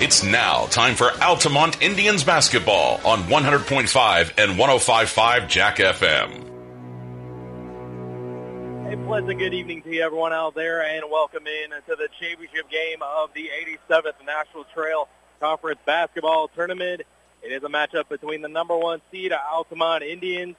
It's now time for Altamont Indians basketball on 100.5 and 105.5 Jack FM. A pleasant good evening to you, everyone out there, and welcome in to the championship game of the 87th National Trail Conference Basketball Tournament. It is a matchup between the number one seed Altamont Indians.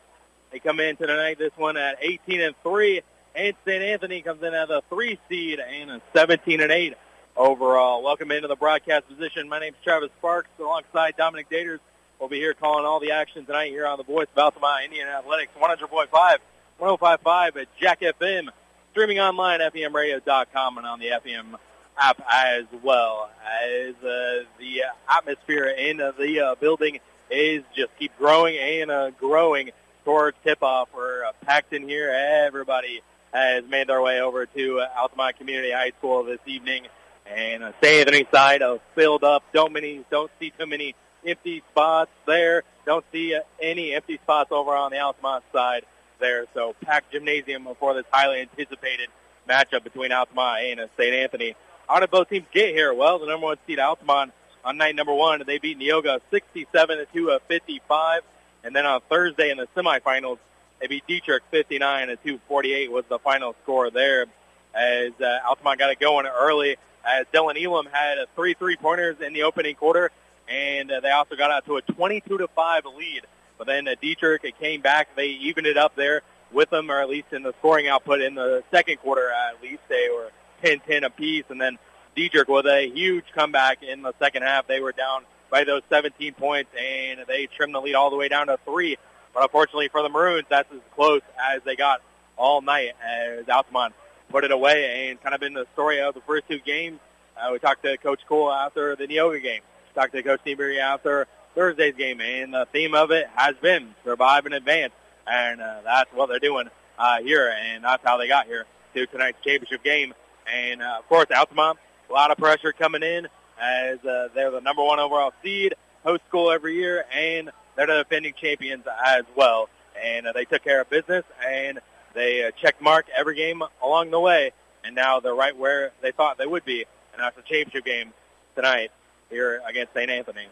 They come in tonight this one at 18 and 3, and St. Anthony comes in at a three seed and a 17 and 8 overall. Welcome into the broadcast position. My name is Travis Sparks alongside Dominic Daters. We'll be here calling all the action tonight here on the voice of Altamont Indian Athletics 100.5, 105.5 at Jack FM, streaming online at FEMradio.com and on the FM app as well as uh, the atmosphere in the uh, building is just keep growing and uh, growing towards tip-off. We're uh, packed in here. Everybody has made their way over to uh, Altamont Community High School this evening. And uh, St. Anthony side of filled up. Don't many, don't see too many empty spots there. Don't see uh, any empty spots over on the Altamont side there. So packed gymnasium for this highly anticipated matchup between Altamont and uh, St. Anthony. How did both teams get here? Well, the number one seed Altamont on night number one, they beat Neoga 67 to 55. And then on Thursday in the semifinals, they beat Dieterich 59 to 248 was the final score there. As uh, Altamont got it going early, as Dylan Elam had three three-pointers in the opening quarter, and uh, they also got out to a 22 to five lead. But then uh, Dieterich came back. They evened it up there with them, or at least in the scoring output in the second quarter. At least they were 10-10 apiece, and then Dieterich with a huge comeback in the second half. They were down by those 17 points, and they trimmed the lead all the way down to three. But unfortunately for the Maroons, that's as close as they got all night as Altamont put it away and kind of been the story of the first two games. Uh, we talked to Coach Cole after the Neoga game. Talked to Coach Seabury after Thursday's game, and the theme of it has been survive and advance, and uh, that's what they're doing uh, here, and that's how they got here to tonight's championship game. And uh, of course, Altamont, a lot of pressure coming in as uh, they're the number one overall seed, host school every year, and they're the defending champions as well. And uh, they took care of business, and they uh, checked mark every game along the way, and now they're right where they thought they would be, and that's a championship game tonight here against St. Anthony.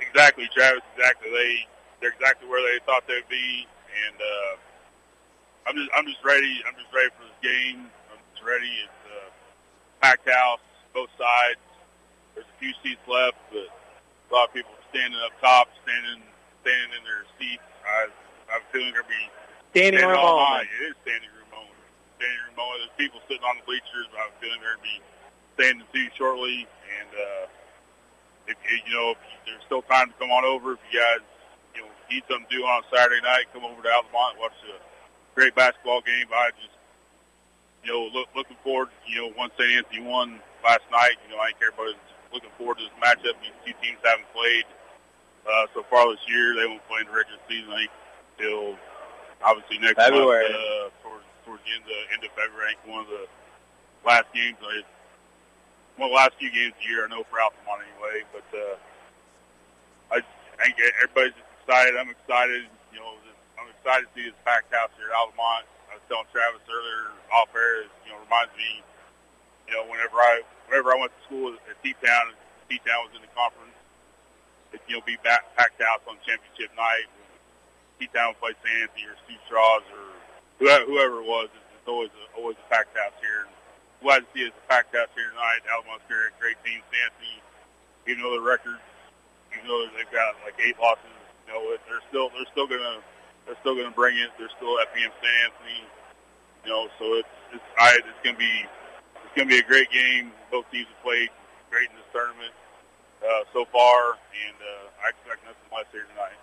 Exactly, Travis. Exactly. They they're exactly where they thought they'd be, and uh, I'm just I'm just ready. I'm just ready for this game. I'm just ready. It's a packed house, both sides. There's a few seats left, but a lot of people standing up top, standing standing in their seats. I I have a feeling gonna be Standing room all only. It is standing room only. Standing room only. There's people sitting on the bleachers. I have a feeling they're gonna be standing too shortly, and uh, if you know if there's still time to come on over, if you guys you know need something to do on a Saturday night, come over to Altamont, watch a great basketball game. I just you know look, looking forward. You know, once St. Anthony won last night, you know I think everybody's looking forward to this matchup. These two teams haven't played uh, so far this year. They won't play in the regular season I think, till obviously next February. month, uh, towards, towards the end of, end of February. I think one of the last games, like, one of the last few games of the year, I know for Altamont anyway. But uh, I, I think everybody's just excited. I'm excited. You know, just, I'm excited to see this packed house here at Altamont. I was telling Travis earlier off air, you know, reminds me, you know, whenever I whenever I went to school at T-Town, T-Town was in the conference. It, you know, be back, packed house on championship night. T-Town play St. Anthony or Stu Straws or whoever, it was. It's, always a, always a packed house here. Glad to see it's a packed house here tonight. Altamont's a great team. St. Anthony, even though their records, even though they've got like eight losses, you know, they're still they're still gonna they're still gonna bring it. They're still FBM St. Anthony. You know, so it's it's I, it's gonna be it's gonna be a great game. Both teams have played great in this tournament uh, so far, and uh, I expect nothing less here tonight.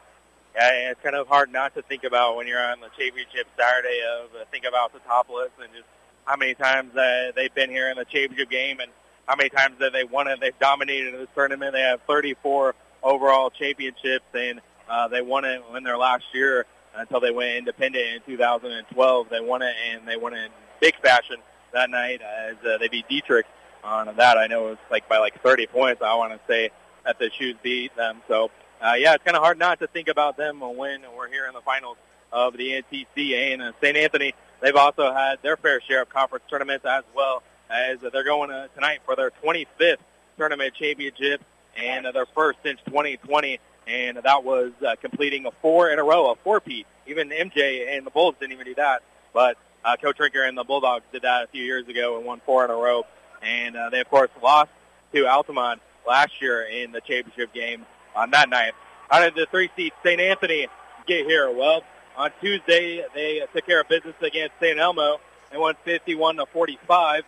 Yeah, it's kind of hard not to think about when you're on the championship Saturday of uh, think about Teutopolis and just how many times uh, they've been here in the championship game and how many times that they won it. They've dominated this tournament. They have 34 overall championships, and uh, they won it in their last year until they went independent in 2012. They won it, and they won it in big fashion that night as uh, they beat Dieterich on that. I know it was like by like 30 points. I want to say that the Shoes beat them. So uh, yeah, it's kind of hard not to think about them when we're here in the finals of the NTCA and uh, St. Anthony. They've also had their fair share of conference tournaments as well as they're going uh, tonight for their 25th tournament championship and uh, their first since 2020. And that was uh, completing a four in a row, a four-peat. Even MJ and the Bulls didn't even do that. But uh, Coach Rinker and the Bulldogs did that a few years ago and won four in a row. And uh, they, of course, lost to Altamont last year in the championship game on that night. How did the three seed St. Anthony get here? Well, on Tuesday, they took care of business against St. Elmo and won 51 to 45.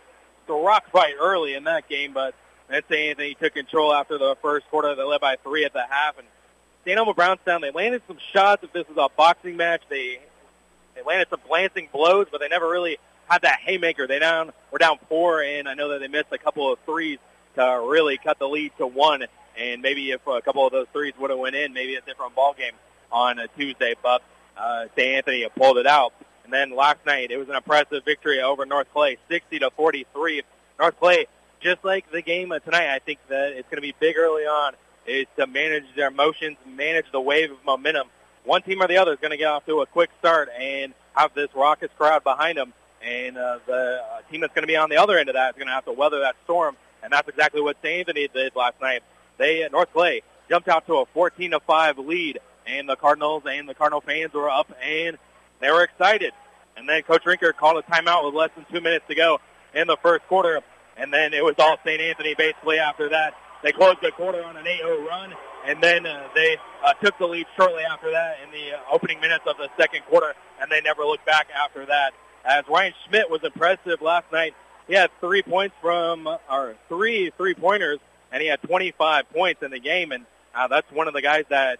So rock fight early in that game, but St. Anthony took control after the first quarter. They led by three at the half, and St. Elmo Brownstown, they landed some shots. If this was a boxing match, they they landed some glancing blows, but they never really had that haymaker. They down were down four, and I know that they missed a couple of threes to really cut the lead to one. And maybe if a couple of those threes would have went in, maybe a different ball game on a Tuesday. But uh, St. Anthony pulled it out. And then last night, it was an impressive victory over North Clay, 60 to 43. North Clay, just like the game tonight, I think that it's going to be big early on. Is to manage their emotions, manage the wave of momentum. One team or the other is going to get off to a quick start and have this raucous crowd behind them. And uh, the uh, team that's going to be on the other end of that is going to have to weather that storm. And that's exactly what St. Anthony did last night. They, at North Clay, jumped out to a 14 to 5 lead and the Cardinals and the Cardinal fans were up and they were excited. And then Coach Rinker called a timeout with less than two minutes to go in the first quarter. And then it was all St. Anthony basically after that. They closed the quarter on an 8-0 run, and then uh, they uh, took the lead shortly after that in the uh, opening minutes of the second quarter, and they never looked back after that. As Ryan Schmidt was impressive last night, he had three points from, or three three-pointers, and he had 25 points in the game, and uh, that's one of the guys that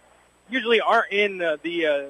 usually aren't in uh, the uh,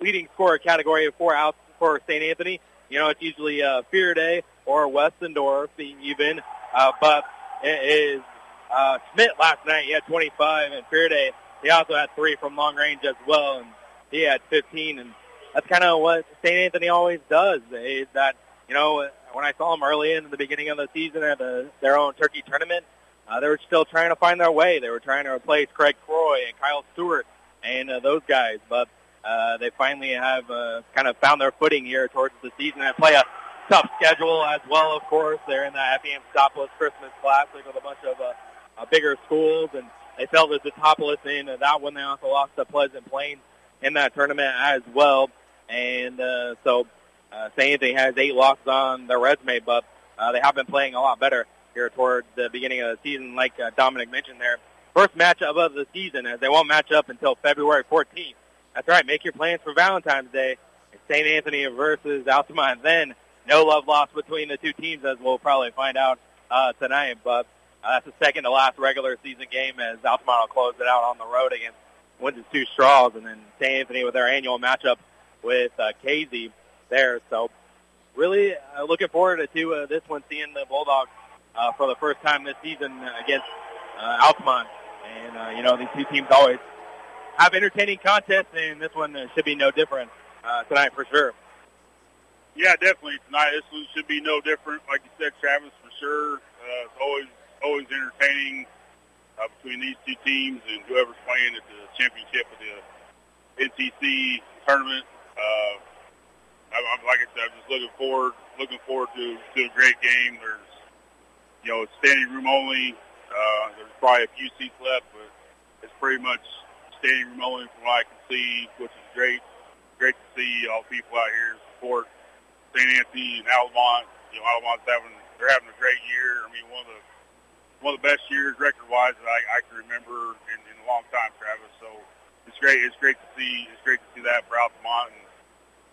leading scorer category for out for St. Anthony. You know, it's usually uh, Day or Westendorf even, uh, but it is uh, Schmidt last night. He had 25, and Day he also had three from long range as well, and he had 15. And that's kind of what St. Anthony always does. Is that you know when I saw them early in the beginning of the season at the, their own Turkey tournament, uh, they were still trying to find their way. They were trying to replace Craig Croy and Kyle Stewart and uh, those guys. But uh, they finally have uh, kind of found their footing here towards the season and play a tough schedule as well, of course. They're in the FEM Stopless Christmas Classic with a bunch of uh, uh, bigger schools, and they fell to Teutopolis in that one. They also lost to Pleasant Plains in that tournament as well. And uh, so uh, St. Anthony has eight losses on their resume, but uh, they have been playing a lot better here toward the beginning of the season, like uh, Dominic mentioned there first matchup of the season as they won't match up until February 14th. That's right. Make your plans for Valentine's Day. St. Anthony versus Altamont. Then no love lost between the two teams, as we'll probably find out uh, tonight. But uh, that's the second to last regular season game as Altamont will close it out on the road against Windsor Two Straws, and then St. Anthony with their annual matchup with uh, Casey there. So really uh, looking forward to uh, this one, seeing the Bulldogs uh, for the first time this season against uh, Altamont. And, uh, you know, these two teams always have entertaining contests, and this one uh, should be no different uh, tonight for sure. Yeah, definitely tonight. This one should be no different. Like you said, Travis, for sure. Uh, it's always always entertaining uh, between these two teams and whoever's playing at the championship of the NTC tournament. Uh, I, I'm, like I said, I'm just looking forward looking forward to to a great game. There's you know standing room only. Uh, there's probably a few seats left, but it's pretty much standing room only from what I can see, which is great. Great to see all the people out here support St. Anthony and Altamont. You know, Altamont's having they're having a great year. I mean, one of the one of the best years record-wise that I, I can remember in, in a long time, Travis. So it's great. It's great to see. It's great to see that for Altamont. And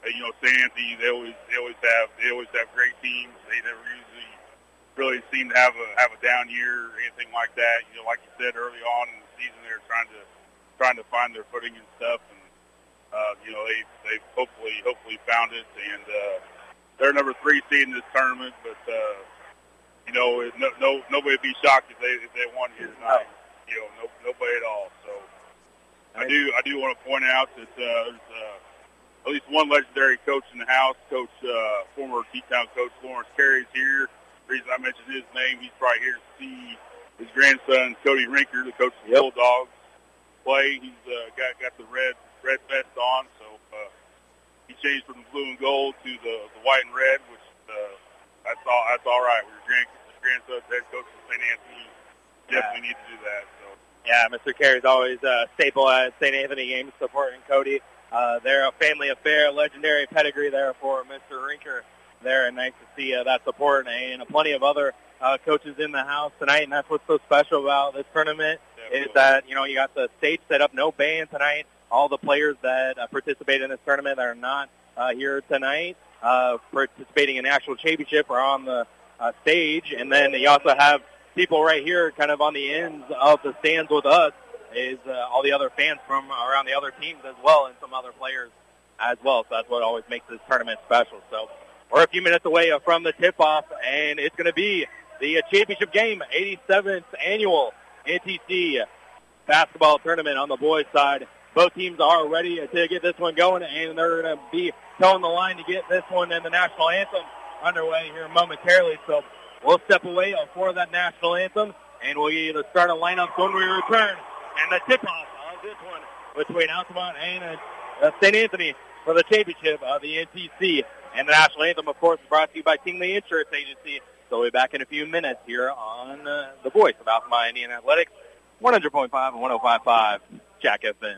uh, you know, St. Anthony, they always they always have they always have great teams. They never usually really seem to have a have a down year or anything like that. You know, like you said early on in the season, they're trying to trying to find their footing and stuff, and uh, you know they they hopefully hopefully found it, and uh, they're number three seed in this tournament. But uh, you know, no, no nobody would be shocked if they if they won here tonight. You know, no, nobody at all. So I do I do want to point out that uh, there's uh, at least one legendary coach in the house. Coach, uh, former T-Town coach Lawrence Carey is reason I mentioned his name, he's probably here to see his grandson Cody Rinker, the coach of the yep. Bulldogs, play. He's uh, got got the red red vest on, so uh, he changed from the blue and gold to the, the white and red, which uh, that's all that's all right. With your grand, grandson's head coach of St. Anthony, definitely need to do that. So. Yeah, Mr. Carey's always a staple at St. Anthony games supporting Cody. Uh, they're a family affair, legendary pedigree there for Mr. Rinker there, and nice to see uh, that support and plenty of other uh, coaches in the house tonight. And that's what's so special about this tournament Definitely. is that you know you got the stage set up, no band tonight. All the players that uh, participate in this tournament that are not uh, here tonight, uh, participating in the actual championship are on the uh, stage, and then you also have people right here, kind of on the ends of the stands with us, is uh, all the other fans from around the other teams as well, and some other players as well. So that's what always makes this tournament special. So we're a few minutes away from the tip-off, and it's going to be the championship game, 87th annual NTC basketball tournament on the boys' side. Both teams are ready to get this one going, and they're going to be towing the line to get this one and the national anthem underway here momentarily. So we'll step away for that national anthem, and we'll either start a lineup when we return. And the tip-off on this one between Altamont and uh, St. Anthony for the championship of the NTC. And the national anthem, of course, brought to you by Tingley Insurance Agency. So we'll be back in a few minutes here on uh, the voice of Altamont Indian Athletics, 100.5 and 105.5 Jack FM.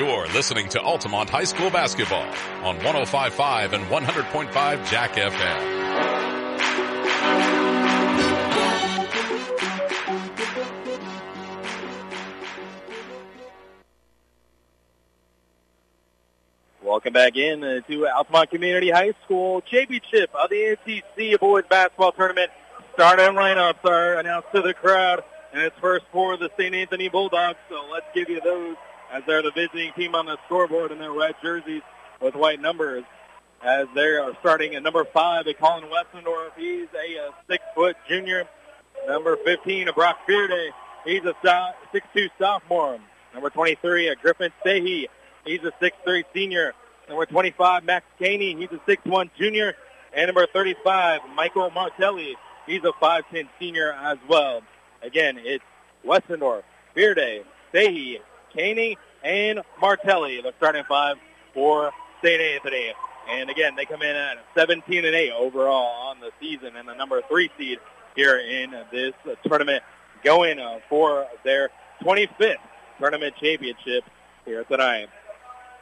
You're listening to Altamont High School basketball on 105.5 and 100.5 Jack FM. Welcome back in uh, to Altamont Community High School Championship of the NTC Boys Basketball Tournament. Starting lineups are announced to the crowd, and it's first for the St. Anthony Bulldogs. So let's give you those as they're the visiting team on the scoreboard in their red jerseys with white numbers. As they are starting at number five, a Colin Westendorf. He's a, uh six-foot junior. Number 15, a Brock Fearday. He's a 6'2 sophomore. Number 23, a Griffin Sehi. He's a six-three senior. Number 25, Max Caney. He's a six-one junior. And number 35, Michael Martelli. He's a 5'10 senior as well. Again, it's Westendorf, Fearday, Sehi, Caney, and Martelli, the starting five for St. Anthony. And again, they come in at 17 and 8 overall on the season and the number three seed here in this tournament, going uh, for their 25th tournament championship here tonight.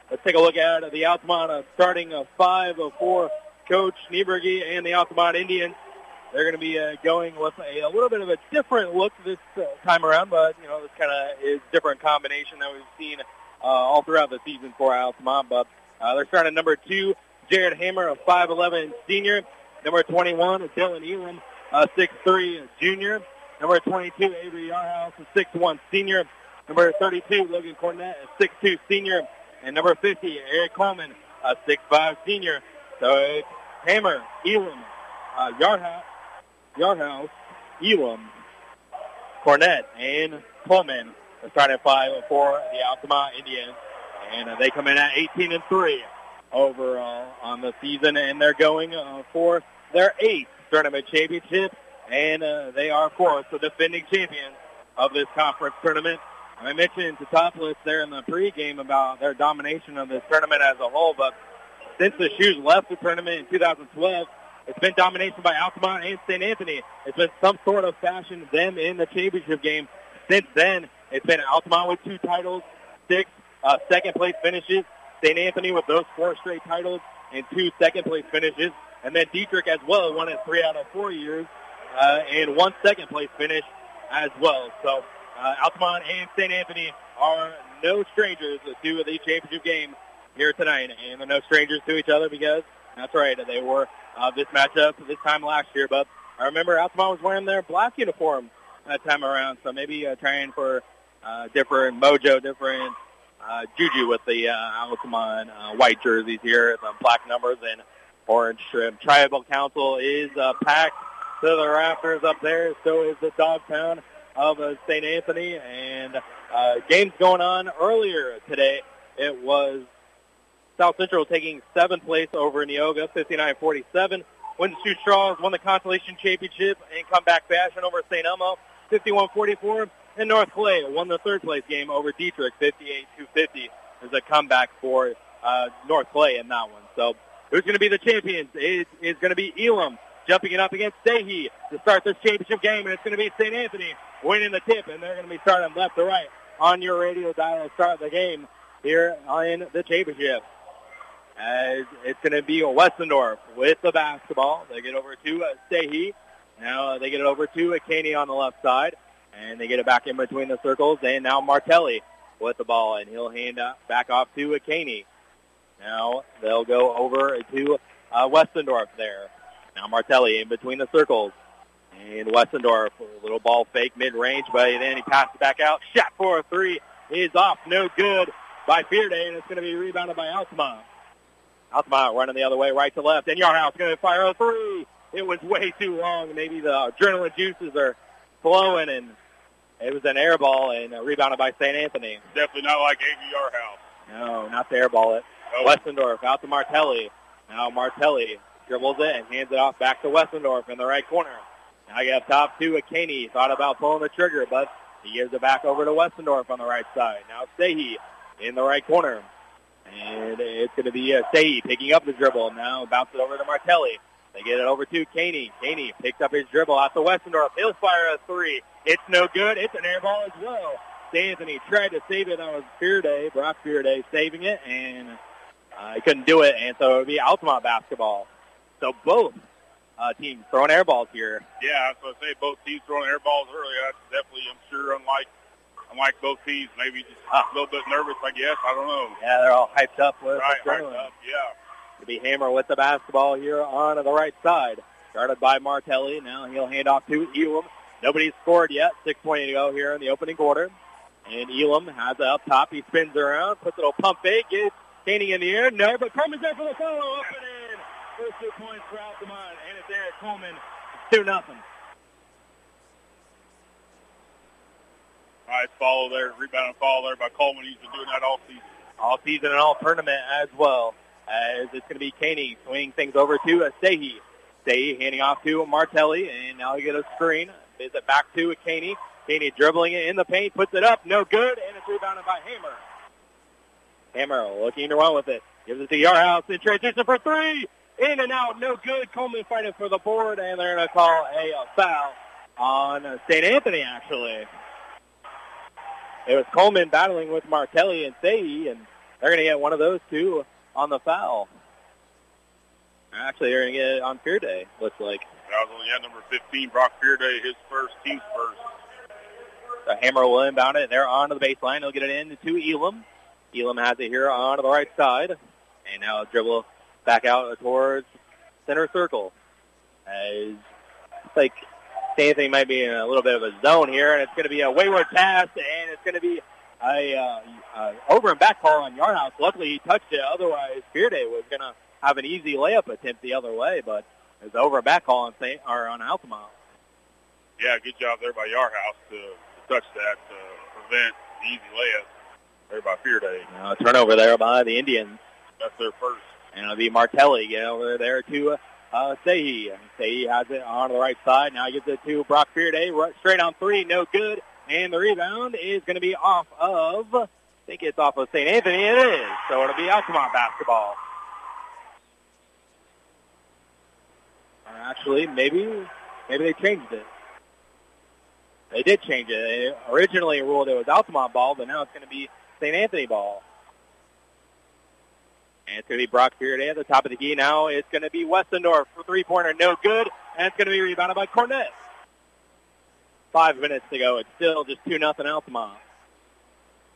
Let's take a look at the Altamont uh, starting uh, five for Coach Nieberge and the Altamont Indians. They're going to be uh, going with a, a little bit of a different look this uh, time around, but you know this kind of is different combination that we've seen uh, all throughout the season for Altamont. But uh, they're starting number two, Jared Hammer, a 5'11 senior. Number 21 is Dylan Elam, a 6'3 junior. Number 22, Avery Yarhouse, a 6'1 senior. Number 32, Logan Cornett, a 6'2 senior. And number 50, Eric Coleman, a 6'5 senior. So it's Hammer, Elam, uh, Yarhouse, Yarhouse, Elam, Cornett, and Coleman. The starting five for the Altamont Indians. And uh, they come in at 18 and 3 overall on the season, and they're going uh, for their eighth tournament championship. And uh, they are, of course, the defending champions of this conference tournament. I mentioned Teutopolis there in the pregame about their domination of this tournament as a whole, but since the Shoes left the tournament in 2012, it's been domination by Altamont and St. Anthony. It's been some sort of fashion them in the championship game. Since then, it's been Altamont with two titles, six uh, second place finishes, St. Anthony with those four straight titles and two second place finishes, and then Dieterich as well won it three out of four years uh, and one second place finish as well. So uh, Altamont and St. Anthony are no strangers to the championship game here tonight, and they're no strangers to each other because that's right, they were uh, this matchup this time last year. But I remember Altamont was wearing their black uniform that time around, so maybe uh, trying for uh, different mojo, different uh, juju with the uh, Altamont uh, white jerseys here, the black numbers and orange trim. Tribal Council is uh, packed to the rafters up there. So is the Dogtown of uh, St. Anthony. And uh, games going on earlier today. It was South Central taking seventh place over Neoga, 59-47. Windsor Straws won the Consolation Championship in comeback fashion over St. Elmo, 51-44. And North Clay won the third place game over Dieterich, 58-50. There's a comeback for uh, North Clay in that one. So who's going to be the champions? It is going to be Elam jumping it up against Stahey to start this championship game, and it's going to be St. Anthony winning the tip, and they're going to be starting left to right on your radio dial to start the game here in the championship. As it's going to be Westendorf with the basketball. They get over to uh, Stahey. Now they get it over to Caney on the left side, and they get it back in between the circles, and now Martelli with the ball, and he'll hand back off to Caney. Now they'll go over to uh, Westendorf there. Now Martelli in between the circles. And Westendorf, a little ball fake mid-range, but then he passes it back out. Shot for a three is off. No good by Fearday, and it's going to be rebounded by Altamont. Altamont running the other way, right to left. And Yarhouse going to fire a three. It was way too long. Maybe the adrenaline juices are flowing, and it was an air ball and uh, rebounded by St. Anthony. Definitely not like Avery Yarhouse. No, not the air ball it. Oh. Westendorf out to Martelli. Now Martelli dribbles it and hands it off back to Westendorf in the right corner. Now you have top two at Caney. Thought about pulling the trigger, but he gives it back over to Westendorf on the right side. Now Stahey in the right corner. And it's going to be uh, Stahey picking up the dribble. Now bounce it over to Martelli. They get it over to Caney. Caney picks up his dribble out to Westendorf. He'll fire a three. It's no good. It's an air ball as well. Anthony tried to save it. Was Fearday, Brock Fearday saving it, and uh, he couldn't do it. And so it would be Altamont basketball. So both uh, teams throwing air balls here. Yeah, I was going to say both teams throwing air balls early. That's definitely, I'm sure, unlike unlike both teams. Maybe just ah. a little bit nervous, I guess. I don't know. Yeah, they're all hyped up with right, hyped up. Yeah. To be Hammer with the basketball here on the right side. Guarded by Martelli. Now he'll hand off to Elam. Nobody's scored yet. 6.8 to go here in the opening quarter. And Elam has it up top. He spins around, puts a little pump fake, gets Caney in the air. No, but Coleman's there for the follow. Up and in. First two points for Altamont, and it's Eric Coleman. It's 2 nothing. Nice follow there, rebound follow there by Coleman. He's been doing that all season. All season and all tournament as well. As it's going to be Caney swinging things over to Stahey. Stahey handing off to Martelli, and now he get a screen. Is it back to Caney? Caney dribbling it in the paint, puts it up, no good, and it's rebounded by Hammer. Hammer looking to run with it. Gives it to Yarhouse in transition for three. In and out, no good. Coleman fighting for the board, and they're going to call a foul on St. Anthony, actually. It was Coleman battling with Martelli and Stahey, and they're going to get one of those two on the foul. Actually, they're going to get it on Fearday, looks like. That was on yeah, number 15, Brock Fearday, his first, team's first. The Hammer will inbound it. And they're on to the baseline. He'll get it in to Elam. Elam has it here on to the right side. And now dribble back out towards center circle. As like Anthony might be in a little bit of a zone here, and it's going to be a wayward pass, and it's going to be a uh, uh, over and back call on Yarhouse. Luckily, he touched it. Otherwise, Fearday was going to have an easy layup attempt the other way, but it's over and back call on Saint or on Altamont. Yeah, good job there by Yarhouse to, to touch that to prevent the easy layup there by Fearday. Uh, turnover there by the Indians. That's their first. And it'll be Martelli get over there to uh, Sehi. Sehi has it on the right side. Now he gives it to Brock Fearday. Right, straight on three, no good. And the rebound is going to be off of, I think it's off of St. Anthony. It is. So it'll be Altamont basketball. Actually, maybe maybe they changed it. They did change it. They originally ruled it was Altamont ball, but now it's going to be St. Anthony ball. It's going to be Brock Fearday at the top of the key now. It's going to be Westendorf for three-pointer, no good. And it's going to be rebounded by Cornett. Five minutes to go. It's still just 2 nothing Altamont.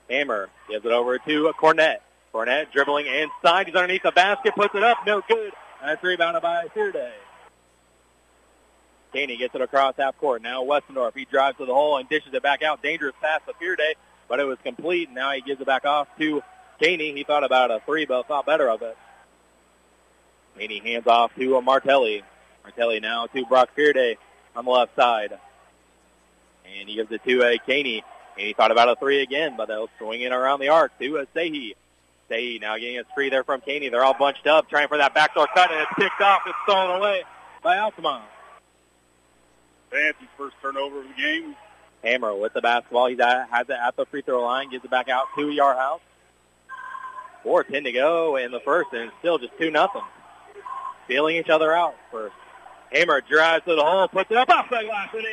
Hammer gives it over to Cornett. Cornett dribbling inside. He's underneath the basket, puts it up, no good. And it's rebounded by Fearday. Caney gets it across half court. Now Westendorf, he drives to the hole and dishes it back out. Dangerous pass to Fearday, but it was complete. Now he gives it back off to Caney. He thought about a three, but thought better of it. Caney hands off to Martelli. Martelli now to Brock Fearday on the left side. And he gives it to uh, Caney. And he thought about a three again, but they'll swing it around the arc to uh, Sehi. Sehi now getting a three there from Caney. They're all bunched up, trying for that backdoor cut, and it's picked off. It's stolen away by Altamont. Fancy's first turnover of the game. Hammer with the basketball. He has it at the free throw line, gives it back out to Yarhouse. Four ten to go in the first, and still just two nothing. Feeling each other out first. Hammer drives to the hole, puts it up off the glass and in.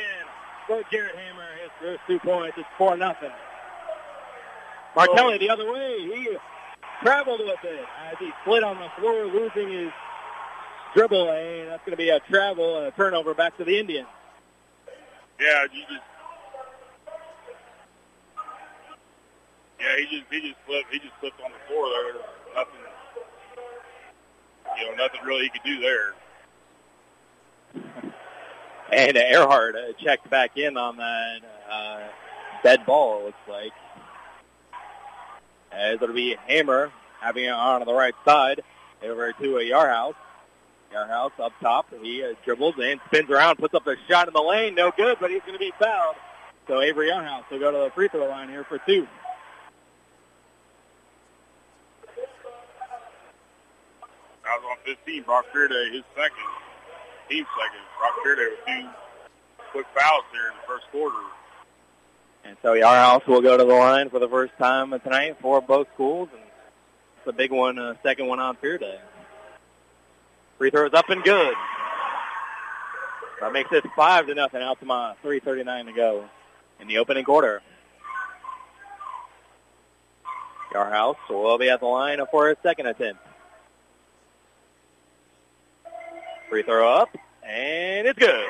For Garrett Hammer, his first two points. It's four nothing. Martelli the other way. He traveled with it as he slid on the floor, losing his dribble, and that's going to be a travel and a turnover back to the Indians. Yeah, you just yeah, he just he just slipped he just slipped on the floor there. Nothing, you know, nothing really he could do there. And Earhart uh, checked back in on that uh, dead ball. It looks like as it'll be Hammer having it on the right side over to a Yarhouse. Yarhouse up top. He uh, dribbles and spins around, puts up a shot in the lane. No good, but he's going to be fouled. So Avery Yarhouse will go to the free throw line here for two. I was on 15. Brock Fearday, his second, team second. Brock Fearday with two quick fouls here in the first quarter. And so Yarhouse will go to the line for the first time tonight for both schools. And it's a big one, uh, second one on Fearday. Free throws up and good. That makes it five to nothing Altamont. Three thirty-nine to go in the opening quarter. Yarhouse will be at the line for a second attempt. Free throw up, and it's good.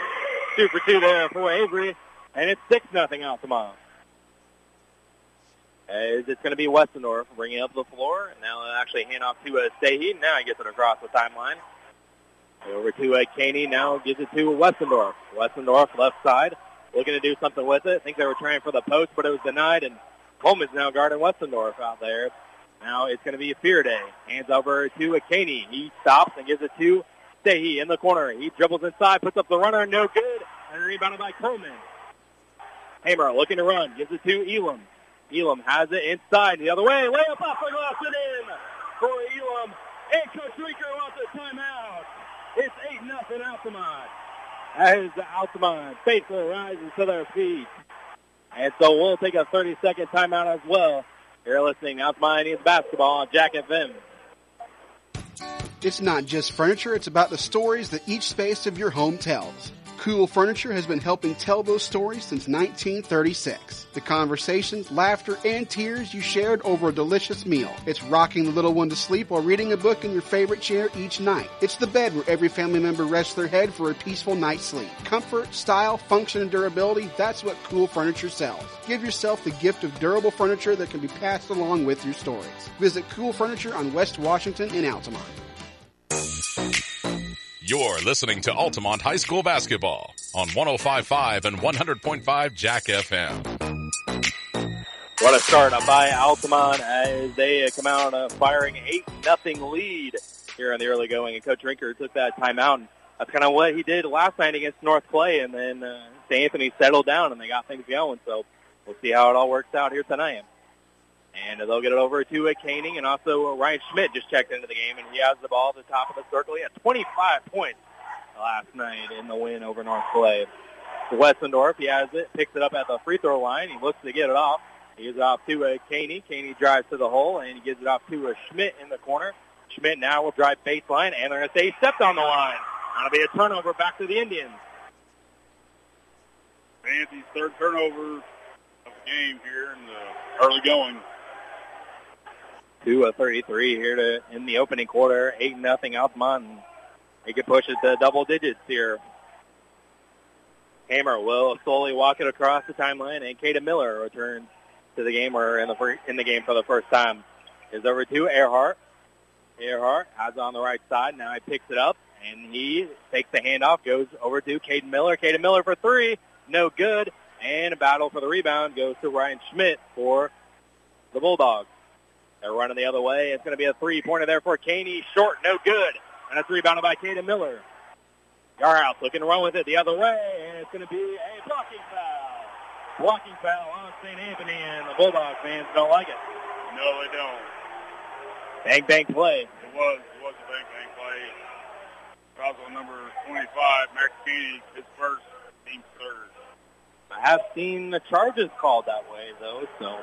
Two for two there for Avery, and it's six nothing Altamont. As it's going to be Westendorf bringing up the floor, and now they'll actually hand off to uh, Stahey. Now he gets it across the timeline. Over to uh, Caney now gives it to Westendorf. Westendorf left side, looking to do something with it. I think they were trying for the post, but it was denied, and Coleman's now guarding Westendorf out there. Now it's going to be a Fearday. Hands over to Caney. He stops and gives it to Sehi in the corner. He dribbles inside, puts up the runner, no good, and rebounded by Coleman. Hammer looking to run, gives it to Elam. Elam has it inside the other way. Layup off the glass and in for Elam. And Coach Rinker wants a timeout. It's 8 nothing Altamont. As Altamont faithfully rises to their feet. And so we'll take a 30-second timeout as well. You're listening to Altamont Indians basketball on Jack FM. It's not just furniture, it's about the stories that each space of your home tells. Cool Furniture has been helping tell those stories since 1936. The conversations, laughter, and tears you shared over a delicious meal. It's rocking the little one to sleep while reading a book in your favorite chair each night. It's the bed where every family member rests their head for a peaceful night's sleep. Comfort, style, function, and durability, that's what Cool Furniture sells. Give yourself the gift of durable furniture that can be passed along with your stories. Visit Cool Furniture on West Washington in Altamont. You're listening to Altamont High School basketball on 105.5 and 100.5 Jack FM. What a start by Altamont as they come out firing 8 nothing lead here in the early going. And Coach Rinker took that timeout. And that's kind of what he did last night against North Clay. And then uh, St. Anthony settled down and they got things going. So we'll see how it all works out here tonight. And they'll get it over to uh, a Koenig, and also uh, Ryan Schmidt just checked into the game, and he has the ball at the top of the circle. He had 25 points last night in the win over North Clay. Westendorf, he has it, picks it up at the free throw line. He looks to get it off. He gives it off to a Caney. Caney drives to the hole, and he gives it off to a Schmidt in the corner. Schmidt now will drive baseline, and they're going to say he stepped on the line. That'll be a turnover back to the Indians. Anthony's third turnover of the game here in the early going. 2 of 33 here to in the opening quarter. 8 nothing Altamont. He could push it to double digits here. Hammer will slowly walk it across the timeline, and Caden Miller returns to the game or in the in the game for the first time. Is over to Earhart. Earhart has on the right side. Now he picks it up, and he takes the handoff, goes over to Caden Miller. Caden Miller for three. No good. And a battle for the rebound goes to Ryan Schmidt for the Bulldogs. They're running the other way. It's going to be a three-pointer there for Caney. Short, no good. And it's rebounded by Caden Miller. Yarhouse looking to run with it the other way, and it's going to be a blocking foul. Blocking foul on St. Anthony, and the Bulldog fans don't like it. No, they don't. Bang, bang play. It was, it was a bang, bang play. Also number 25, Max Keeney, his first, team third. I have seen the charges called that way, though, so...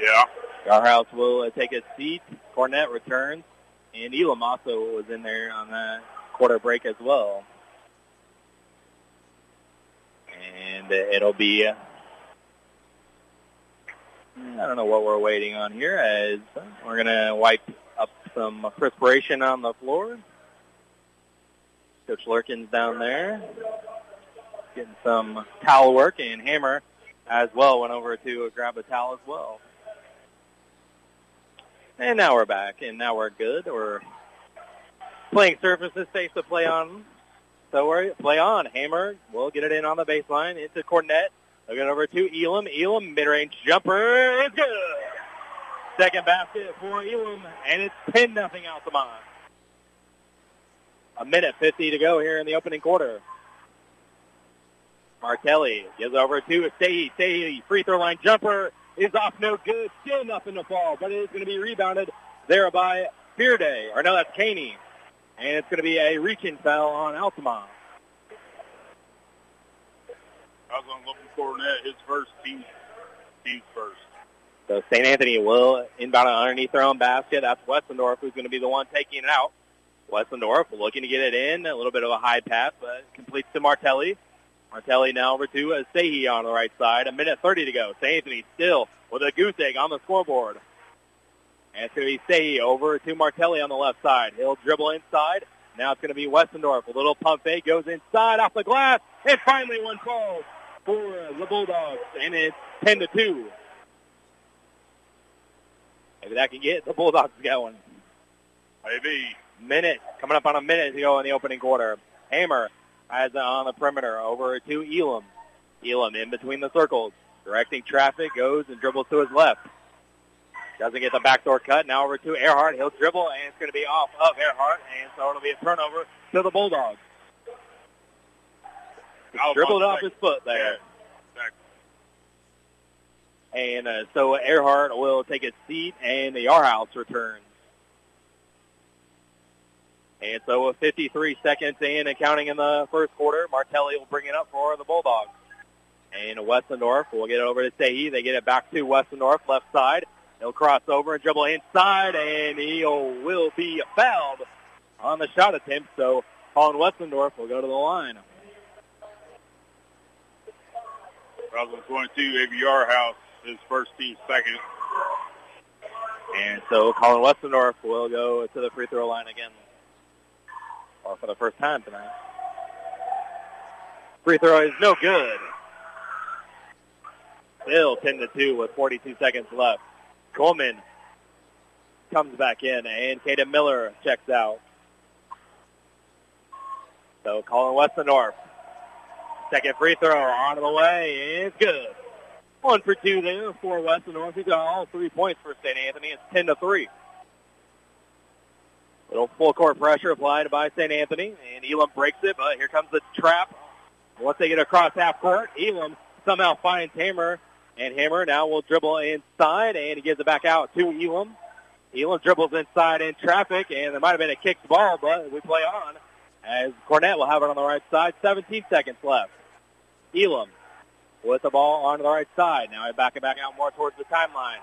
Yeah. Yarhouse will uh, take a seat. Cornett returns, and Elam also was in there on the quarter break as well. And uh, it'll be, uh, I don't know what we're waiting on here as we're going to wipe up some perspiration on the floor. Coach Lurkin's down there getting some towel work, and Hammer as well went over to grab a towel as well. And now we're back, and now we're good. We're playing surfaces safe to play on. So we're play on. Hammer will get it in on the baseline into Cornett. Looking over to Elam. Elam mid-range jumper is good. Second basket for Elam, and it's 10 nothing Altamont. A minute 50 to go here in the opening quarter. Martelli gives over to Stahey. Stahey, free throw line jumper is off no good. Still nothing to fall, but it is going to be rebounded there by Fearday. Or no, that's Caney. And it's going to be a reaching foul on Altamont. I was on looking Cornett, his first team, team's first. So St. Anthony will inbound underneath their own basket. That's Westendorf who's going to be the one taking it out. Westendorf looking to get it in. A little bit of a high pass, but completes to Martelli. Martelli now over to Sehi on the right side. A minute 30 to go. St. Anthony still with a goose egg on the scoreboard. And it's going to be Sehi over to Martelli on the left side. He'll dribble inside. Now it's going to be Westendorf. A little pump fake goes inside off the glass. And finally one falls for the Bulldogs. And it's 10 to 2. Maybe that can get the Bulldogs going. Maybe. Minute, coming up on a minute to go in the opening quarter. Hammer has it on the perimeter over to Elam. Elam in between the circles. Directing traffic, goes and dribbles to his left. Doesn't get the backdoor cut. Now over to Earhart. He'll dribble, and it's going to be off of Earhart, and so it'll be a turnover to the Bulldogs. Dribbled off his foot there. Yeah. And uh, so Earhart will take a seat, and the Yarhouse returns. And so with 53 seconds in and counting in the first quarter, Martelli will bring it up for the Bulldogs. And Westendorf will get it over to Sehi. They get it back to Westendorf, left side. He'll cross over and dribble inside, and he will be fouled on the shot attempt. So Colin Westendorf will go to the line. Roslyn 22, ABR House, his first team second. And so Colin Westendorf will go to the free throw line again. Or for the first time tonight. Free throw is no good. Still 10 to 2 with 42 seconds left. Coleman comes back in and Kaden Miller checks out. So Colin Westendorf. Second free throw on the way is good. One for two there for Westendorf. He's got all three points for St. Anthony. It's 10 to 3. Little full court pressure applied by St. Anthony, and Elam breaks it, but here comes the trap. Once they get across half court, Elam somehow finds Hammer, and Hammer now will dribble inside, and he gives it back out to Elam. Elam dribbles inside in traffic, and there might have been a kicked ball, but we play on as Cornett will have it on the right side. 17 seconds left. Elam with the ball on the right side. Now I back it back out more towards the timeline.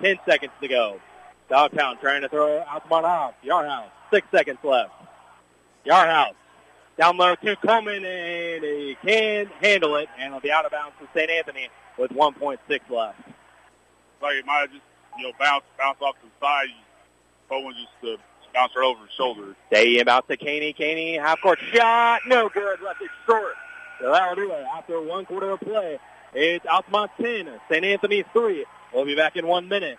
10 seconds to go. Dogtown trying to throw out to Monhouse. Yarhouse. Six seconds left. Yarhouse. Down low to Coleman, and he can handle it, and it'll be out of bounds to St. Anthony with 1.6 left. Like it might have just, you know, bounce bounce off to the side. Coleman just uh, bounced right over his shoulder. Stay about to Caney. Caney, half-court shot. No good. Left it short. So that'll do it. After one quarter of play, it's Altamont 10, St. Anthony 3. We'll be back in one minute.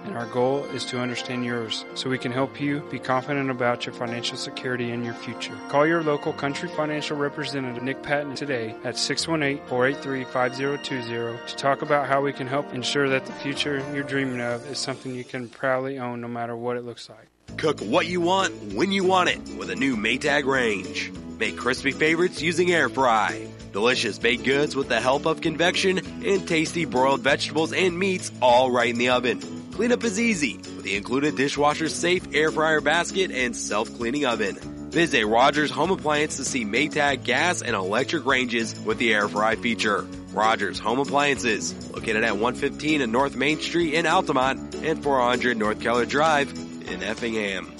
and our goal is to understand yours so we can help you be confident about your financial security and your future. Call your local Country Financial representative Nick Patton today at 618-483-5020 to talk about how we can help ensure that the future you're dreaming of is something you can proudly own no matter what it looks like. Cook what you want when you want it with a new Maytag range. Make crispy favorites using air fry. Delicious baked goods with the help of convection and tasty broiled vegetables and meats all right in the oven. Cleanup is easy with the included dishwasher safe air fryer basket and self-cleaning oven. Visit Rogers Home Appliance to see Maytag gas and electric ranges with the air fry feature. Rogers Home Appliances, located at 115 and North Main Street in Altamont and 400 North Keller Drive in Effingham.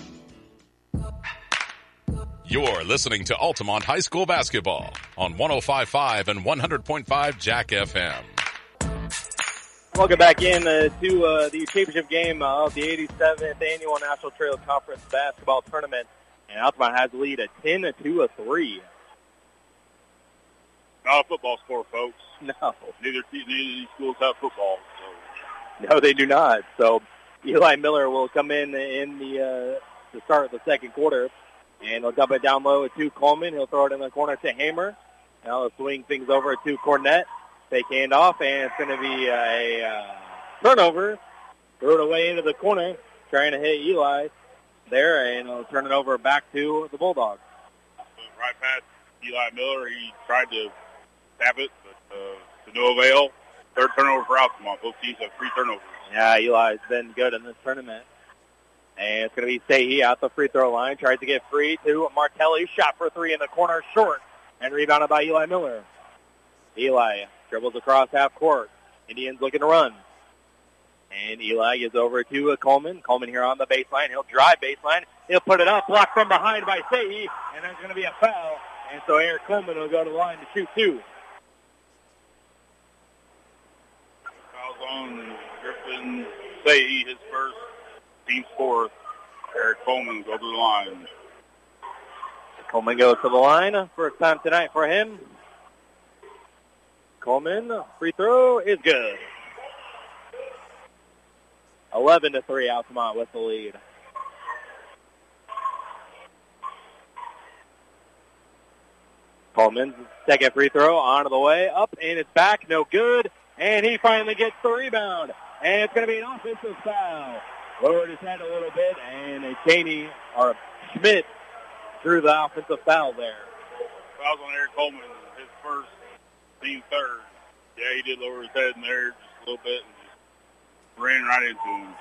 You're listening to Altamont High School basketball on 105.5 and 100.5 Jack FM. Welcome back in uh, to uh, the championship game of the 87th Annual National Trail Conference Basketball Tournament. And Altamont has the lead at 10 to 3. Not a football score, folks. No. Neither, neither of these schools have football. So. No, they do not. So Eli Miller will come in in the uh, to start the second quarter, and he'll dump it down low to Coleman. He'll throw it in the corner to Hammer. Now he'll swing things over to Cornett. Fake handoff, and it's going to be a uh, turnover. Throw it away into the corner, trying to hit Eli there, and he'll turn it over back to the Bulldogs. Right past Eli Miller. He tried to tap it, but uh, to no avail. Third turnover for Altamont. Both teams have three turnovers. Yeah, Eli's been good in this tournament. And it's going to be Sahi out the free throw line. Tries to get free to Martelli. Shot for three in the corner, short, and rebounded by Eli Miller. Eli dribbles across half court. Indians looking to run. And Eli gives over to Coleman. Coleman here on the baseline. He'll drive baseline. He'll put it up. Blocked from behind by Sahi. And there's going to be a foul. And so Eric Coleman will go to the line to shoot two. Fouls on Griffin Sahi, his first, team's fourth. Eric Coleman go to the line. Coleman goes to the line. First time tonight for him. Coleman, free throw is good. 11 to 3 Altamont with the lead. Coleman's second free throw on the way, up and it's back, no good, and he finally gets the rebound. And it's going to be an offensive foul. Lowered his head a little bit, and Caney, or Schmidt, drew the offensive foul there. Fouls on Eric Coleman, his first, team third. Yeah, he did lower his head in there just a little bit and just ran right into him.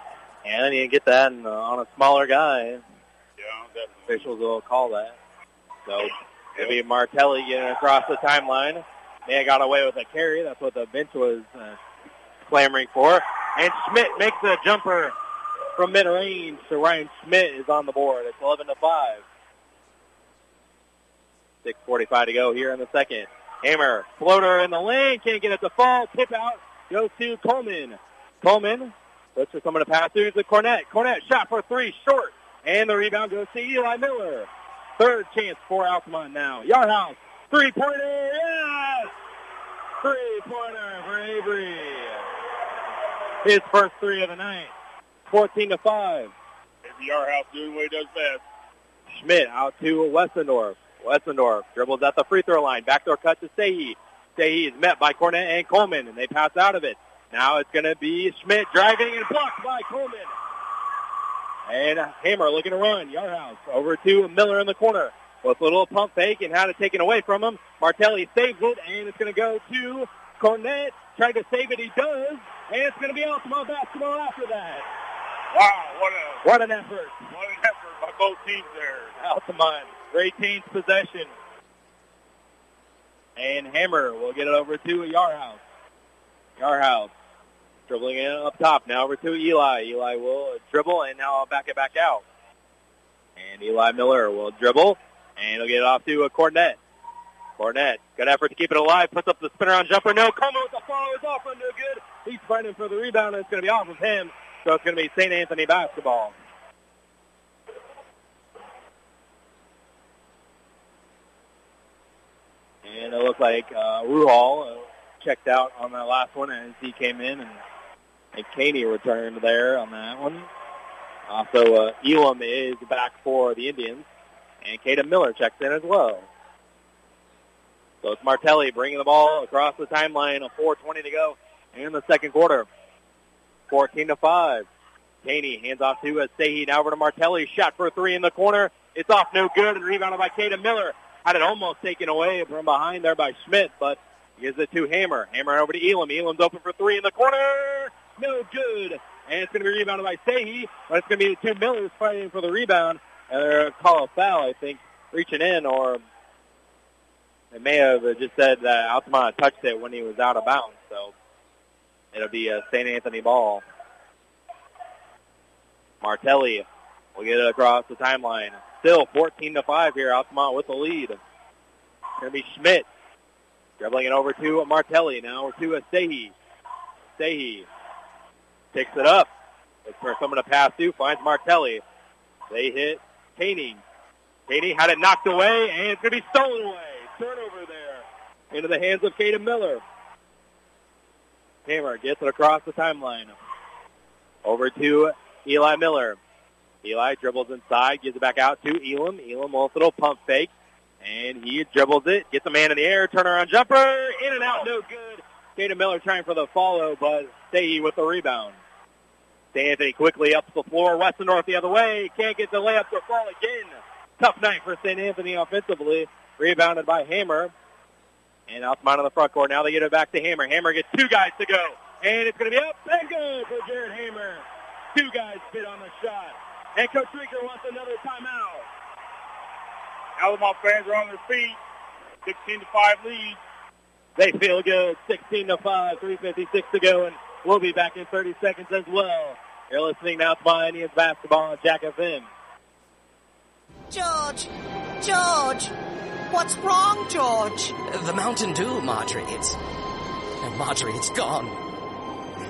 And you get that on, uh, on a smaller guy. Yeah, definitely. Officials will call that. So it'll be Martelli getting across the timeline. They got away with a carry. That's what the bench was uh, clamoring for. And Schmidt makes a jumper from mid-range. So Ryan Schmidt is on the board. It's 11 to 5. 6.45 to go here in the second. Hammer, floater in the lane, can't get it to fall. Tip out goes to Coleman. Coleman looks for someone to pass through to the Cornett. Cornett shot for three, short. And the rebound goes to Eli Miller. Third chance for Altamont now. Yarhouse, three-pointer, yes! Three-pointer for Avery. His first three of the night. 14 to 5. Avery Yarhouse doing what he does best. Schmidt out to Westendorf. Westendorf dribbles at the free throw line. Backdoor cut to Sehi. Sehi is met by Cornett and Coleman, and they pass out of it. Now it's going to be Schmidt driving and blocked by Coleman. And Hammer looking to run. Yarhouse over to Miller in the corner with a little pump fake and had it taken away from him. Martelli saves it, and it's going to go to Cornett. Trying to save it, he does. And it's going to be Altamont basketball after that. Wow, what a What an effort. what an effort by both teams there. Altamont retains possession. And Hammer will get it over to Yarhouse. Yarhouse dribbling in up top. Now over to Eli. Eli will dribble and now back it back out. And Eli Miller will dribble and he'll get it off to a Cornett. Cornett, good effort to keep it alive. Puts up the spin around jumper. No, Coleman with the follow is off. No good. He's fighting for the rebound and it's going to be off of him. So it's going to be St. Anthony basketball. And it looked like uh, Ruhal uh, checked out on that last one as he came in, and, and Caney returned there on that one. Also, uh, Elam is back for the Indians, and Caden Miller checks in as well. So it's Martelli bringing the ball across the timeline. A 4:20 to go in the second quarter. 14 to five. Caney hands off to Sehi. Now over to Martelli. Shot for three in the corner. It's off no good and rebounded by Caden Miller. Had it almost taken away from behind there by Schmidt, but he gives it to Hammer. Hammer over to Elam. Elam's open for three in the corner. No good. And it's going to be rebounded by Sehi, but it's going to be the two Millers fighting for the rebound. And they're going to call a foul, I think, reaching in, or they may have just said that Altamont touched it when he was out of bounds. So it'll be a St. Anthony ball. Martelli will get it across the timeline. Still 14 to 5 here. Altamont with the lead. To be Schmidt dribbling it over to Martelli. Now over to Sehi. Sehi picks it up. Looks for someone to pass to. Finds Martelli. They hit Caney. Caney had it knocked away, and it's going to be stolen away. Turnover there into the hands of Caden Miller. Hammer gets it across the timeline. Over to Eli Miller. Eli dribbles inside, gives it back out to Elam. Elam wants a little pump fake, and he dribbles it, gets a man in the air, turnaround jumper, in and out, no good. Caden Miller trying for the follow, but Stahey with the rebound. Anthony quickly up the floor, Westendorf the other way, can't get the layup to fall again. Tough night for St. Anthony offensively, rebounded by Hammer. And Altamont on the front court. Now they get it back to Hammer. Hammer gets two guys to go. And it's going to be up and good for Jared Hammer. Two guys fit on the shot. And Coach Rinker wants another timeout. Altamont fans are on their feet. 16 to 5 lead. They feel good. 16 to 5, 356 to go, and we'll be back in 30 seconds as well. You're listening now to my Indians basketball on Jack FM. George! George! What's wrong, George? The Mountain Dew, Marjorie. It's. Marjorie, it's gone.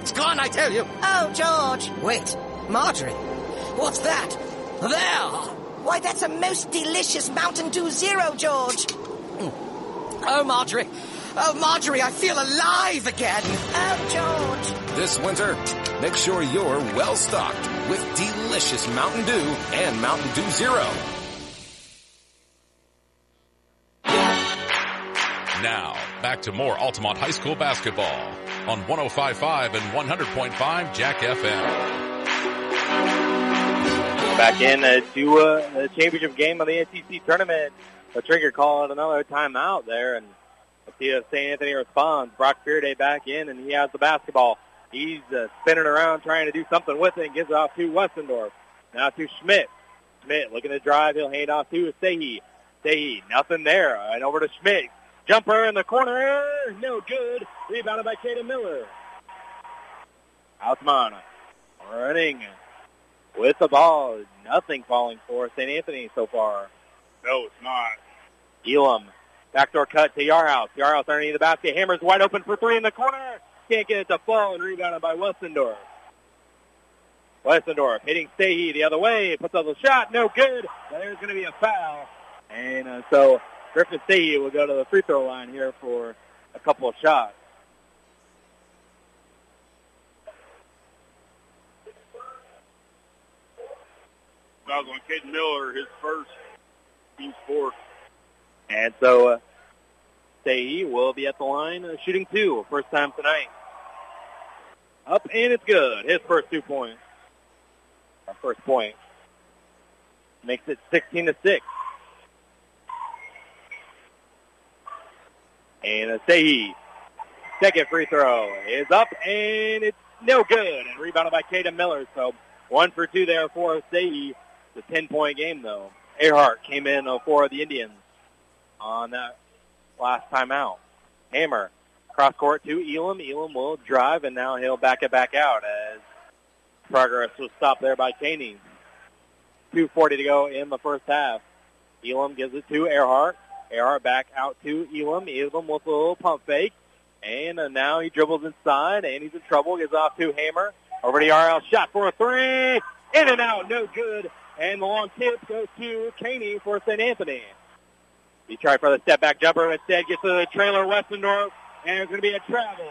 It's gone, I tell you. Oh, George! Wait, Marjorie. What's that? There! Why, that's a most delicious Mountain Dew Zero, George. Hmm. Oh, Marjorie. Oh, Marjorie, I feel alive again. Oh, George. This winter, make sure you're well stocked with delicious Mountain Dew and Mountain Dew Zero. Now, back to more Altamont High School basketball on 105.5 and 100.5 Jack FM. Back in uh, to uh, the championship game of the NTC tournament. A trigger calling another timeout there, and let's see if St. Anthony responds. Brock Fearday back in, and he has the basketball. He's uh, spinning around trying to do something with it and gives it off to Westendorf. Now to Schmidt. Schmidt looking to drive. He'll hand off to Sehi. Sehi, nothing there. And over to Schmidt. Jumper in the corner. No good. Rebounded by Caden Miller. Altamont running with the ball. Nothing falling for St. Anthony so far. No, it's not. Elam. Backdoor cut to Yarhouse. Yarhouse underneath the basket. Hammers wide open for three in the corner. Can't get it to fall and rebounded by Westendorf. Westendorf hitting Stahey the other way, puts up the shot, no good. There's going to be a foul. And uh, so Griffin Stahey will go to the free throw line here for a couple of shots. Fouls on Caden Miller, his first, team's fourth. And so uh, Stahey will be at the line uh, shooting two, first time tonight. Up and it's good. His first two points. Our first point. Makes it 16 to 6. And Stahey, second free throw is up and it's no good. And rebounded by Caden Miller. So one for two there for Stahey. A 10-point game, though. Earhart came in uh, for the Indians on that last time out. Hammer cross court to Elam. Elam will drive, and now he'll back it back out as progress was stopped there by Caney. 2.40 to go in the first half. Elam gives it to Earhart. Earhart back out to Elam. Elam with a little pump fake. And uh, now he dribbles inside, and he's in trouble. Gets off to Hammer. Over to RL. Shot for a three. In and out. No good. And the long tip goes to Caney for St. Anthony. He tried for the step back jumper. Instead gets to the trailer Westendorf. And it's going to be a travel.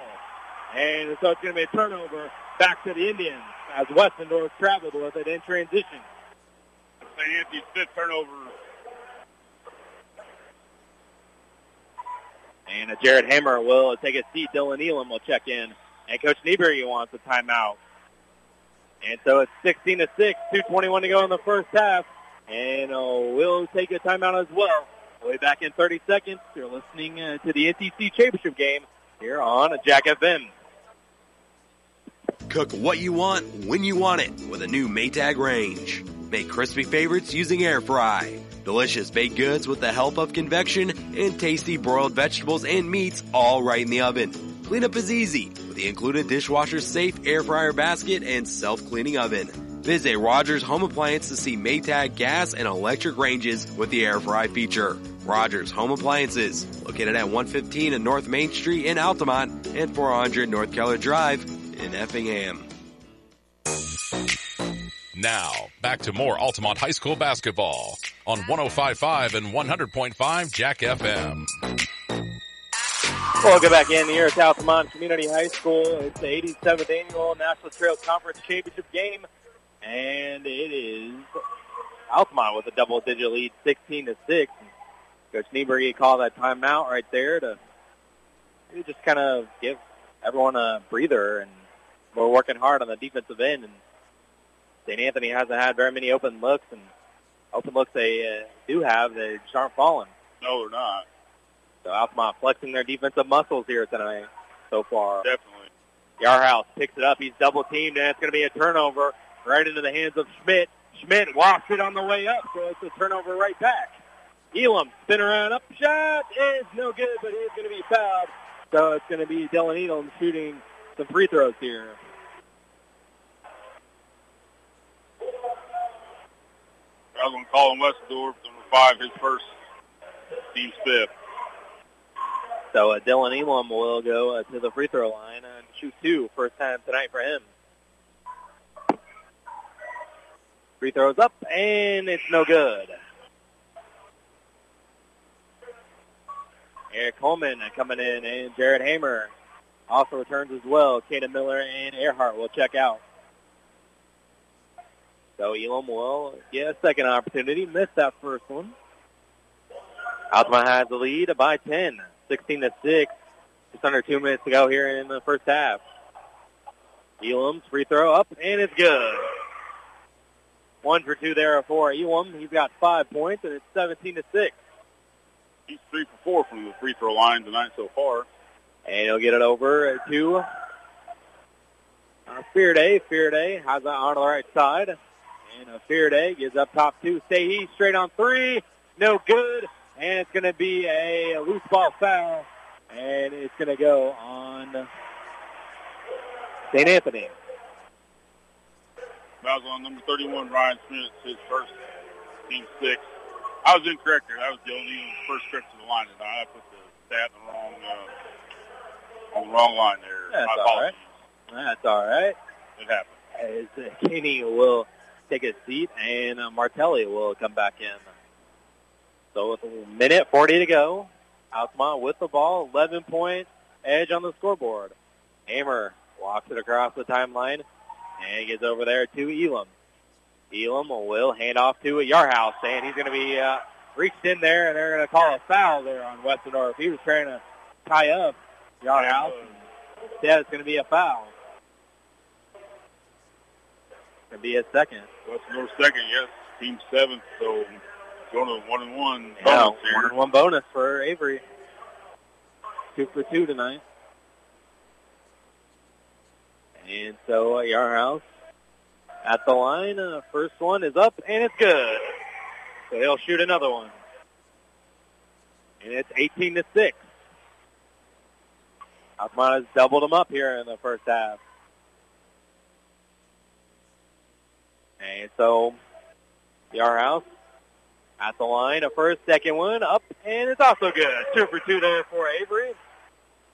And so it's going to be a turnover back to the Indians as Westendorf traveled with it in transition. St. Anthony's fifth turnover. And Jared Hammer will take a seat. Dylan Elam will check in. And Coach Niebury wants a timeout. And so it's 16 to 6, 2.21 to go in the first half. And uh, we'll take a timeout as well. Be back in 30 seconds. You're listening uh, to the NTC Championship game here on Jack FM. Cook what you want when you want it with a new Maytag range. Make crispy favorites using air fry. Delicious baked goods with the help of convection and tasty broiled vegetables and meats all right in the oven. Cleanup is easy with the included dishwasher safe air fryer basket and self-cleaning oven. Visit Rogers Home Appliance to see Maytag gas and electric ranges with the air fry feature. Rogers Home Appliances, located at 115 in North Main Street in Altamont and 400 North Keller Drive in Effingham. Now, back to more Altamont High School basketball on 105.5 and 100.5 Jack FM. Welcome back in here at Altamont Community High School. It's the 87th annual National Trail Conference Championship game, and it is Altamont with a double-digit lead, 16 to six. Coach Niebury called that timeout right there to just kind of give everyone a breather, and we're working hard on the defensive end. And St. Anthony hasn't had very many open looks, and open looks they uh, do have, they just aren't falling. No, they're not. So Altamont flexing their defensive muscles here tonight so far. Definitely. Yarhouse picks it up. He's double teamed, and it's going to be a turnover right into the hands of Schmidt. Schmidt wafts it on the way up, so it's a turnover right back. Elam spin around up shot is no good, but he's going to be fouled. So it's going to be Dylan Elam shooting some free throws here. I was going to call him Westendorf, number five, his first, team's fifth. So uh, Dylan Elam will go uh, to the free throw line and shoot two, first time tonight for him. Free throws up, and it's no good. Eric Coleman coming in, and Jared Hamer also returns as well. Caden Miller and Earhart will check out. So Elam will get a second opportunity. Missed that first one. Altamont has the lead by 10, 16 to 6. Just under two minutes to go here in the first half. Elam's free throw up, and it's good. One for two there for Elam. He's got five points, and it's 17 to 6. He's three for four from the free throw line tonight so far. And he'll get it over to uh, Fearday. Fearday has it on the right side. And uh, Fearday gives up top two. Stahey straight on three. No good. And it's going to be a loose ball foul. And it's going to go on St. Anthony. That was on number 31, Ryan Schmidt, his first team six. I was incorrect there. That was Dylan Elam's first trip to the line tonight. I put the stat on the wrong, uh, on the wrong line there. That's My all right. That's all right. It happened. as Caney will take a seat and uh, Martelli will come back in. So with a minute 40 to go, Altamont with the ball, 11 point edge on the scoreboard. Hamer walks it across the timeline and he gets over there to Elam. Elam will hand off to Yarhouse, and he's going to be uh, reached in there, and they're going to call a foul there on Westendorf. He was trying to tie up Yarhouse. Instead, it's going to be a foul. It's going to be a second. Westendorf second, yes. Team seventh, so going to one and one Yeah, bonus here. one and one bonus for Avery. Two for two tonight. And so uh, Yarhouse at the line. Uh, first one is up, and it's good. So he'll shoot another one. And it's 18 to 6. Altamont has doubled them up here in the first half. And so Yarhouse at the line. A first, second one up, and it's also good. Two for two there for Avery.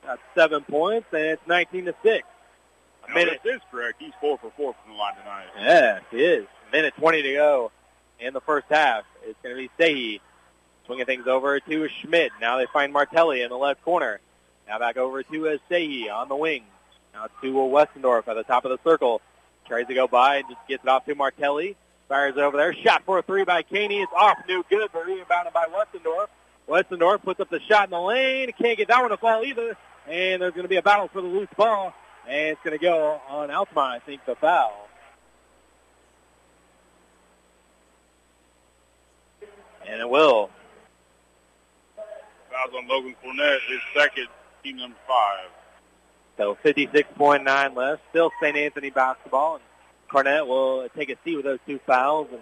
That's seven points, and it's 19 to 6. A minute. this is correct. He's four for four from the line tonight. Yes, it is. Minute 20 to go in the first half. It's going to be Sehi swinging things over to Schmidt. Now they find Martelli in the left corner. Now back over to Sehi on the wing. Now to Westendorf at the top of the circle. Tries to go by and just gets it off to Martelli. Fires over there. Shot for a three by Caney. It's off. No good, but rebounded by Westendorf. Westendorf puts up the shot in the lane. Can't get that one to fall either. And there's going to be a battle for the loose ball. And it's going to go on Altamont, I think, the foul. And it will. Fouls on Logan Cornett, his second, team number five. So 56.9 left. Still St. Anthony basketball. And Cornett will take a seat with those two fouls. And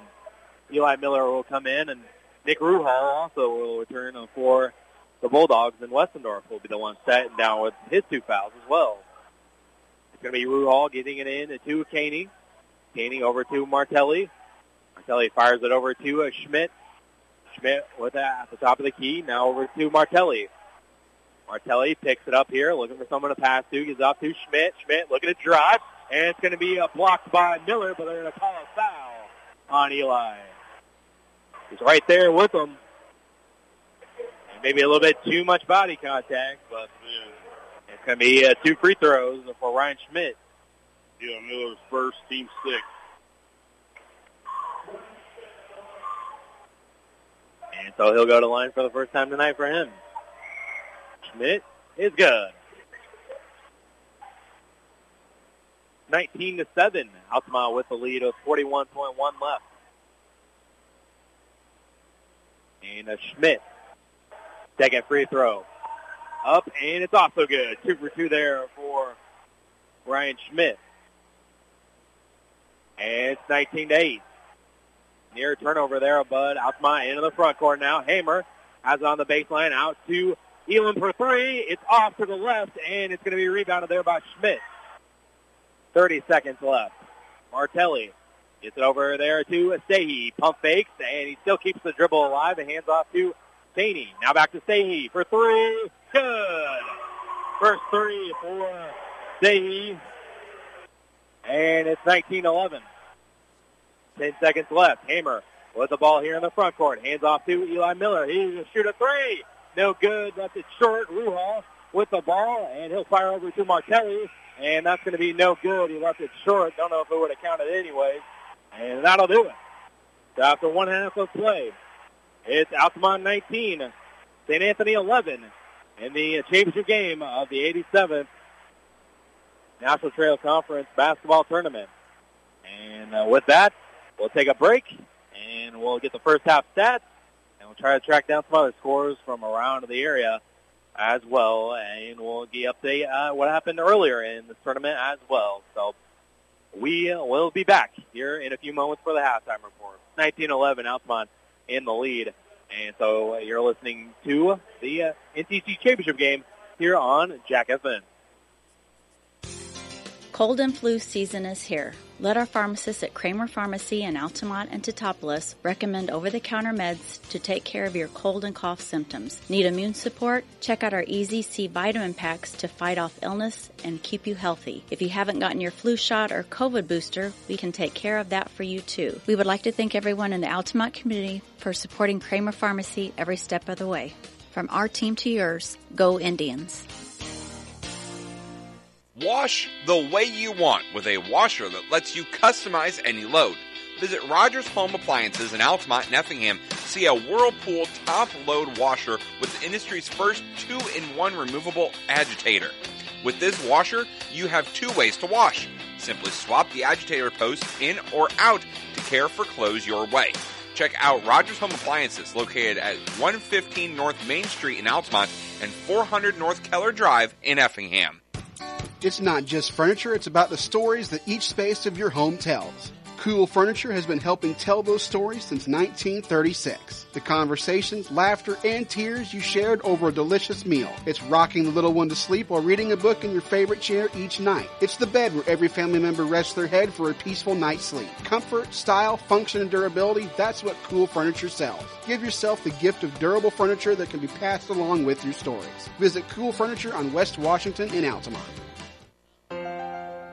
Eli Miller will come in. And Nick Ruhal also will return for the Bulldogs. And Westendorf will be the one sitting down with his two fouls as well. It's going to be Ruhal getting it in to Caney. Caney over to Martelli. Martelli fires it over to Schmidt. Schmidt with that at the top of the key. Now over to Martelli. Martelli picks it up here, looking for someone to pass to. Gives off to Schmidt. Schmidt looking to drive, and it's going to be blocked by Miller, but they're going to call a foul on Eli. He's right there with him. And maybe a little bit too much body contact, but it's going to be uh, two free throws for Ryan Schmidt. Yeah, Miller's first, team six. And so he'll go to line for the first time tonight for him. Schmidt is good. 19 to 7. Altamont with the lead of 41.1 left. And a Schmidt. Second free throw. Up, and it's also good. Two for two there for Ryan Schmidt. And it's 19 to 8. Near turnover there, Bud. Altamont into the front court now. Hamer has it on the baseline out to Elam for three. It's off to the left, and it's going to be rebounded there by Schmidt. 30 seconds left. Martelli gets it over there to Sehi. Pump fakes, and he still keeps the dribble alive and hands off to Caney. Now back to Sehi for three. Good. First three for Sehi. And it's 19-11. 10 seconds left. Hamer with the ball here in the front court. Hands off to Eli Miller. He's going to shoot a three. No good. Left it short. Ruhal with the ball, and he'll fire over to Martelli, and that's going to be no good. He left it short. Don't know if it would have counted anyways, and that'll do it. So after one half of play, it's Altamont 19, St. Anthony 11 in the championship game of the 87th National Trail Conference basketball tournament. And uh, with that, we'll take a break, and we'll get the first half stats, and we'll try to track down some other scores from around the area as well, and we'll get update uh, what happened earlier in this tournament as well. So we will be back here in a few moments for the halftime report. 1911 Altamont in the lead, and so you're listening to the uh, NTC championship game here on Jack FM. Cold and flu season is here. Let our pharmacists at Kramer Pharmacy in Altamont and Teutopolis recommend over-the-counter meds to take care of your cold and cough symptoms. Need immune support? Check out our Easy C vitamin packs to fight off illness and keep you healthy. If you haven't gotten your flu shot or COVID booster, we can take care of that for you too. We would like to thank everyone in the Altamont community for supporting Kramer Pharmacy every step of the way. From our team to yours, go Indians. Wash the way you want with a washer that lets you customize any load. Visit Rogers Home Appliances in Altamont and Effingham. See a Whirlpool top load washer with the industry's first two in one removable agitator. With this washer, you have two ways to wash. Simply swap the agitator post in or out to care for clothes your way. Check out Rogers Home Appliances located at 115 North Main Street in Altamont and 400 North Keller Drive in Effingham. It's not just furniture, it's about the stories that each space of your home tells. Cool Furniture has been helping tell those stories since 1936. The conversations, laughter, and tears you shared over a delicious meal. It's rocking the little one to sleep while reading a book in your favorite chair each night. It's the bed where every family member rests their head for a peaceful night's sleep. Comfort, style, function, and durability, that's what Cool Furniture sells. Give yourself the gift of durable furniture that can be passed along with your stories. Visit Cool Furniture on West Washington in Altamont.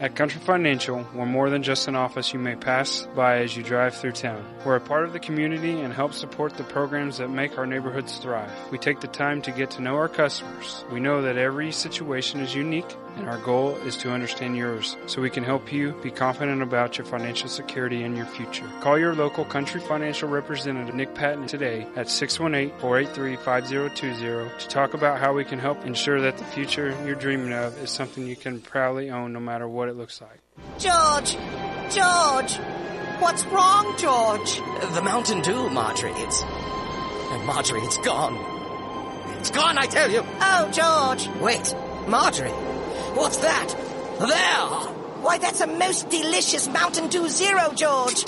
At Country Financial, we're more than just an office you may pass by as you drive through town. We're a part of the community and help support the programs that make our neighborhoods thrive. We take the time to get to know our customers. We know that every situation is unique and our goal is to understand yours so we can help you be confident about your financial security and your future. Call your local Country Financial representative Nick Patton today at 618-483-5020 to talk about how we can help ensure that the future you're dreaming of is something you can proudly own no matter what it looks like. George! George! What's wrong, George? The Mountain Dew, Marjorie. It's. Oh, Marjorie, it's gone. It's gone, I tell you. Oh, George! Wait, Marjorie. What's that? There! Why, that's a most delicious Mountain Dew Zero, George.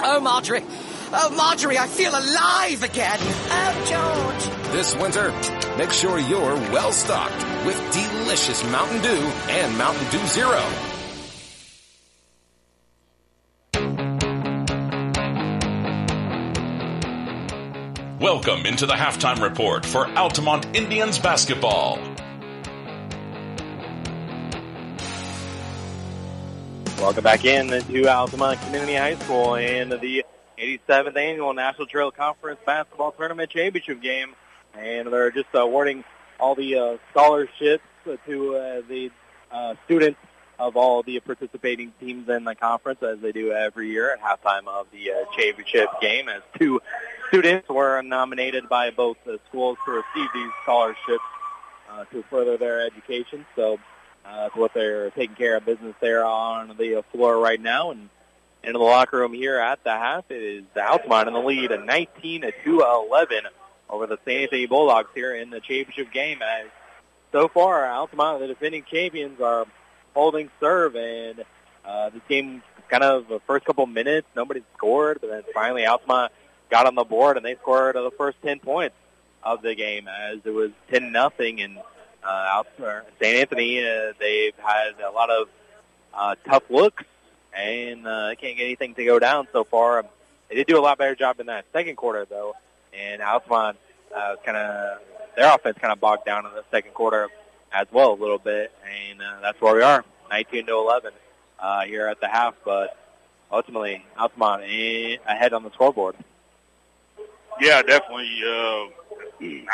Oh, Marjorie. Oh, Marjorie, I feel alive again. Oh, George. This winter, make sure you're well stocked with delicious Mountain Dew and Mountain Dew Zero. Welcome into the halftime report for Altamont Indians basketball. Welcome back in to Altamont Community High School and the 87th Annual National Trail Conference Basketball Tournament Championship game. And they're just awarding all the uh, scholarships to uh, the uh, students of all the participating teams in the conference as they do every year at halftime of the uh, championship game as two students were nominated by both the schools to receive these scholarships uh, to further their education. So uh, that's what they're taking care of business there on the floor right now. And into the locker room here at the half, it is Altamont in the lead, a 19 to 11 over the St. Anthony Bulldogs here in the championship game. As so far, Altamont, the defending champions, are holding serve, and uh, this game kind of the first couple minutes, nobody scored, but then finally Altamont got on the board and they scored the first 10 points of the game as it was 10 nothing and uh, out St. Anthony, uh, they've had a lot of uh, tough looks and uh, can't get anything to go down so far. They did do a lot better job in that second quarter though, and Altamont uh, kind of their offense kind of bogged down in the second quarter as well a little bit, and uh, that's where we are, 19 to 11 uh, here at the half. But ultimately, Altamont ahead on the scoreboard. Yeah, definitely. Uh,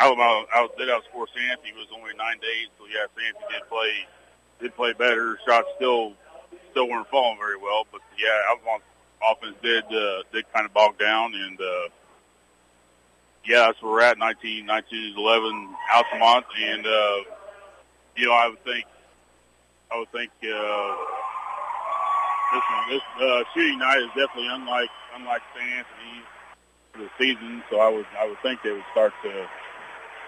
Altamont out, did outscore Santy. It was only nine days, so yeah, Santy did play did play better. Shots still still weren't falling very well, but yeah, Altamont offense did uh, did kind of bog down, and uh, yeah, that's where we're at. 19, 19 11 Altamont, and uh, you know, I would think I would think uh, this this uh, shooting night is definitely unlike unlike St. Anthony's for the season. So I would I would think they would start to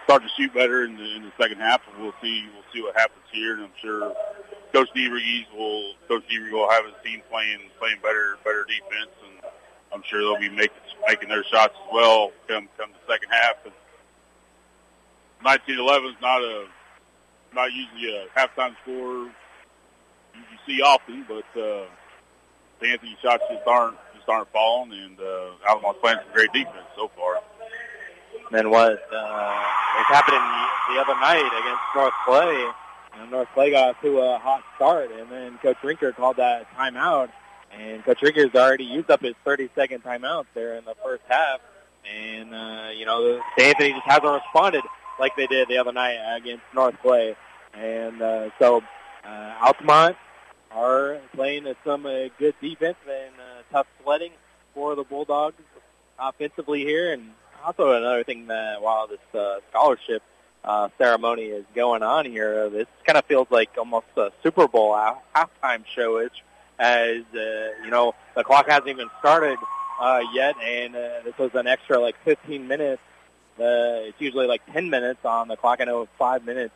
start to shoot better in the in the second half. We'll see we'll see what happens here. And I'm sure Coach DeVries will Coach DeVries will have his team playing playing better better defense, and I'm sure they'll be making making their shots as well come come the second half. But 1911 is not a not usually a halftime score you, see often, but uh, the Anthony shots just aren't just aren't falling, and uh, Altamont's playing some great defense so far. And what uh, was happening the other night against North Clay, and North Clay got to a hot start, and then Coach Rinker called that timeout, and Coach Rinker's already used up his 30-second timeout there in the first half, and uh, you know, Anthony just hasn't responded like they did the other night against North Clay, and uh, so uh, Altamont are playing some uh, good defense and uh, tough sledding for the Bulldogs offensively here. And also another thing that while this uh, scholarship uh, ceremony is going on here, this kind of feels like almost a Super Bowl halftime showish as, uh, you know, the clock hasn't even started uh, yet, and uh, this was an extra like 15 minutes. Uh, it's usually like 10 minutes on the clock. I know five minutes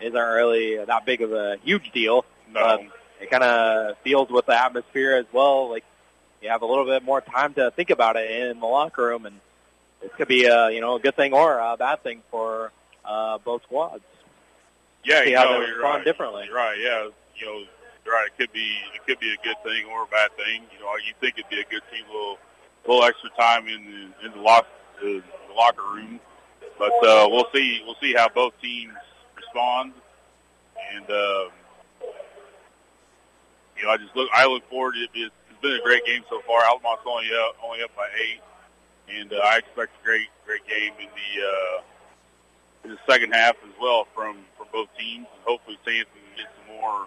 isn't really that big of a huge deal. No. Um, it kind of feels with the atmosphere as well. Like you have a little bit more time to think about it in the locker room, and it could be a you know a good thing or a bad thing for uh, both squads. Yeah, See how know, they you're respond right. differently. You're right. Yeah, you know, right. It could be it could be a good thing or a bad thing. You know, you think it'd be a good thing, a little little extra time in the in the lock the, the locker room, but uh, we'll see we'll see how both teams respond, and. Uh, you know, I just look. I look forward. to it. It's been a great game so far. Altamont's only up, only up by eight, and uh, I expect a great, great game in the uh, in the second half as well from from both teams. And hopefully, Sanford can get some more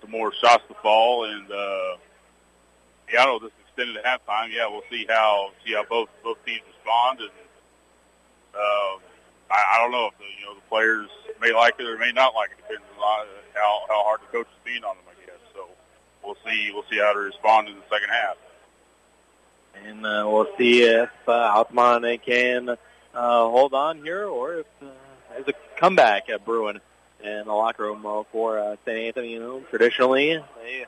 some more shots to fall. And uh, yeah, I don't know this extended halftime. Yeah, we'll see how see how both both teams respond. And uh, I, I don't know if the you know the players may like it or may not like it. Depends on how how hard the coach is being on them. I guess so. We'll see. We'll see how they respond in the second half. And uh, we'll see if uh, Altamont can uh, hold on here or if uh, there's a comeback at Bruin in the locker room uh, for uh, St. Anthony. You know, traditionally they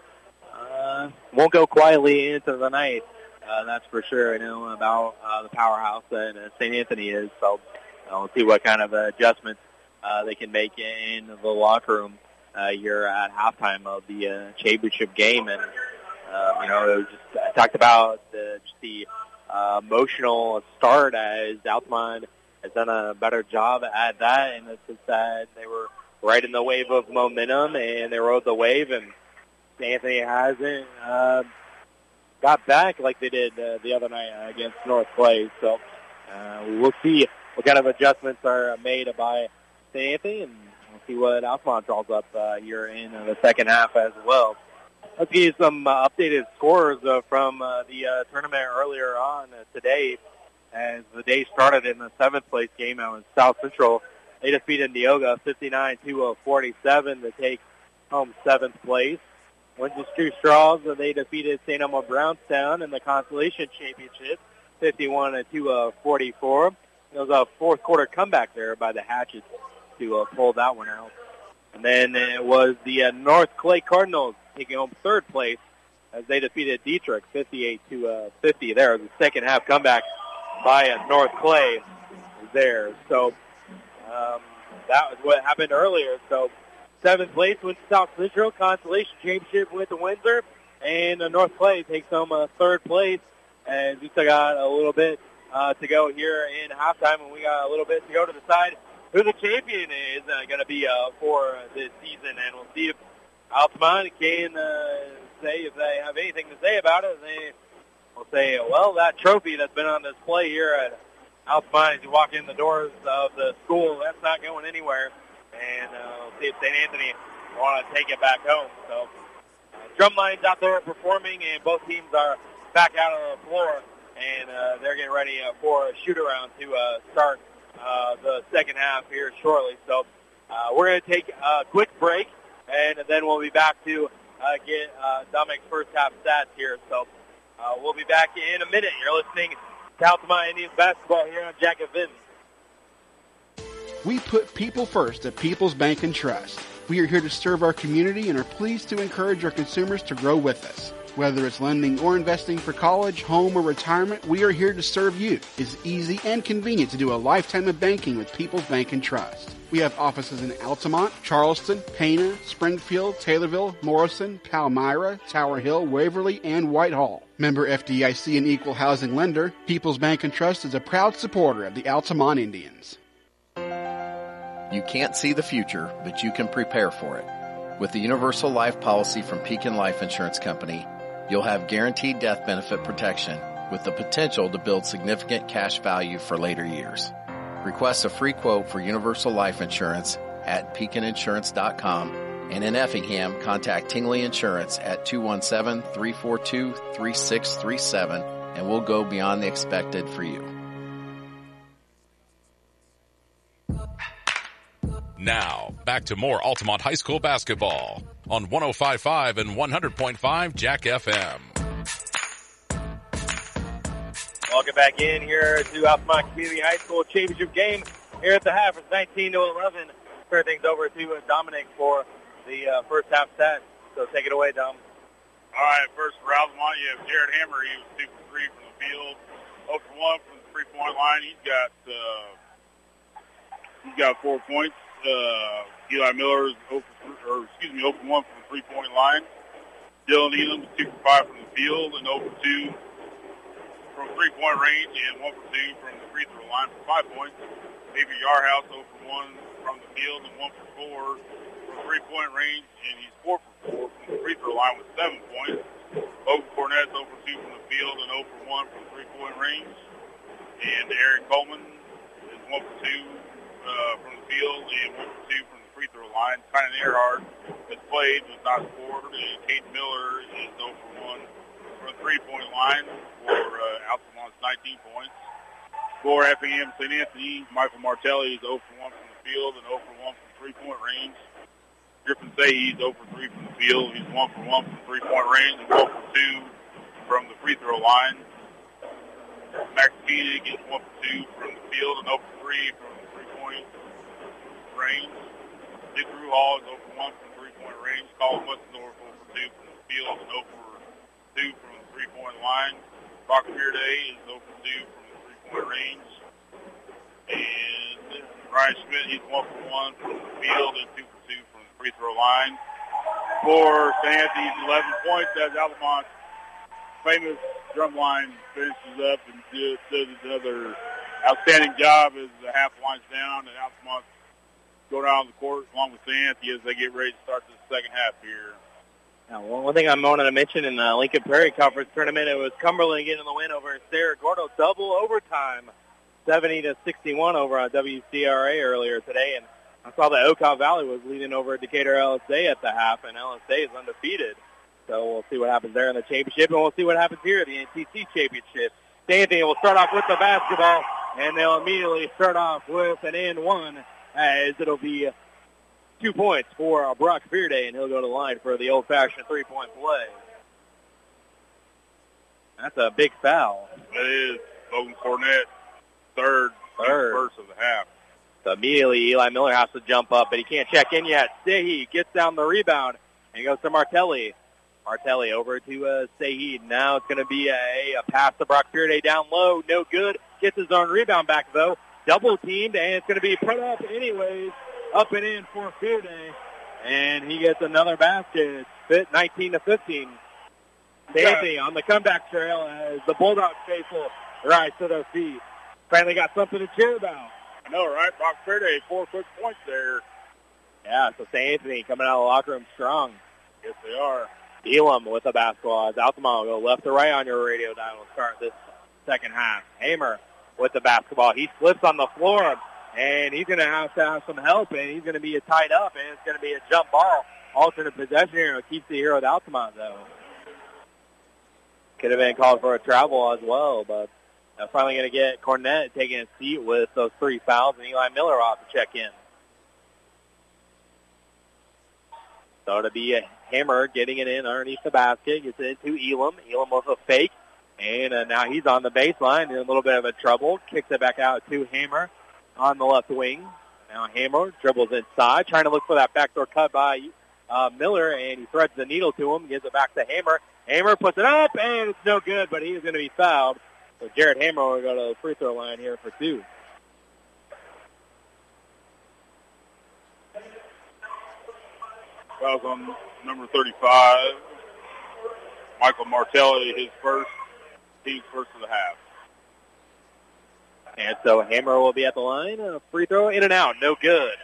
uh, won't go quietly into the night. Uh, that's for sure. I know about uh, the powerhouse that uh, St. Anthony is. So uh, we'll see what kind of adjustments uh, they can make in the locker room uh, here at halftime of the uh, championship game. And um, you know, it was just I talked about the, just the uh, emotional start as Altamont has done a better job at that, and it's just that they were right in the wave of momentum and they rode the wave, and Anthony hasn't uh, got back like they did uh, the other night against North Clay. So uh, we'll see what kind of adjustments are made by. Anthony, and we'll see what Altamont draws up uh, here in the second half as well. Let's give you some uh, updated scores uh, from uh, the uh, tournament earlier on uh, today. As the day started in the seventh place game out in South Central, they defeated Neoga 59 to 47 to take home seventh place. Winchell Two Straws, uh, they defeated St. Elmo Brownstown in the consolation championship 51 to 44. It was a fourth quarter comeback there by the Hatchets to uh, pull that one out. And then it was the uh, North Clay Cardinals taking home third place as they defeated Dieterich 58 to uh, 50. There, the second half comeback by North Clay there. So um, that was what happened earlier. So seventh place went to South Central consolation championship with the Windsor, and uh, North Clay takes home uh, third place. And we still got a little bit uh, to go here in halftime, and we got a little bit to go to decide who the champion is uh, going to be uh, for this season, and we'll see if Altamont can uh, say if they have anything to say about it. They will say, well, that trophy that's been on display here at Altamont as you walk in the doors of the school, that's not going anywhere. And uh, we'll see if St. Anthony want to take it back home. So uh, Drumline's out there performing, and both teams are back out on the floor, and uh, they're getting ready uh, for a shoot-around to uh, start uh, the second half here shortly. So uh, we're going to take a quick break, and then we'll be back to uh, get uh, Dominic's first half stats here. So uh, we'll be back in a minute. You're listening to Altamont Indians basketball here on Jack and. We put people first at People's Bank and Trust. We are here to serve our community and are pleased to encourage our consumers to grow with us. Whether it's lending or investing for college, home, or retirement, we are here to serve you. It's easy and convenient to do a lifetime of banking with People's Bank and Trust. We have offices in Altamont, Charleston, Pana, Springfield, Taylorville, Morrison, Palmyra, Tower Hill, Waverly, and Whitehall. Member FDIC and equal housing lender, People's Bank and Trust is a proud supporter of the Altamont Indians. You can't see the future, but you can prepare for it. With the Universal Life Policy from Pekin Life Insurance Company, you'll have guaranteed death benefit protection with the potential to build significant cash value for later years. Request a free quote for Universal Life Insurance at pekininsurance.com and in Effingham, contact Tingley Insurance at 217-342-3637 and we'll go beyond the expected for you. Now, back to more Altamont High School basketball on 105.5 and 100.5 Jack FM. Welcome back in here to Altamont Community High School Championship game. Here at the half, it's 19 to 11. Turn things over to uh, Dominic for the uh, first half set. So take it away, Dom. All right, first for Altamont, you have Jared Hammer. He was 2 for 3 from the field, 0 for 1 from the three-point line. He's got uh, he's got four points. Uh, Eli Miller is 0 for, or excuse me, 0 for 1 from the three-point line. Dylan Elam is 2 for 5 from the field and 0 for 2 from three-point range and 1 for 2 from the free throw line for 5 points. Xavier Yarhouse 0 for 1 from the field and 1 for 4 from three-point range, and he's 4 for 4 from the free throw line with 7 points. Logan Cornett 0 for 2 from the field and 0 for 1 from three-point range. And Aaron Coleman is 1 for 2 uh, from the field and 1 for 2 from the free throw line. Tynan Earhart has played, but not scored, and Caden Miller is 0 for 1 from the three-point line for uh, Altamont's 19 points. For Effingham St. Anthony, Michael Martelli is 0 for 1 from the field and 0 for 1 from three-point range. Griffin Say he's 0 for 3 from the field. He's 1 for 1 from three-point range and 1 for 2 from the free throw line. Max Koenig is 1 for 2 from the field and 0 for 3 from the three-point range. Dick Ruhall is 0 for 1 from three-point range. Colin Westendorf 0 for 2 from the field and 0 for 2 from the three-point line. Brock Day is 0 for 2 from the three-point range. And Ryan Schmidt, he's 1 for 1 from the field and 2 for 2 from the free throw line. For St. Anthony's 11 points as Altamont's famous drumline finishes up and does, does another outstanding job as the half winds down and Altamont's going out on the court along with St. As they get ready to start the second half here. Uh, now, one thing I wanted to mention in the Lincoln Prairie Conference tournament, it was Cumberland getting the win over Cerro Gordo, double overtime, 70 to 61 over on WCRA earlier today. And I saw that Okaw Valley was leading over Decatur LSA at the half, and LSA is undefeated. So we'll see what happens there in the championship, and we'll see what happens here in the NTC championship. St. Anthony will start off with the basketball, and they'll immediately start off with an N one, as it'll be two points for Brock Fearday, and he'll go to the line for the old-fashioned three-point play. That's a big foul. That is Logan Cornett, third, Third. first of the half. So immediately Eli Miller has to jump up, but he can't check in yet. Sehi gets down the rebound and goes to Martelli. Martelli over to uh, Sehi. Now it's going to be a, a pass to Brock Fearday down low. No good. Gets his own rebound back, though. Double teamed, and it's going to be put up anyways. Up and in for Fearday. And he gets another basket. Fit 19 to 15. Anthony on the comeback trail as the Bulldogs faithful rise to their feet. Finally got something to cheer about. I know, right? Brock Fearday, four quick points there. Yeah, so St. Anthony coming out of the locker room strong. Yes, they are. Elam with the basketball as Altamont will go left to right on your radio dial to start this second half. Hamer with the basketball. He slips on the floor, and he's going to have to have some help, and he's going to be a tied up, and it's going to be a jump ball. Alternate possession here. Keeps the hero with Altamont, though. Could have been called for a travel as well, but uh, finally going to get Cornett taking a seat with those three fouls, and Eli Miller off to check in. So it'll be a Hammer getting it in underneath the basket. Gets it into Elam. Elam with a fake. And uh, now he's on the baseline in a little bit of a trouble. Kicks it back out to Hammer on the left wing. Now Hammer dribbles inside, trying to look for that backdoor cut by uh, Miller, and he threads the needle to him, gives it back to Hammer. Hammer puts it up, and it's no good, but he is going to be fouled. So Jared Hammer will go to the free throw line here for two. Fouls on number 35. Michael Martelli, his first, team's first of the half. And so Hammer will be at the line. A free throw in and out. No good.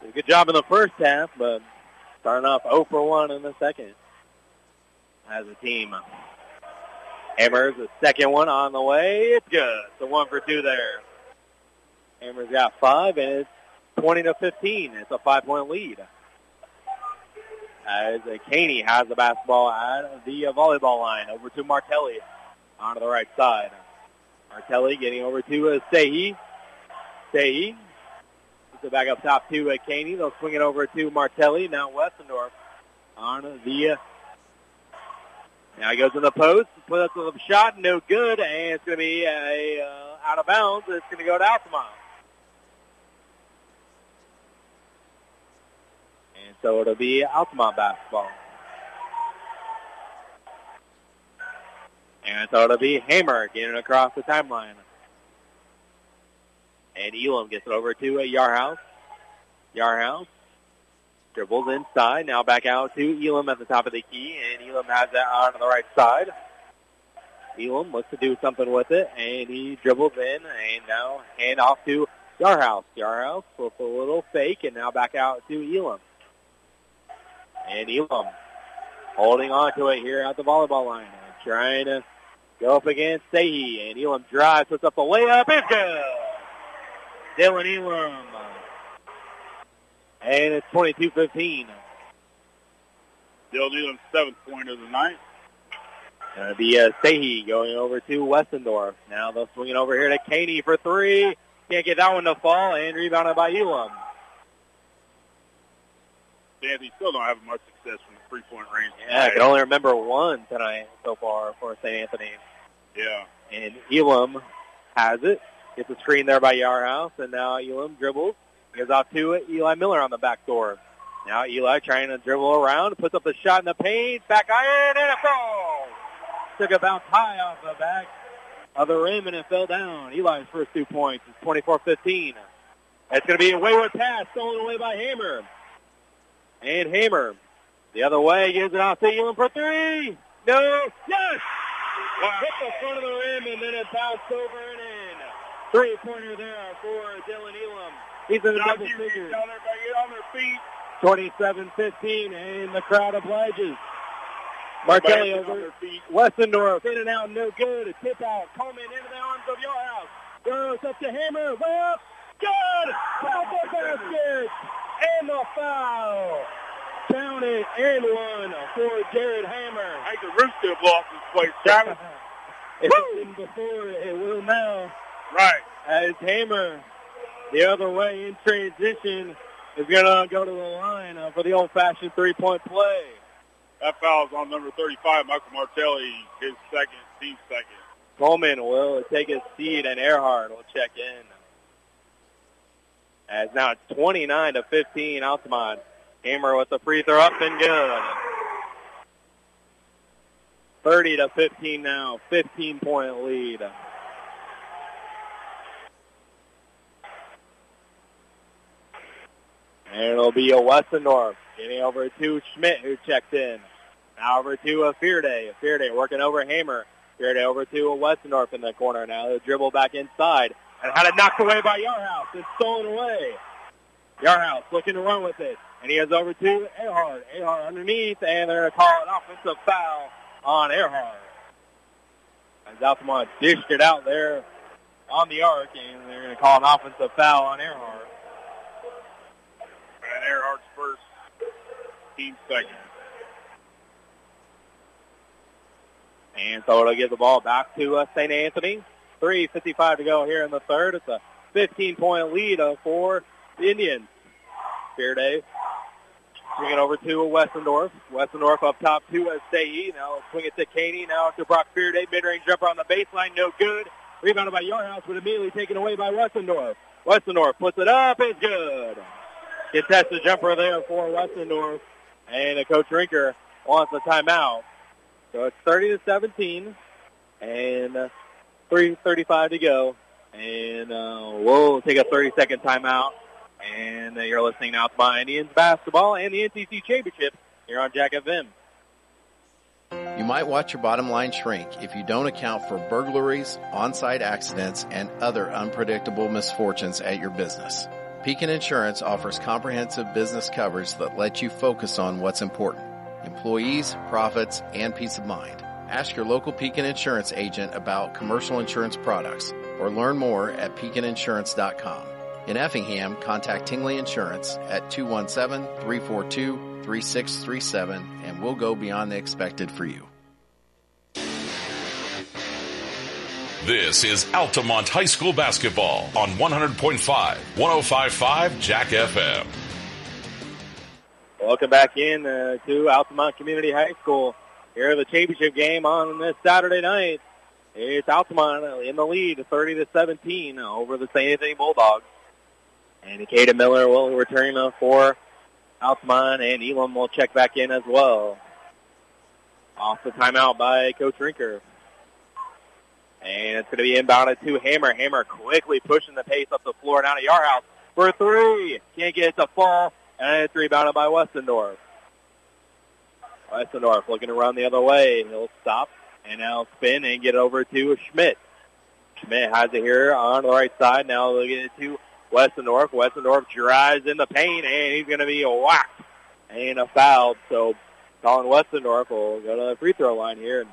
Did a good job in the first half, but starting off 0 for 1 in the second as a team. Hammer's the second one on the way. It's good. So one for two there. Hammer's got five, and it's 20 to 15. It's a five-point lead. As Caney has the basketball at the volleyball line over to Martelli onto the right side. Martelli getting over to uh, Sehi. Sehi. Puts back up top to uh, Caney. They'll swing it over to Martelli. Now Westendorf on the... Uh, now he goes in the post. Put up the shot. No good. And it's going to be a uh, out of bounds. It's going to go to Altamont. And so it'll be Altamont basketball. And so it'll be Hammer getting across the timeline. And Elam gets it over to a Yarhouse. Yarhouse dribbles inside. Now back out to Elam at the top of the key. And Elam has that on the right side. Elam looks to do something with it. And he dribbles in. And now hand off to Yarhouse. Yarhouse with a little fake. And now back out to Elam. And Elam holding on to it here at the volleyball line. Trying to Go up against Sehi, and Elam drives, puts up the layup, it's good. Dylan Elam. And it's 22-15. Dylan Elam's seventh point of the night. Gonna be uh, Sehi going over to Westendorf. Now they'll swing it over here to Caney for three. Can't get that one to fall, and rebounded by Elam. Anthony still don't have much success from the three-point range. Yeah, I can only remember one tonight so far for St. Anthony. Yeah. And Elam has it. Gets a screen there by Yarhouse, and now Elam dribbles. Goes out to Eli Miller on the back door. Now Eli trying to dribble around, puts up the shot in the paint, back iron, and it falls. Took a bounce high off the back of the rim, and it fell down. Eli's first two points is 24-15. It's going to be a wayward pass stolen away by Hammer. And Hammer, the other way, gives it out to Elam for three. No, yes! Wow. Hit the front of the rim, and then it bounced over and in. Three-pointer there for Dylan Elam. He's in the double figures. Down there, get on their feet. 27-15, and the crowd obliges. Martelli over Westendorf, in and out, no good. A tip out, Coleman into the arms of Yarhouse. Goes up to Hammer, way up, good! Foul the basket, and the foul. Counted and one for Jared Hammer. I think the Rooster have lost this place, Travis. it didn't before, it will now. Right. As Hammer, the other way in transition, is going to go to the line uh, for the old-fashioned three-point play. That foul's on number 35, Michael Martelli, his second, team second. Coleman will take his seat, and Earhart will check in. As now it's 29 to 15, Altamont. Hammer with the free throw up and good. 30 to 15 now, 15 point lead. And it'll be a Westendorf getting over to Schmidt who checked in. Now over to a Fearday. Fearday working over Hammer. Fearday over to a Westendorf in the corner. Now he'll dribble back inside and had it knocked away by Yarhouse. It's stolen away. Yarhouse looking to run with it. And he goes over to Earhart. Earhart underneath, and they're going to call an offensive foul on Earhart. As Altamont dished it out there on the arc, and they're going to call an offensive foul on Earhart. And Earhart's first, team second. And so it'll give the ball back to uh, St. Anthony. 3.55 to go here in the third. It's a 15-point lead uh, for the Indians. Fearday Swing it over to Westendorf. Westendorf up top to Stahey. Now swing it to Caney. Now to Brock Fearday. Mid-range jumper on the baseline. No good. Rebounded by Yarhouse, but immediately taken away by Westendorf. Westendorf puts it up. It's good. gets Contested jumper there for Westendorf. And the Coach Rinker wants a timeout. So it's 30 to 17. And 3.35 to go. And uh, we'll take a 30-second timeout. And you're listening now to my Indians basketball and the NTC Championship here on Jack FM. You might watch your bottom line shrink if you don't account for burglaries, on-site accidents, and other unpredictable misfortunes at your business. Pekin Insurance offers comprehensive business coverage that lets you focus on what's important. Employees, profits, and peace of mind. Ask your local Pekin Insurance agent about commercial insurance products or learn more at pekininsurance.com. In Effingham, contact Tingley Insurance at 217-342-3637 and we'll go beyond the expected for you. This is Altamont High School basketball on 100.5, 105.5 Jack FM. Welcome back in uh, to Altamont Community High School. Here the championship game on this Saturday night. It's Altamont in the lead, 30 to 17 over the St. Anthony Bulldogs. And Caden Miller will return uh, for Altamont, and Elam will check back in as well. Off the timeout by Coach Rinker. And it's going to be inbounded to Hammer. Hammer quickly pushing the pace up the floor and down to Yarhouse for three. Can't get it to fall, and it's rebounded by Westendorf. Westendorf looking to run the other way. He'll stop and now spin and get over to Schmidt. Schmidt has it here on the right side. Now they'll to Westendorf. Westendorf drives in the paint, and he's going to be whacked and a foul. So Colin Westendorf will go to the free throw line here. And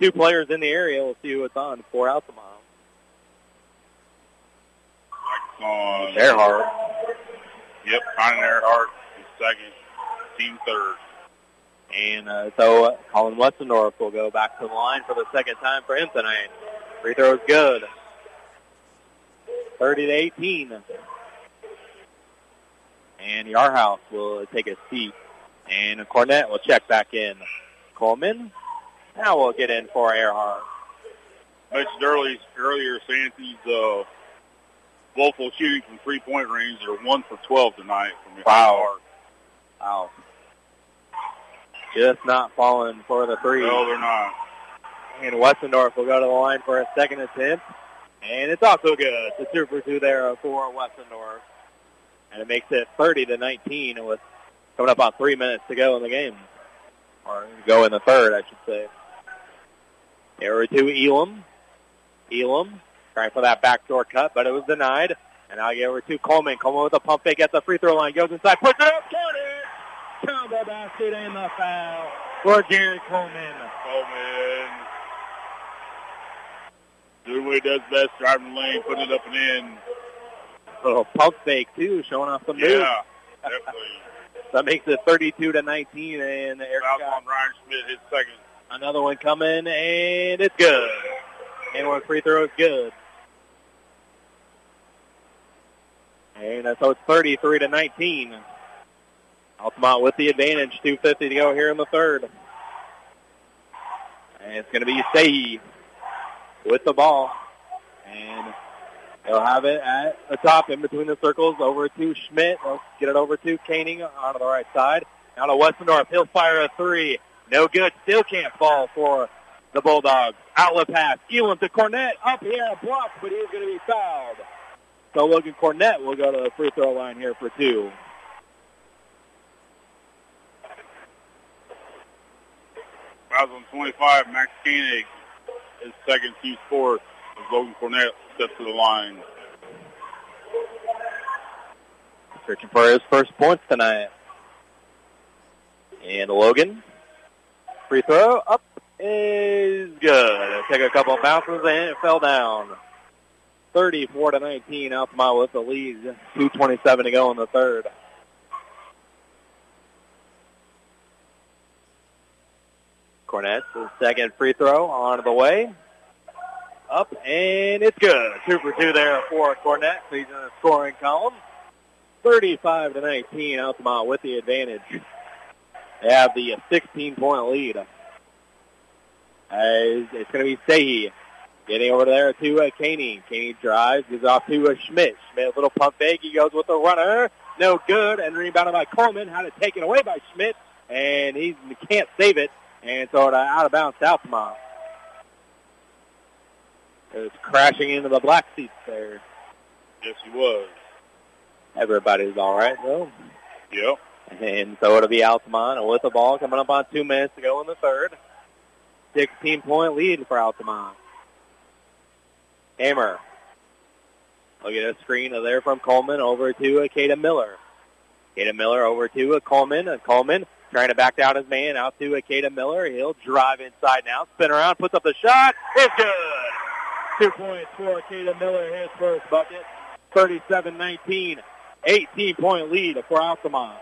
two players in the area. We'll see who it's on for Altamont. On Earhart. Yep, Ryan Earhart is second, team third. And uh, so uh, Colin Westendorf will go back to the line for the second time for him tonight. Free throw is good. 30 to 18. And Yarhouse will take a seat. And Cornett will check back in. Coleman now we'll get in for Earhart. Mentioned early, earlier, Santy's uh, woeful shooting from three-point range. They're one for 12 tonight from Wow. Wow. Just not falling for the three. No, they're not. And Westendorf will go to the line for a second attempt. And it's also good. The for two there for Westendorf. And it makes it 30 to 19 with coming up on three minutes to go in the game. Or go in the third, I should say. There to Elam. Elam trying for that backdoor cut, but it was denied. And now get over to Coleman. Coleman with a pump fake at the free throw line. Goes inside, puts it up, count it! Combo basket and the foul for Jared Coleman. Coleman. Doing what he does best, driving the lane, putting it up and in. Little pump fake too, showing off some move. Yeah, definitely. That makes it 32 to 19, and Eric Foul Scott, on Ryan Schmidt, his second. another one coming, and it's good. And one free throw is good. And so it's 33 to 19. Altamont with the advantage, 2.50 to go here in the third. And it's going to be Sahi with the ball. And they'll have it at the top in between the circles over to Schmidt. They'll get it over to Koenig on the right side. Now to Westendorf. He'll fire a three. No good. Still can't fall for the Bulldogs. Outlet pass. Elam to Cornett. Up here. Blocked, but he's going to be fouled. So Logan Cornett will go to the free throw line here for two. On 25, Max Koenig, his second team fourth. As Logan Cornett steps to the line. Searching for his first points tonight. And Logan. Free throw up is good. Take a couple of bounces and it fell down. 34 to 19. out my with the lead. 2.27 to go in the third. Cornett, the second free throw on the way. Up and it's good. Two for two there for Cornett. He's in the scoring column. 35 to 19. Altamont with the advantage. They have the 16-point lead. As it's going to be Sehi getting over there to uh, Caney. Caney drives, gives off to uh, Schmidt. Schmidt, a little pump fake. He goes with the runner. No good. And rebounded by Coleman. Had it taken away by Schmidt. And he can't save it. And throw it uh, out of bounds to Altamont. It's crashing into the black seats there. Yes, he was. Everybody's all right, though. Yep. And so it'll be Altamont with the ball coming up on two minutes to go in the third. 16-point lead for Altamont. Hammer. Look at a screen there from Coleman over to uh, a Caden Miller. a Caden Miller over to uh, Coleman. And Coleman trying to back down his man out to Akeda Miller. He'll drive inside now, spin around, puts up the shot. It's good. Two points for Akeda Miller, his first bucket. 37-19. 18-point lead for Altamont.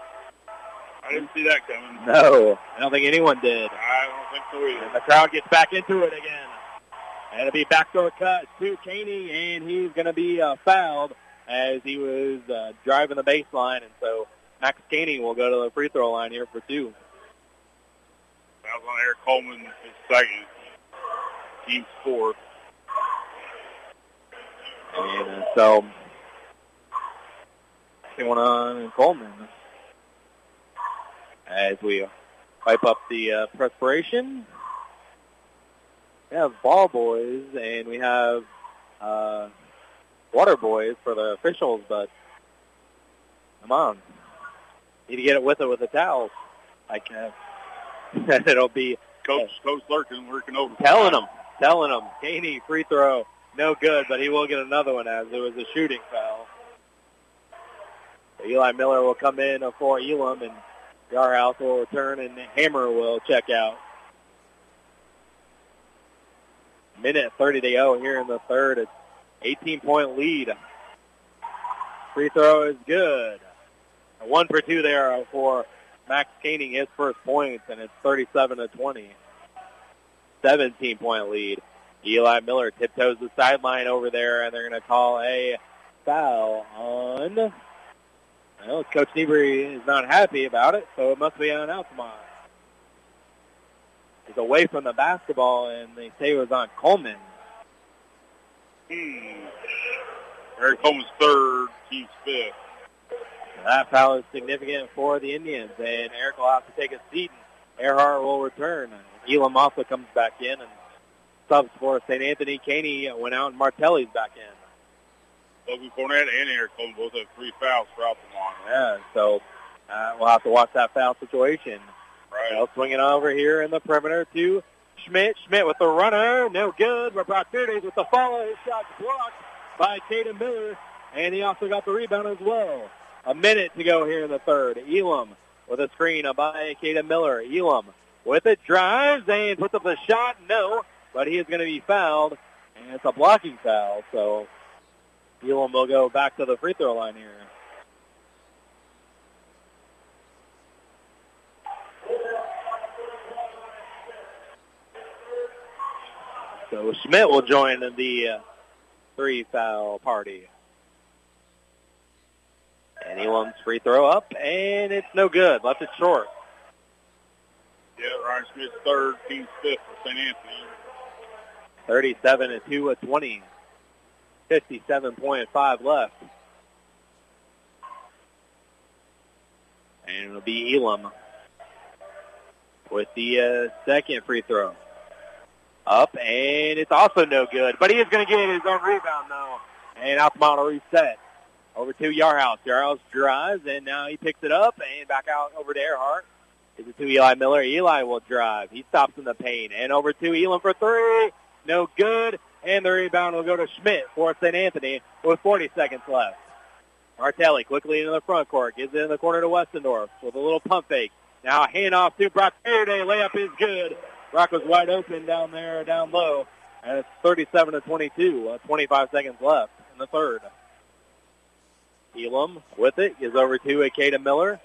I didn't see that coming. No, I don't think anyone did. I don't think so either. And the crowd gets back into it again. And it'll be backdoor cut to Caney, and he's going to be uh, fouled as he was uh, driving the baseline. And so Max Caney will go to the free throw line here for two. That was on Eric Coleman, his second. Team's fourth. And uh, so, going on in Coleman as we wipe up the uh, perspiration. We have ball boys and we have uh, water boys for the officials, but come on, need to get it with it with the towels. I can. It'll be Coach Coach Lurkin working over. telling him, telling him, Caney free throw, no good, but he will get another one as it was a shooting foul. Eli Miller will come in for Elam, and Yarhouse will return, and Hammer will check out. Minute 30 to go here in the third. It's 18-point lead. Free throw is good. One for two there for Max Caney, his first points, and it's 37 to 20. 17-point lead. Eli Miller tiptoes the sideline over there, and they're going to call a foul on. Well, Coach Niebury is not happy about it, so it must be on Altamont. He's away from the basketball, and they say it was on Coleman. Hmm. Eric Coleman's third, team's fifth. That foul is significant for the Indians, and Eric will have to take a seat, and Earhart will return. Elam also comes back in, and subs for St. Anthony. Caney went out, and Martelli's back in. Logan Cornett and Eric Coleman both have three fouls for Altamont. Yeah, so uh, we'll have to watch that foul situation. Right. They'll swing it over here in the perimeter to Schmidt. Schmidt with the runner. No good. Rabratirdes with the follow. His shot blocked by Caden Miller. And he also got the rebound as well. A minute to go here in the third. Elam with a screen by Caden Miller. Elam with it. Drives and puts up the shot. No. But he is going to be fouled. And it's a blocking foul. So Elam will go back to the free throw line here. So Schmidt will join the uh, three foul party. And Elam's free throw up, and it's no good. Left it short. Yeah, Ryan Schmidt's third, team's fifth for St. Anthony. 37 to 2 at 20. 57.5 left. And it'll be Elam with the uh, second free throw. Up, and it's also no good. But he is going to get his own rebound, though. And Altamont will reset. Over to Yarhouse. Yarhouse drives, and now he picks it up, and back out over to Earhart. Is it to Eli Miller? Eli will drive. He stops in the paint. And over to Elam for three. No good. And the rebound will go to Schmidt for St. Anthony with 40 seconds left. Martelli quickly into the front court. Gives it in the corner to Westendorf with a little pump fake. Now a handoff to Brock Fearday. Layup is good. Brock was wide open down there, down low. And it's 37 to 22. Uh, 25 seconds left in the third. Elam with it is over to Caden Miller.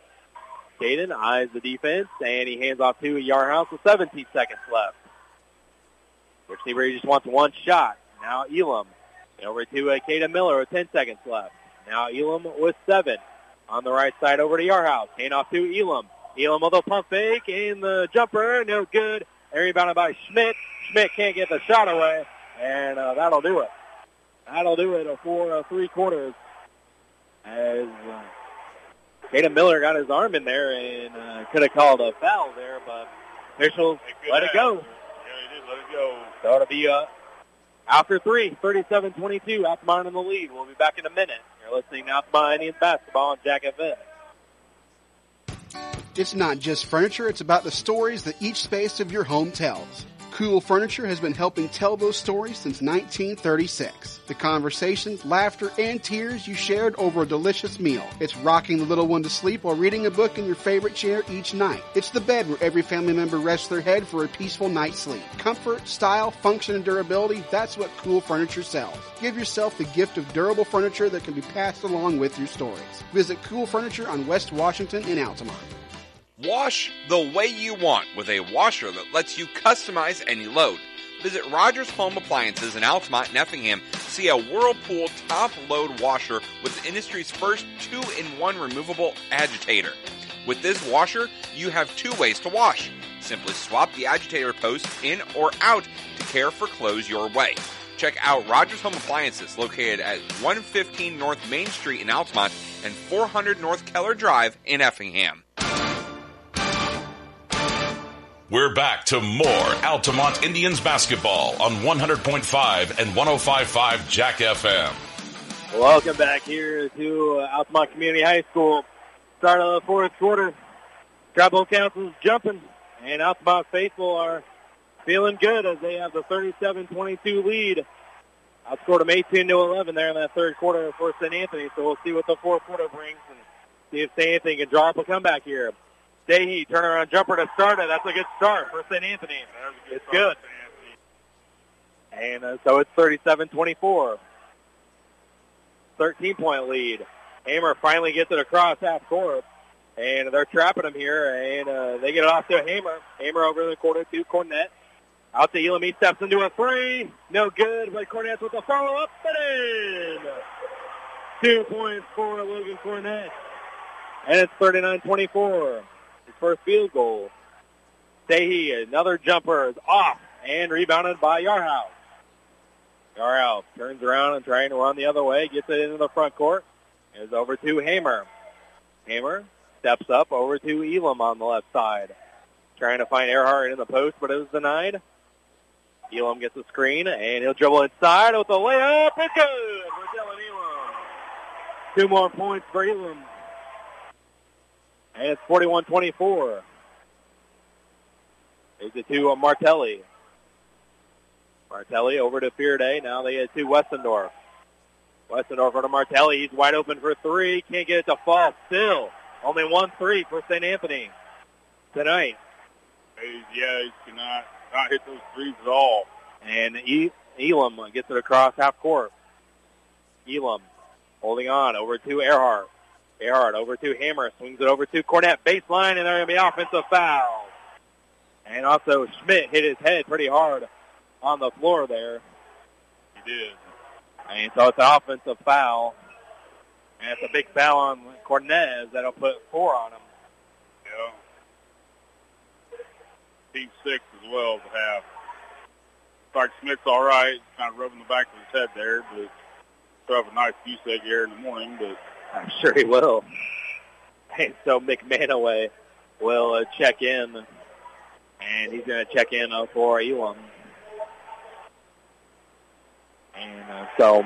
Caden eyes the defense, and he hands off to Yarhouse with 17 seconds left. Seabury just wants one shot. Now Elam over to Caden Miller with 10 seconds left. Now Elam with seven. On the right side over to Yarhouse. Hand off to Elam. Elam with a pump fake in the jumper, no good. And rebounded by Schmidt. Schmidt can't get the shot away, and uh, that'll do it. That'll do it for uh, three quarters. As uh, Caden Miller got his arm in there and uh, could have called a foul there, but officials let it go. Yeah, they did let it go. So it'll be uh, after three, 37-22, Altamont in the lead. We'll be back in a minute. You're listening to Altamont Indians basketball on Jack FM. It's not just furniture, it's about the stories that each space of your home tells. Cool Furniture has been helping tell those stories since 1936. The conversations, laughter, and tears you shared over a delicious meal. It's rocking the little one to sleep while reading a book in your favorite chair each night. It's the bed where every family member rests their head for a peaceful night's sleep. Comfort, style, function, and durability, that's what Cool Furniture sells. Give yourself the gift of durable furniture that can be passed along with your stories. Visit Cool Furniture on West Washington in Altamont. Wash the way you want with a washer that lets you customize any load. Visit Rogers Home Appliances in Altamont and Effingham. See a Whirlpool top load washer with the industry's first two in one removable agitator. With this washer, you have two ways to wash. Simply swap the agitator post in or out to care for clothes your way. Check out Rogers Home Appliances located at 115 North Main Street in Altamont and 400 North Keller Drive in Effingham. We're back to more Altamont Indians basketball on 100.5 and 105.5 Jack FM. Welcome back here to uh, Altamont Community High School. Start of the fourth quarter. Tribal Council's jumping, and Altamont faithful are feeling good as they have the 37-22 lead. Outscored them 18 to 11 there in that third quarter for St. Anthony. So we'll see what the fourth quarter brings and see if St. Anthony can draw up a comeback here. Dahey, turnaround jumper to start it. That's a good start for St. Anthony. It's good. And uh, so it's 37-24. 13-point lead. Hamer finally gets it across half court. And they're trapping him here, and uh, they get it off to Hamer. Hamer over in the corner to Cornett. Out to Elam. He steps into a three. No good, but Cornett with a follow-up. And in. Two points for Logan Cornett. And it's 39-24 his first field goal. Sehi, another jumper is off and rebounded by Yarhouse. Yarhouse turns around and trying to run the other way, gets it into the front court. Is over to Hamer. Hamer steps up over to Elam on the left side. Trying to find Earhart in the post, but it was denied. Elam gets a screen, and he'll dribble inside with a layup. It's good for Dylan Elam. Two more points for Elam. And it's 41-24. There's the two of Martelli. Martelli over to Fearday. Now they get to Westendorf. Westendorf over to Martelli. He's wide open for three. Can't get it to fall. Still, only one three for St. Anthony tonight. Hey, yeah, he cannot not hit those threes at all. And e- Elam gets it across half court. Elam holding on over to Earhart. Earhart over to Hammer, swings it over to Cornett, baseline, and there's going to be offensive foul. And also Schmidt hit his head pretty hard on the floor there. He did. And so it's an offensive foul. And it's a big foul on Cornett that'll put four on him. Yeah. Team six as well as a half. Clark Smith's all right, kind of rubbing the back of his head there, but he'll have a nice egg here in the morning, but I'm sure he will. And so McManaway will uh, check in, and he's going to check in uh, for Elam. And uh, so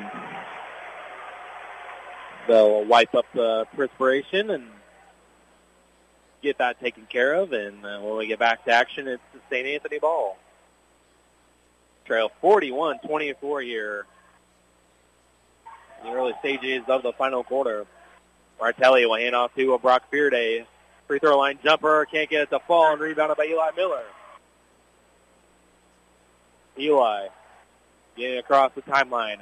they'll wipe up the perspiration and get that taken care of. And uh, when we get back to action, it's the St. Anthony ball. Trail 41-24 here the early stages of the final quarter. Martelli will hand off to a Brock Fearday. Free throw line jumper. Can't get it to fall and rebounded by Eli Miller. Eli getting across the timeline.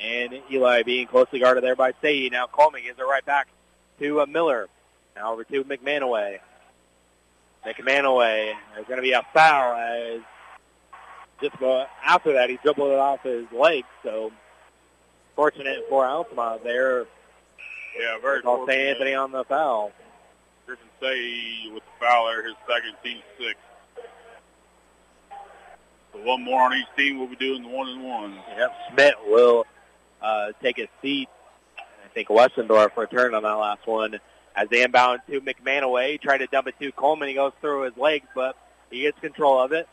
And Eli being closely guarded there by Sayi. Now Coleman gives it right back to uh, Miller. Now over to McManaway. McManaway. There's going to be a foul as just after that he dribbled it off his leg. So fortunate for Altamont there. Yeah, very Call St. Anthony on the foul. Griffin Say with the foul there, his second team six. So one more on each team. We'll be doing the one and one. Yep, Schmidt will uh, take a seat. I think Westendorf returned on that last one as they inbound to McManaway. He tried to dump it to Coleman. He goes through his legs, but he gets control of it.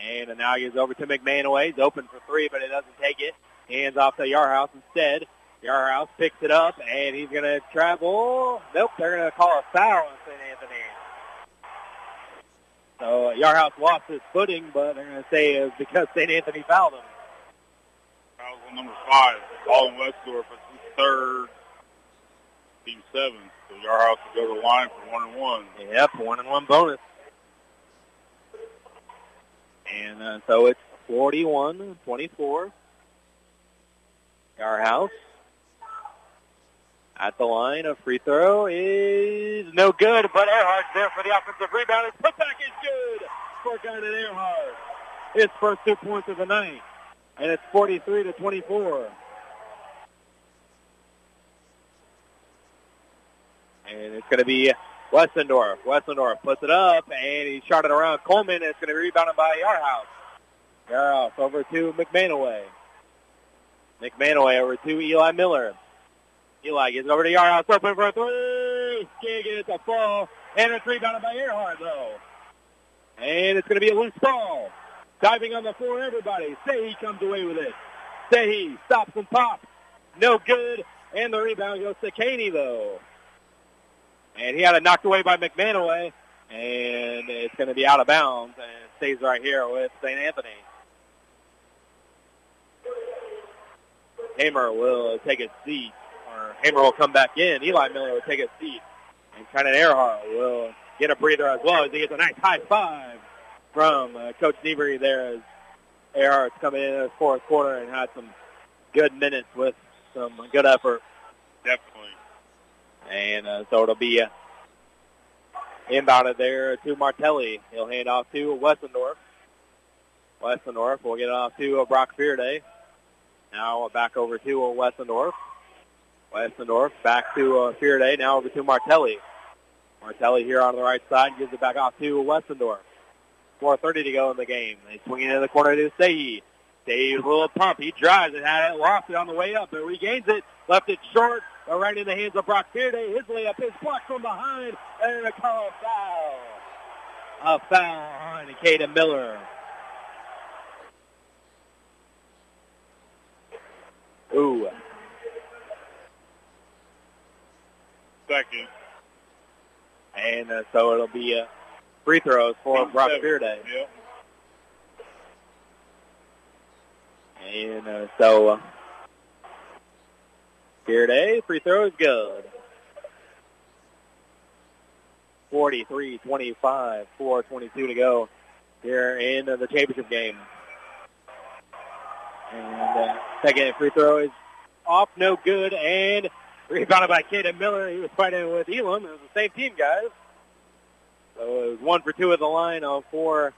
And now he over to McManaway. He's open for three, but he doesn't take it. Hands off to Yarhouse instead. Yarhouse picks it up, and he's going to travel. Nope, they're going to call a foul on St. Anthony. So uh, Yarhouse lost his footing, but they're going to say it's because St. Anthony fouled him. Foul on number five, Alden Westendorf. It's his third, team seven. So Yarhouse will go to the line for one and one. Yep, one and one bonus. And uh, so it's 41-24. Yarhouse at the line. A free throw is no good, but Earhart's there for the offensive rebound. His putback is good for Garnet Earhart. His first two points of the night. And it's 43 to 24. And it's going to be Westendorf. Westendorf puts it up, and he shot it around Coleman, it's going to be rebounded by Yarhouse. Yarhouse over to McManaway. McManaway over to Eli Miller. Eli gets over to Yarhouse, open for a three. Can't get fall, and it's rebounded by Earhart, though. And it's going to be a loose ball. Diving on the floor, everybody. Say he comes away with it. Say he stops and pops. No good. And the rebound goes to Caney, though. And he had it knocked away by McManaway. And it's going to be out of bounds and stays right here with St. Anthony. Hamer will take a seat, or Hamer will come back in. Eli Miller will take a seat. And Kenan Earhart will get a breather as well as he gets a nice high five from uh, Coach Nevery there as Earhart's coming in the fourth quarter and had some good minutes with some good effort. Definitely. And uh, so it'll be uh, inbounded there to Martelli. He'll hand off to Westendorf. Westendorf will get it off to Brock Fearday. Now back over to uh, Westendorf. Westendorf back to uh, Fearday. Now over to Martelli. Martelli here on the right side gives it back off to Westendorf. 4.30 to go in the game. They swing it in the corner to with a little pump. He drives it, had it, lost it on the way up, but regains it, left it short, but right in the hands of Brock Fearday. His layup is blocked from behind, and a call foul. A foul on Caden Miller. Ooh. Second. And uh, so it'll be uh, free throws for Brock Fearday. Yep. And uh, so uh, Fearday, free throw is good. 43-25, 4.22 to go here in uh, the championship game. And uh, second free throw is off, no good, and rebounded by Caden Miller. He was fighting with Elam. It was the same team, guys. So it was one for two at the line uh, for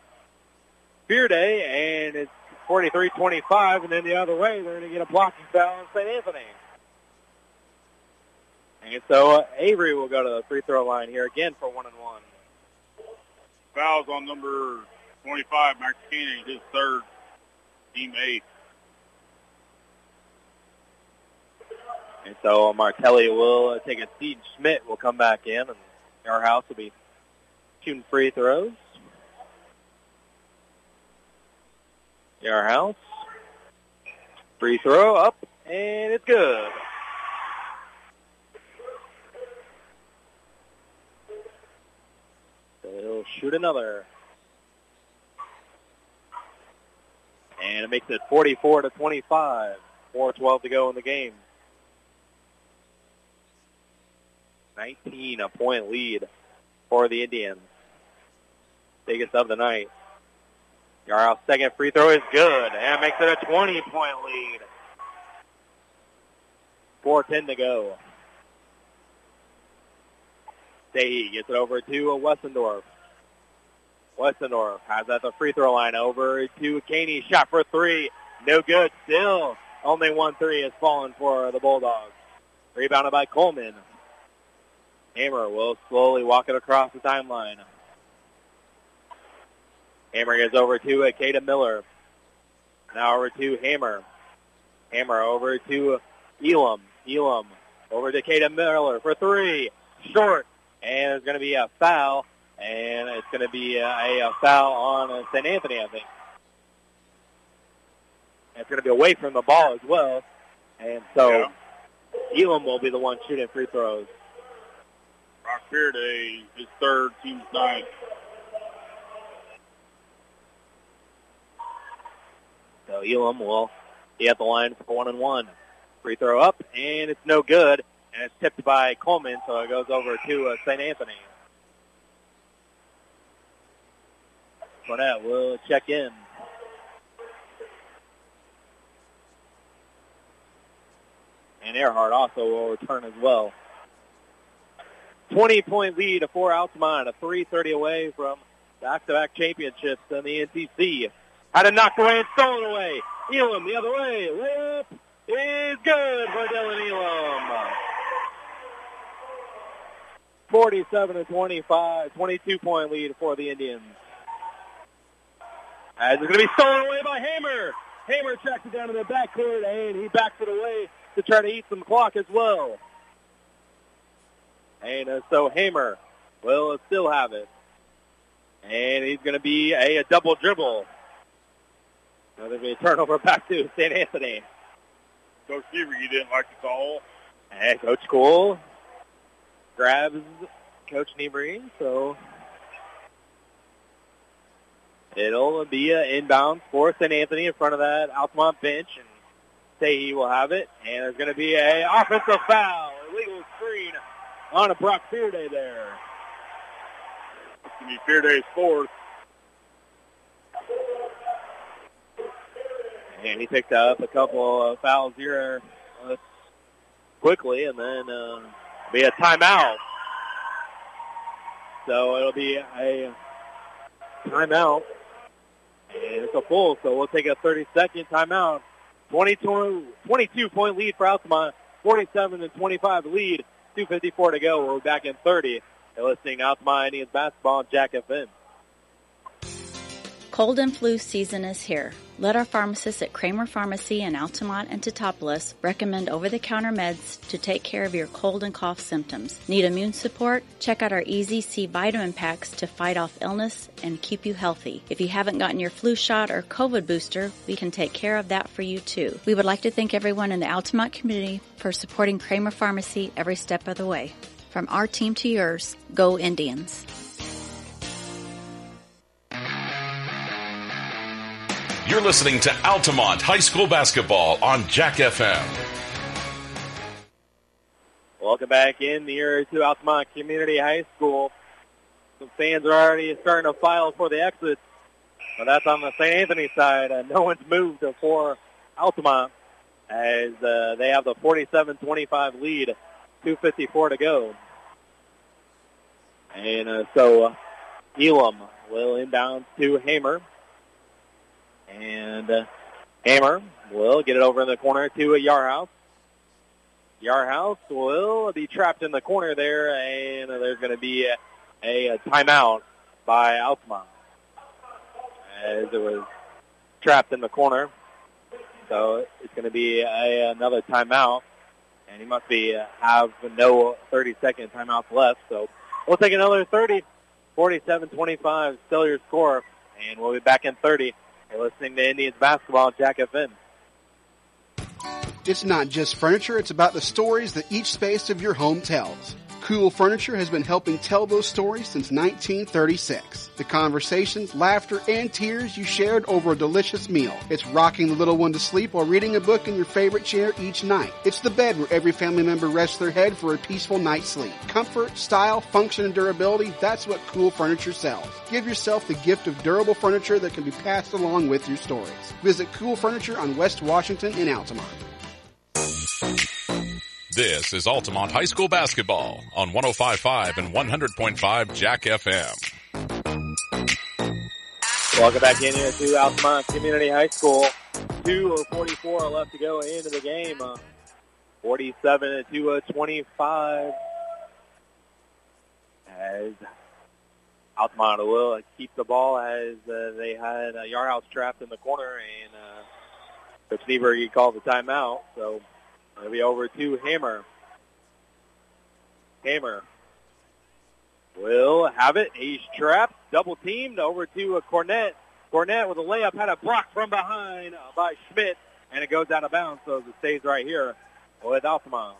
Fearday, and it's 43-25, and then the other way, they're going to get a blocking foul on St. Anthony. And so uh, Avery will go to the free throw line here again for one and one. Fouls on number 25, Max Caney, his third, team eight. And so Martelli will uh, take a seat. Schmidt will come back in, and Yarhouse will be shooting free throws. Yarhouse. Free throw up, and it's good. So he'll shoot another. And it makes it 44 to 25. 4-12 to go in the game. 19 a point lead for the Indians. Biggest of the night. Yarrow's second free throw is good and makes it a 20 point lead. 4.10 to go. Sehi gets it over to Westendorf. Westendorf has at the free throw line over to Caney. Shot for three. No good. Still only one three has fallen for the Bulldogs. Rebounded by Coleman. Hammer will slowly walk it across the timeline. Hammer gets over to Caden Miller. Now over to Hammer. Hammer over to Elam. Elam over to Caden Miller for three. Short. And it's going to be a foul. And it's going to be a, a foul on St. Anthony, I think. And it's going to be away from the ball as well. And so Elam will be the one shooting free throws. Brock Fearday, his third, team's ninth. So Elam will be at the line for one and one. Free throw up, and it's no good. And it's tipped by Coleman, so it goes over to uh, St. Anthony. Fournette will check in. And Earhart also will return as well. 20-point lead for Altamont, a 3.30 away from back-to-back championships in the NTC. Had it knocked away and stolen away. Elam the other way. Layup is good for Dylan Elam. 47 to 25, 22 point lead for the Indians. As it's going to be stolen away by Hamer. Hamer tracks it down to the backcourt and he backs it away to try to eat some clock as well. And uh, so Hamer will still have it. And he's going to be a, a double dribble. Another be a turnover back to St. Anthony. Coach Seaver, you didn't like the call. And Coach Cole grabs Coach Niebrugge, so it'll be an inbound for St. Anthony in front of that Altamont bench, and Sahi will have it. And there's going to be a offensive foul, illegal screen on a Brock Fearday there. It's going to be Fearday's fourth. And he picked up a couple of fouls here uh, quickly, and then uh, be a timeout. So it'll be a timeout. And it's a full, so we'll take a 30-second timeout. 22, 22 point lead for Altamont, 47 and 25 lead, 2.54 to go. We're back in 30. You're listening to Altamont Indians basketball Jack FM. Cold and flu season is here. Let our pharmacists at Kramer Pharmacy in Altamont and Teutopolis recommend over-the-counter meds to take care of your cold and cough symptoms. Need immune support? Check out our Easy C vitamin packs to fight off illness and keep you healthy. If you haven't gotten your flu shot or COVID booster, we can take care of that for you too. We would like to thank everyone in the Altamont community for supporting Kramer Pharmacy every step of the way. From our team to yours, go Indians. You're listening to Altamont High School Basketball on Jack FM. Welcome back in the area to Altamont Community High School. Some fans are already starting to file for the exits, but that's on the St. Anthony side. Uh, no one's moved for Altamont as uh, they have the 47-25 lead, 2.54 to go. And uh, so uh, Elam will inbound to Hamer. And uh, Hammer will get it over in the corner to a Yarhouse. Yarhouse will be trapped in the corner there, and there's going to be a, a, timeout by Altamont as it was trapped in the corner. So it's going to be a, another timeout, and he must be have no 30-second timeouts left. So we'll take another 30, 47-25, still your score, and we'll be back in 30. You're listening to Indians basketball on Jack FM. It's not just furniture, it's about the stories that each space of your home tells. Cool Furniture has been helping tell those stories since 1936. The conversations, laughter, and tears you shared over a delicious meal. It's rocking the little one to sleep while reading a book in your favorite chair each night. It's the bed where every family member rests their head for a peaceful night's sleep. Comfort, style, function, and durability, that's what Cool Furniture sells. Give yourself the gift of durable furniture that can be passed along with your stories. Visit Cool Furniture on West Washington in Altamont. This is Altamont High School basketball on 105.5 and 100.5 Jack FM. Welcome back in here to Altamont Community High School. 2.44 left to go into the game. Uh, 47 to uh, 25. as Altamont will keep the ball as uh, they had uh, Yarhouse trapped in the corner, and uh, Coach Niebrugge called the timeout. So it'll be over to Hammer. Hammer will have it. He's trapped, double teamed over to a Cornette. Cornett with a layup had a block from behind by Schmidt, and it goes out of bounds, so it stays right here with Altamont.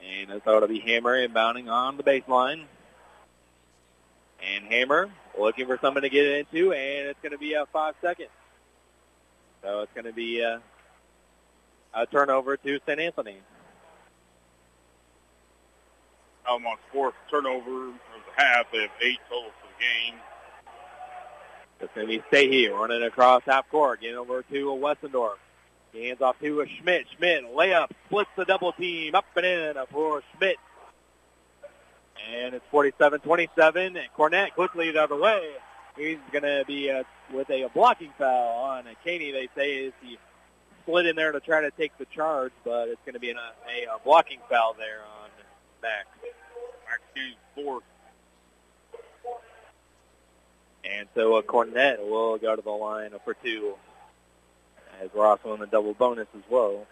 And so it'll be Hammer inbounding on the baseline. And Hammer looking for someone to get it into, and it's going to be a five seconds. So it's going to be a, a turnover to St. Anthony. Almost fourth turnover of the half. They have eight total for the game. It's going to be stay here, running across half court, getting over to Westendorf. Hands off to a Schmidt. Schmidt layup, splits the double team, up and in for Schmidt. And it's 47-27. And Cornett quickly the other way. He's going to be uh, with a, blocking foul on Caney. They say is he slid in there to try to take the charge, but it's going to be an, a, a, blocking foul there on Max. Max Caney four. And so a Cornett will go to the line for two as we're also in the double bonus as well.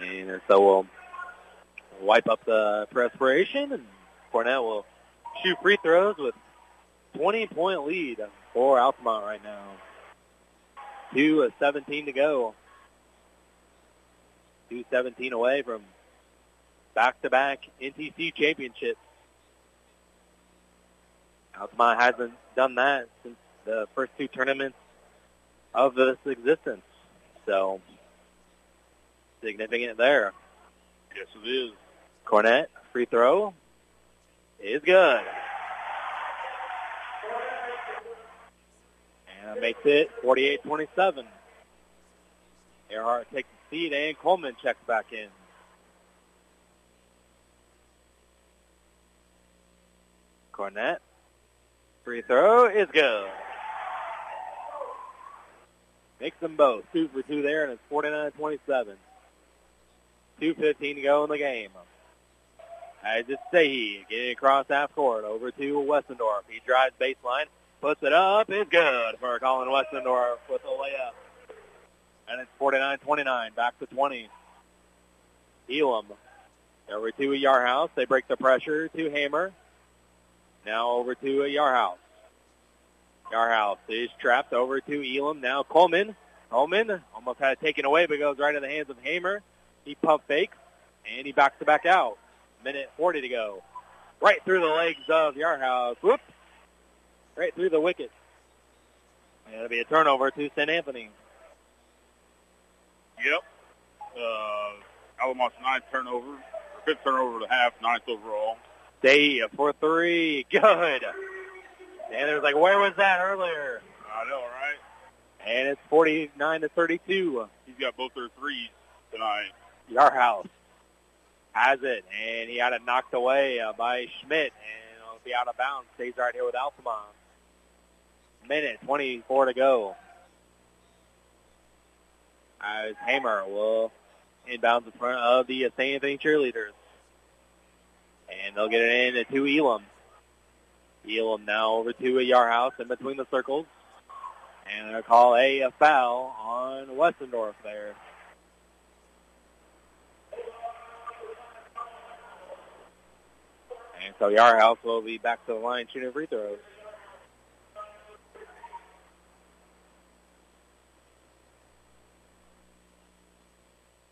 And so we'll wipe up the perspiration, and Cornett will shoot free throws with 20-point lead for Altamont right now. Two of 17 to go. Two 17 away from back-to-back NTC championships. Altamont hasn't done that since the first two tournaments of this existence. So significant there. Yes, it is. Cornett, free throw is good. And makes it 48-27. Earhart takes the seat and Coleman checks back in. Cornett, free throw is good. Makes them both. Two for two there, and it's 49-27. 2.15 to go in the game. As it's Sahi getting across half court over to Westendorf. He drives baseline, puts it up, is good for Colin Westendorf with a layup. And it's 49-29, back to 20. Elam over to Yarhouse. They break the pressure to Hamer. Now over to Yarhouse. Yarhouse is trapped over to Elam. Now Coleman. Coleman almost had it taken away, but goes right in the hands of Hamer. He pump fakes, and he backs it back out. Minute 40 to go. Right through the legs of Yarhouse. Whoop! Right through the wicket. And it'll be a turnover to St. Anthony. Yep. Uh, Alamont's ninth turnover, fifth turnover of the half, ninth overall. Day for three. Good. And it was like, where was that earlier? I know, right? And it's 49 to 32. He's got both their threes tonight. Yarhouse has it, and he had it knocked away uh, by Schmidt, and it'll be out of bounds. Stays right here with Altamont. Minute 24 to go. As Hammer will inbounds in front of the St. Anthony cheerleaders. And they'll get it in to Elam. Elam now over to a Yarhouse in between the circles. And they'll call a, a foul on Westendorf there. And so Yarhouse will be back to the line shooting free throws.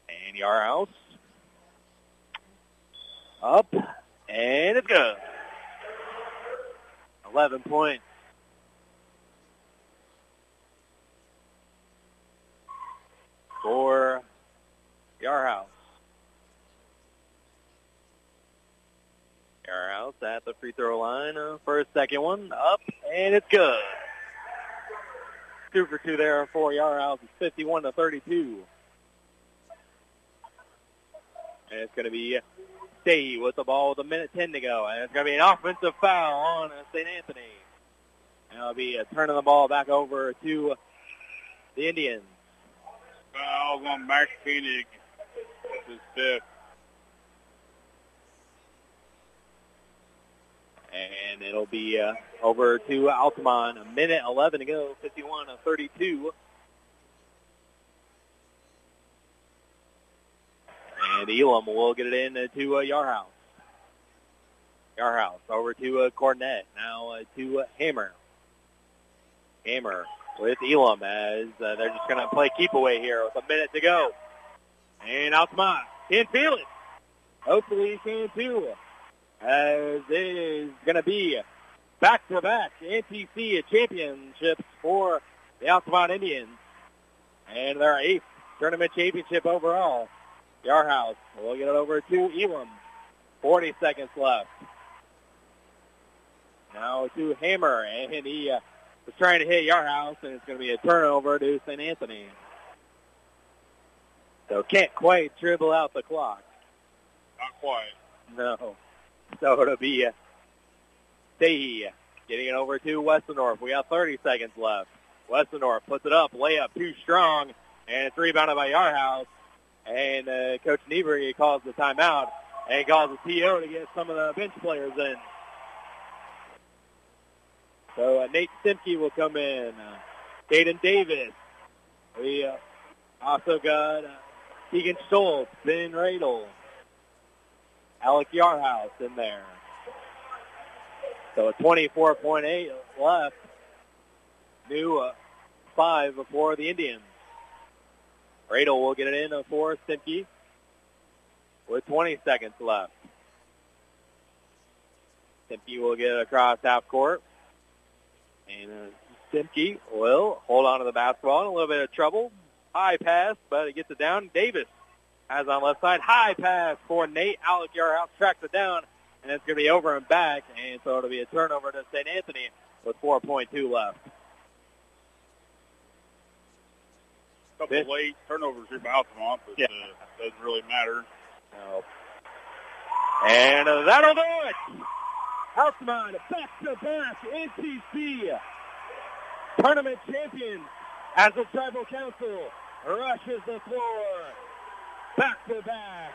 And Yarhouse up, and it's good. 11 points. For Yarhouse. Yarhouse at the free throw line uh, for a second one. Up, and it's good. Two for two there for Yarhouse. It's 51 to 32. And it's going to be Stay with the ball with a minute 10 to go. And it's going to be an offensive foul on St. Anthony. And it'll be turning the ball back over to the Indians. Foul on Max Caney. That's his fifth. And it'll be uh, over to Altamont. A minute 11 to go, 51 to 32. And Elam will get it in to uh, Yarhouse. Yarhouse over to uh, Cornett. Now uh, to uh, Hammer. Hammer with Elam as uh, they're just going to play keep away here with a minute to go. And Altamont can't feel it. Hopefully he can too. As it is going to be back-to-back NTC championships for the Altamont Indians. And their eighth tournament championship overall. Yarhouse will get it over to Elam. 40 seconds left. Now to Hammer, and he uh, was trying to hit Yarhouse, and it's going to be a turnover to St. Anthony. So can't quite dribble out the clock. Not quite. No. So it'll be uh, Stahey getting it over to Westendorf. We got 30 seconds left. Westendorf puts it up, layup too strong, and it's rebounded by Yarhouse. And uh, Coach Niebrugge calls the timeout and calls the TO to get some of the bench players in. So uh, Nate Stimke will come in. Uh, Caden Davis. We uh, also got uh, Keegan Ben Radel, Alec Yarhouse in there. So a 24.8 left. New uh, five for the Indians. Radel will get it in for Stimke with 20 seconds left. Stimke will get it across half court. And uh, Stimke will hold on to the basketball in a little bit of trouble. High pass, but he gets it down. Davis has on left side. High pass for Nate. Alec Yarhouse tracks it down, and it's going to be over and back. And so it'll be a turnover to St. Anthony with 4.2 left. A couple of late turnovers here by Altamont, but Yeah. uh, doesn't really matter. No. And uh, that'll do it. Altamont back-to-back NTC tournament champions as the tribal council rushes the floor back-to-back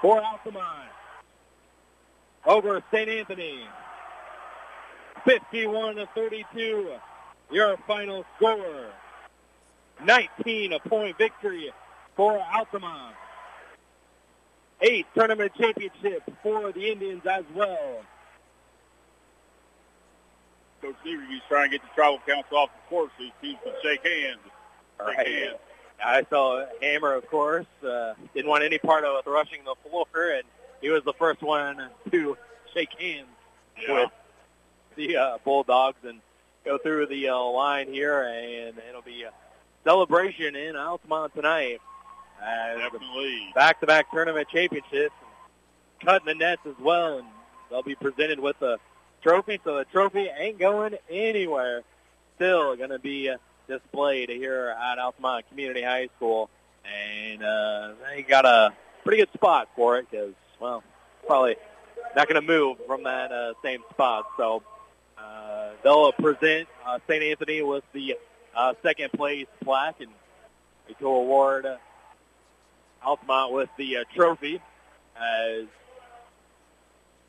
for Altamont over St. Anthony. 51 to 32, your final score. 19 a point victory for Altamont. Eight tournament championship for the Indians as well. Coach Niebrugge's trying to get the tribal council off the court so these teams can shake hands. Shake Right. hands. I saw Hammer, of course, uh, didn't want any part of rushing the floor, and he was the first one to shake hands Yeah. with the uh, Bulldogs and go through the uh, line here, and it'll be a celebration in Altamont tonight. Definitely. back-to-back tournament championships, cutting the nets as well, and they'll be presented with a trophy. So the trophy ain't going anywhere. Still going to be uh, displayed here at Altamont Community High School, and uh, they got a pretty good spot for it because, well, probably not going to move from that uh, same spot. So uh, they'll present uh, St. Anthony with the uh, second place plaque and to award uh, Altamont with the uh, trophy as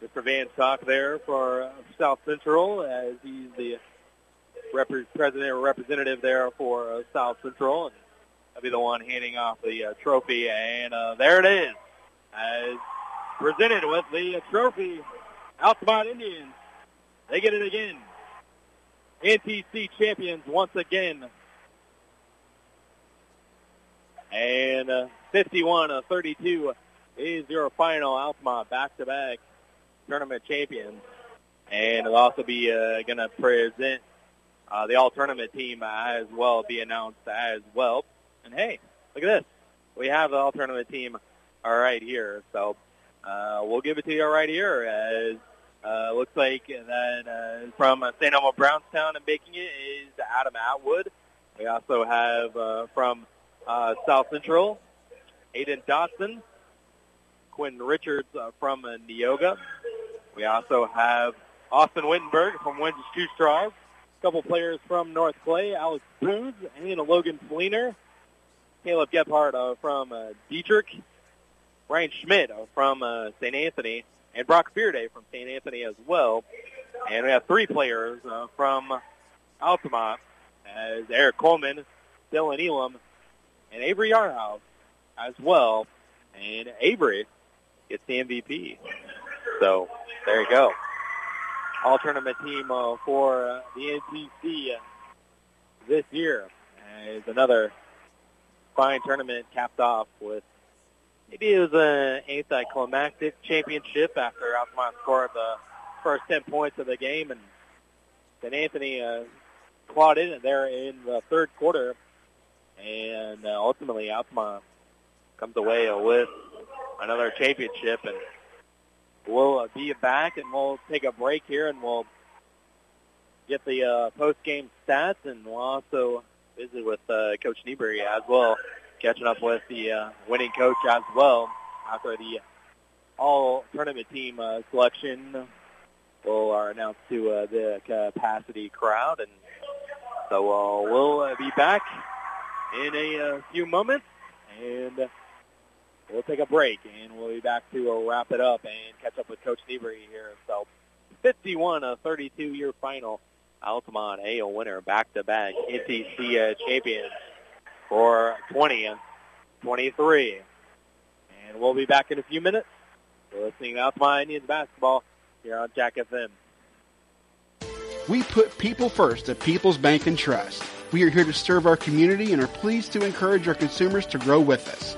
Mr. Van Stock there for uh, South Central as he's the rep- president or representative there for uh, South Central and I'll be the one handing off the uh, trophy and uh, there it is as presented with the uh, trophy Altamont Indians. They get it again. NTC champions once again. And uh, 51 uh, 32 is your final Altamont back-to-back tournament champions. And it'll also be uh, going to present uh, the all-tournament team as well, be announced as well. And hey, look at this. We have the all-tournament team all right here. So uh, we'll give it to you right here as uh, looks like that uh, from St. Elmo Brownstown and making it is Adam Atwood. We also have uh, from uh, South Central, Aiden Dotson, Quinn Richards uh, from uh, Neoga. We also have Austin Wittenberg from Windsor Two Straws. Couple players from North Clay, Alex Booth and Logan Fleener. Caleb Gephardt uh, from uh, Dieterich, Ryan Schmidt uh, from uh, St. Anthony, and Brock Fearday from St. Anthony as well. And we have three players uh, from Altamont as Eric Coleman, Dylan Elam, and Avery Yarhouse as well. And Avery gets the MVP. So there you go. All tournament team uh, for uh, the NTC uh, this year is another fine tournament capped off with maybe it was an anticlimactic championship after Altamont scored the first 10 points of the game and then Anthony uh, clawed in there in the third quarter and uh, ultimately Altamont comes away with another championship and we'll uh, be back and we'll take a break here and we'll get the uh, post-game stats and we'll also visit with uh, Coach Niebrugge as well, catching up with the uh, winning coach as well after the all-tournament team uh, selection will are announced to uh, the capacity crowd. And so uh, we'll uh, be back in a uh, few moments and we'll take a break and we'll be back to uh, wrap it up and catch up with Coach Niebrugge here. So 51, a 32-year final. Altamont AO winner, back-to-back uh, champions for 20 and 23. And we'll be back in a few minutes. You're listening to Altamont Indians basketball here on Jack FM. We put people first at People's Bank and Trust. We are here to serve our community and are pleased to encourage our consumers to grow with us.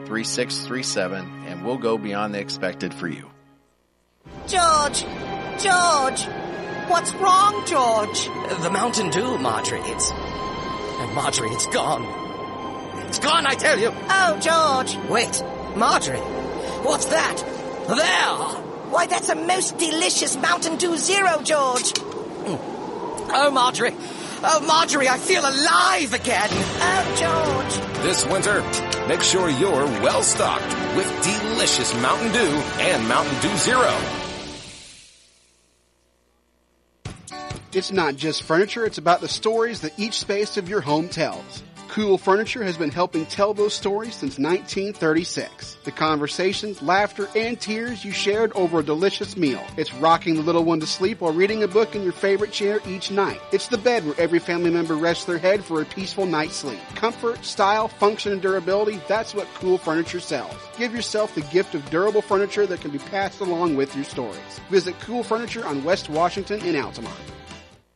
217-342-3637 and we'll go beyond the expected for you. George! George! What's wrong, George? The Mountain Dew, Marjorie. It's. Marjorie, it's gone. It's gone, I tell you! Oh, George! Wait, Marjorie! What's that? There! Why, that's a most delicious Mountain Dew Zero, George! Hmm. Oh, Marjorie! Oh, Marjorie, I feel alive again! Oh, George! This winter, make sure you're well stocked with delicious Mountain Dew and Mountain Dew Zero. It's not just furniture, it's about the stories that each space of your home tells. Cool Furniture has been helping tell those stories since 1936. The conversations, laughter, and tears you shared over a delicious meal. It's rocking the little one to sleep while reading a book in your favorite chair each night. It's the bed where every family member rests their head for a peaceful night's sleep. Comfort, style, function, and durability, that's what Cool Furniture sells. Give yourself the gift of durable furniture that can be passed along with your stories. Visit Cool Furniture on West Washington in Altamont.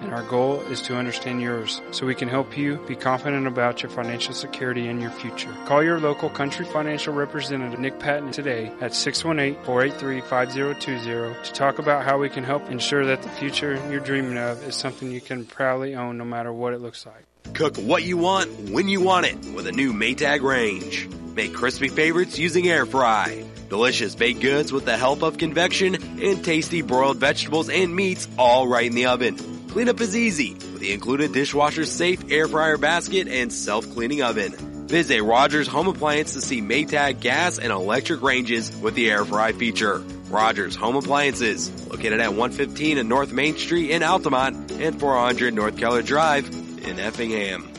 and our goal is to understand yours so we can help you be confident about your financial security and your future. Call your local Country Financial representative, Nick Patton, today at 618-483-5020 to talk about how we can help ensure that the future you're dreaming of is something you can proudly own no matter what it looks like. Cook what you want when you want it with a new Maytag range. Make crispy favorites using air fry. Delicious baked goods with the help of convection and tasty broiled vegetables and meats all right in the oven. Cleanup is easy with the included dishwasher safe air fryer basket and self-cleaning oven. Visit Rogers Home Appliance to see Maytag gas and electric ranges with the air fry feature. Rogers Home Appliances, located at 115 and North Main Street in Altamont and 400 North Keller Drive in Effingham.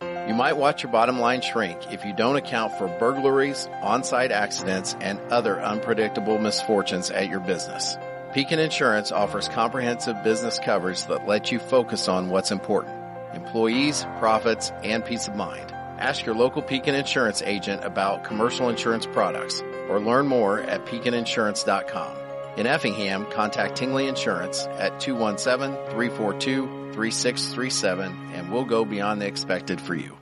You might watch your bottom line shrink if you don't account for burglaries, on-site accidents, and other unpredictable misfortunes at your business. Pekin Insurance offers comprehensive business coverage that lets you focus on what's important. employees, profits, and peace of mind. Ask your local Pekin Insurance agent about commercial insurance products or learn more at pekininsurance.com. In Effingham, contact Tingley Insurance at 217-342-3637 and we'll go beyond the expected for you.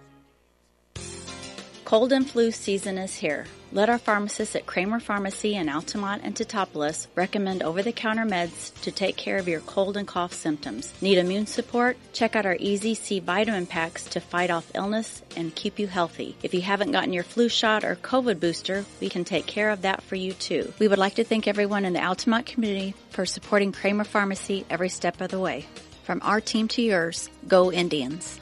Cold and flu season is here. Let our pharmacists at Kramer Pharmacy in Altamont and Teutopolis recommend over-the-counter meds to take care of your cold and cough symptoms. Need immune support? Check out our Easy C vitamin packs to fight off illness and keep you healthy. If you haven't gotten your flu shot or COVID booster, we can take care of that for you too. We would like to thank everyone in the Altamont community for supporting Kramer Pharmacy every step of the way. From our team to yours, go Indians.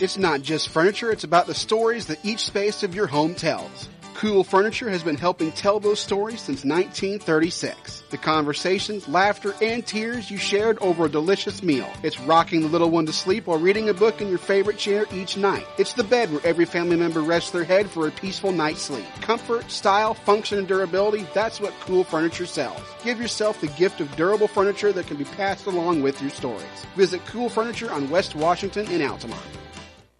It's not just furniture, it's about the stories that each space of your home tells. Cool Furniture has been helping tell those stories since 1936. The conversations, laughter, and tears you shared over a delicious meal. It's rocking the little one to sleep while reading a book in your favorite chair each night. It's the bed where every family member rests their head for a peaceful night's sleep. Comfort, style, function, and durability, that's what Cool Furniture sells. Give yourself the gift of durable furniture that can be passed along with your stories. Visit Cool Furniture on West Washington in Altamont.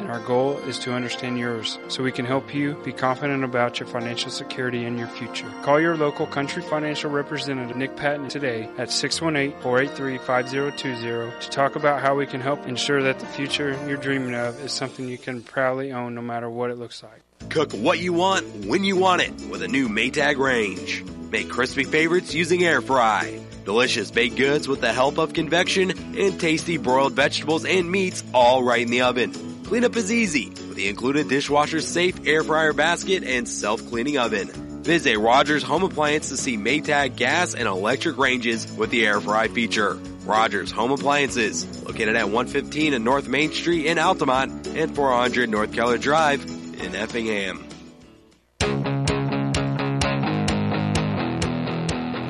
and our goal is to understand yours so we can help you be confident about your financial security and your future. Call your local Country Financial representative, Nick Patton, today at 618-483-5020 to talk about how we can help ensure that the future you're dreaming of is something you can proudly own no matter what it looks like. Cook what you want when you want it with a new Maytag range. Make crispy favorites using air fry. Delicious baked goods with the help of convection and tasty broiled vegetables and meats all right in the oven. Cleanup is easy with the included dishwasher safe air fryer basket and self-cleaning oven. Visit Rogers Home Appliance to see Maytag gas and electric ranges with the air fry feature. Rogers Home Appliances, located at 115 and North Main Street in Altamont and 400 North Keller Drive in Effingham.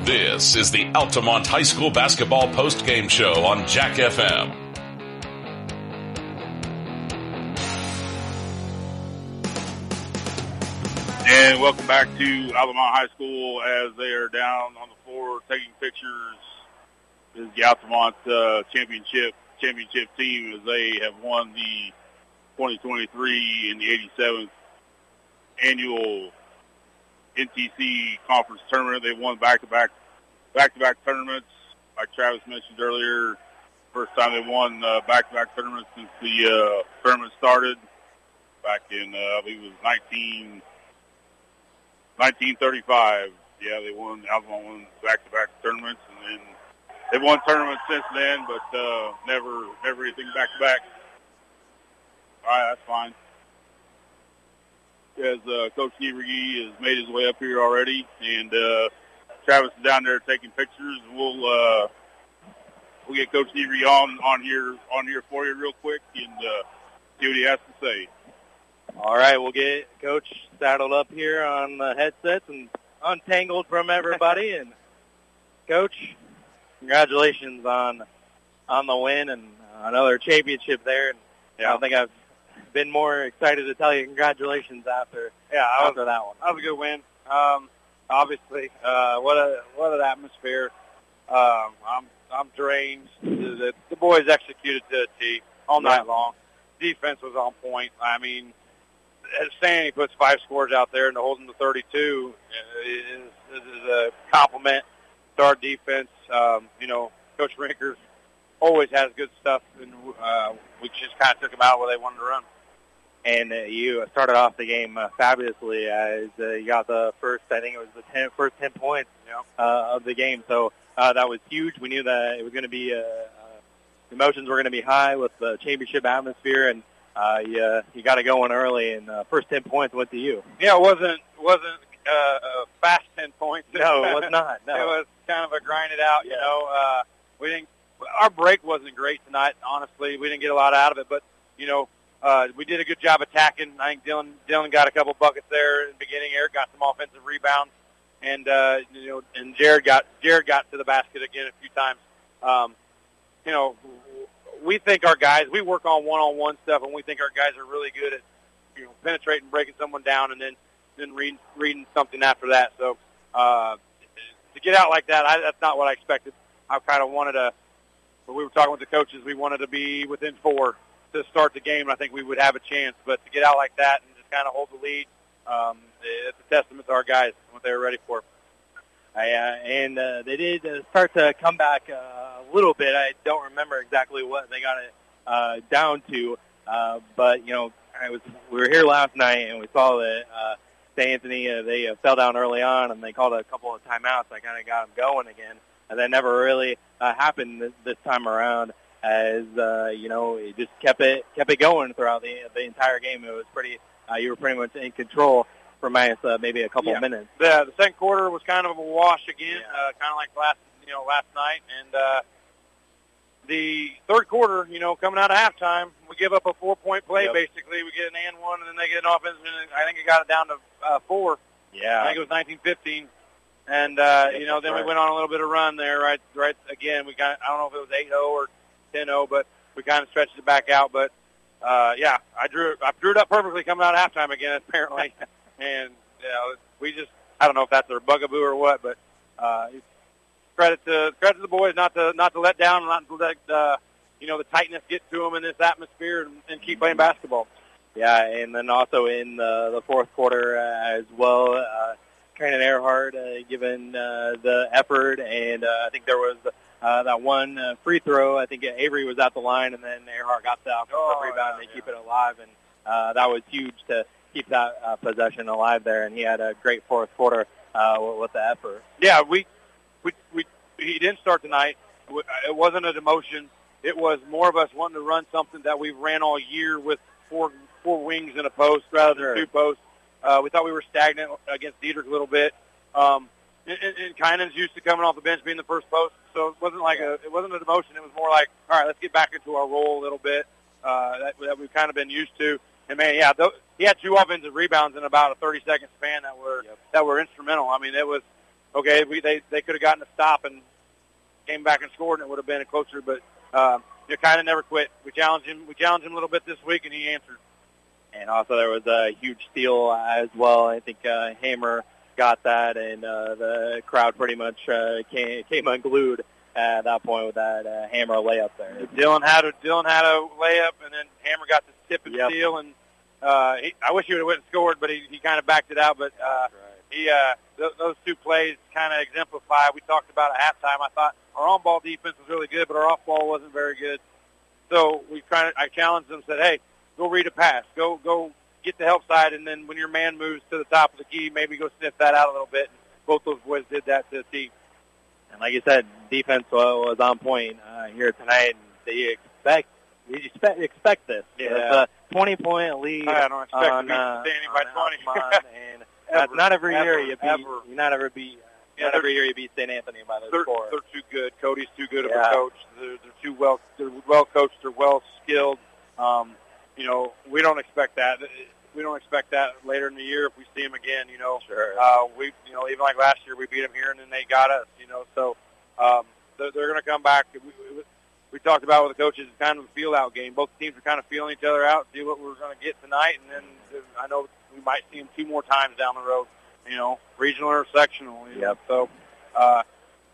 This is the Altamont High School basketball post-game show on Jack FM. And welcome back to Altamont High School as they are down on the floor taking pictures. This is the Altamont uh, championship championship team as they have won the 2023 and the 87th annual NTC conference tournament. They won back-to-back back-to-back tournaments. Like Travis mentioned earlier, first time they won uh, back-to-back tournaments since the uh, tournament started back in uh, I believe it was 19. 1935. Yeah, they won. Alabama won back-to-back tournaments, and then they've won tournaments since then, but uh, never, never anything back-to-back. All right, that's fine. As uh, Coach Niebrugge has made his way up here already, and uh, Travis is down there taking pictures. We'll uh, we'll get Coach Niebrugge on on here on here for you real quick and uh, see what he has to say. All right, we'll get Coach saddled up here on the headsets and untangled from everybody. and Coach, congratulations on on the win and another championship there. And yeah. I don't think I've been more excited to tell you congratulations after yeah after was, that one. That was a good win. Um, obviously, uh, what a what an atmosphere. Um, I'm I'm drained. The, the boys executed to a T all night long. Defense was on point. I mean, saying he puts five scores out there and to hold them to 32 is, is a compliment to our defense. Um, you know, Coach Rinkers always has good stuff, and uh, we just kind of took them out where they wanted to run. And uh, you started off the game uh, fabulously as uh, you got the first, I think it was the ten, first 10 points yeah. uh, of the game. So uh, that was huge. We knew that it was going to be, uh, uh, emotions were going to be high with the championship atmosphere, and uh, you, you got it going early, and uh, first 10 points went to you. Yeah, it wasn't, wasn't uh, a fast 10 points. No, it was not. No. it was kind of a grind it out, you know. Uh, we didn't, our break wasn't great tonight, honestly. We didn't get a lot out of it, but, you know, uh, we did a good job attacking. I think Dylan, Dylan got a couple buckets there in the beginning. Eric got some offensive rebounds, and uh, you know, and Jared got Jared got to the basket again a few times. Um, you know, we think our guys, we work on one-on-one stuff, and we think our guys are really good at, you know, penetrating, breaking someone down, and then then reading reading something after that. So uh, to get out like that, I, that's not what I expected. I kind of wanted to. When we were talking with the coaches, we wanted to be within four to start the game. I think we would have a chance, but to get out like that and just kind of hold the lead, um, it's a testament to our guys and what they were ready for. I, uh, and uh, they did uh, start to come back uh, a little bit. I don't remember exactly what they got it uh, down to, uh, but you know, I was we were here last night and we saw that uh, St. Anthony uh, they uh, fell down early on and they called a couple of timeouts. I kind of got them going again, and that never really uh, happened this, this time around. As uh, you know, it just kept it kept it going throughout the the entire game. It was pretty. Uh, you were pretty much in control for minus uh, maybe a couple Yeah. minutes. The, the second quarter was kind of a wash again, uh, kind of like last you know last night, and uh, the third quarter, you know, coming out of halftime, we give up a four-point play. Yep. Basically, we get an and one, and then they get an offense, and I think it got it down to uh, four. Yeah. I think it was nineteen fifteen, and uh, Yep, you know, then right. we went on a little bit of run there. Right, right. Again, we got I don't know if it was eight zero or ten zero, but we kind of stretched it back out. But uh, yeah, I drew I drew it up perfectly coming out of halftime again, apparently, and you know, we just I don't know if that's their bugaboo or what, but uh, credit to credit to the boys not to not to let down, not to let uh, you know the tightness get to them in this atmosphere, and, and keep playing basketball. Yeah, and then also in the, the fourth quarter uh, as well, uh, Brandon Earhart uh, given uh, the effort, and uh, I think there was uh, that one uh, free throw. I think Avery was at the line, and then Earhart got the offensive Oh, rebound. and they keep it alive, and uh, that was huge to keep that uh, possession alive there. And he had a great fourth quarter uh, with, with the effort. Yeah, we we we he didn't start tonight. It wasn't a demotion. It was more of us wanting to run something that we've ran all year with four four wings and a post rather than Sure. two posts. Uh, we thought we were stagnant against Dieterich a little bit. Um, and, and, and Kynan's used to coming off the bench being the first post, so it wasn't like a it wasn't a demotion. It was more like, all right, let's get back into our role a little bit uh, that, that we've kind of been used to. And man, yeah, th- he had two offensive rebounds in about a 30 second span that were that were instrumental. I mean, it was okay. We they they could have gotten a stop and came back and scored, and it would have been a closer. But um, you kind of never quit. We challenged him. We challenged him a little bit this week, and he answered. And also there was a huge steal as well. I think uh, Hammer got that, and uh, the crowd pretty much uh, came, came unglued at that point with that uh, Hammer layup there. Dylan had a Dylan had a layup, and then Hammer got the tip and Yep. steal, and uh, he, I wish he would have went and scored, but he, he kind of backed it out. But uh, he uh, th- those two plays kind of exemplify. We talked about at halftime. I thought our on-ball defense was really good, but our off-ball wasn't very good. So we kind of I challenged them, said, "Hey, go read a pass, go go get the help side, and then when your man moves to the top of the key, maybe go sniff that out a little bit." And both those boys did that to the team. And like you said, defense was on point uh, here tonight. And they expect you expect expect this. Yeah. It's a twenty point lead. I don't expect on, to be uh, standing by 20. Altamont, and Ever, not every year ever, you beat. ever. You not ever beat. Yeah, not every year you beat St. Anthony by the they're, score. they're too good. Cody's too good of Yeah. a coach. They're, they're too well. They're well coached. They're well skilled. Um, you know, we don't expect that. We don't expect that later in the year if we see them again. You know, Sure. uh, we you know even like last year we beat them here and then they got us. You know, so um, they're, they're going to come back. We, we, we talked about with the coaches, it's kind of a feel out game. Both teams are kind of feeling each other out, see what we're going to get tonight, and then uh, I know we might see them two more times down the road. You know, regional or sectional. You know? So, uh,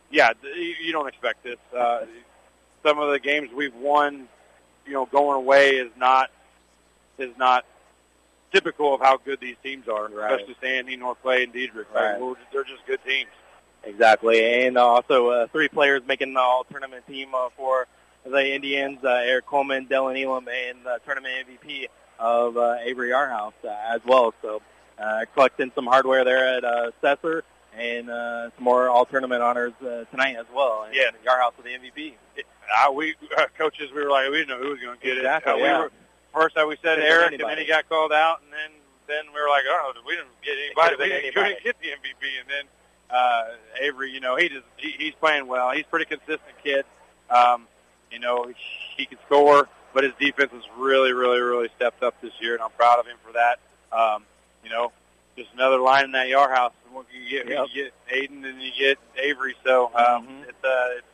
yeah, you you don't expect this. Uh, some of the games we've won, you know, going away is not is not typical of how good these teams are, Right. especially Sandy, North Clay, and Dieterich. Right? We're, they're just good teams. Exactly, and also uh, three players making the all-tournament team uh, for the Indians: uh, Eric Coleman, Dylan Elam, and the tournament MVP of uh, Avery Yarhouse uh, as well. So, uh, collecting some hardware there at uh, and uh, some more all-tournament honors uh, tonight as well. And Yeah. Yarhouse with the MVP. Uh, we uh, coaches, we were like, we didn't know who was going to get Exactly, it. Uh, we yeah. were, first, uh, we said Eric, and then he got called out, and then then we were like, oh, we didn't get anybody. We didn't, anybody. didn't get the MVP, and then uh, Avery, you know, he just he, he's playing well. He's a pretty consistent kid. Um, you know, he can score, but his defense has really, really, really stepped up this year, and I'm proud of him for that. Um, you know, just another line in that Yarhouse. And what you get, Yep. you get Aiden and you get Avery. So um, Mhm. it's uh, it's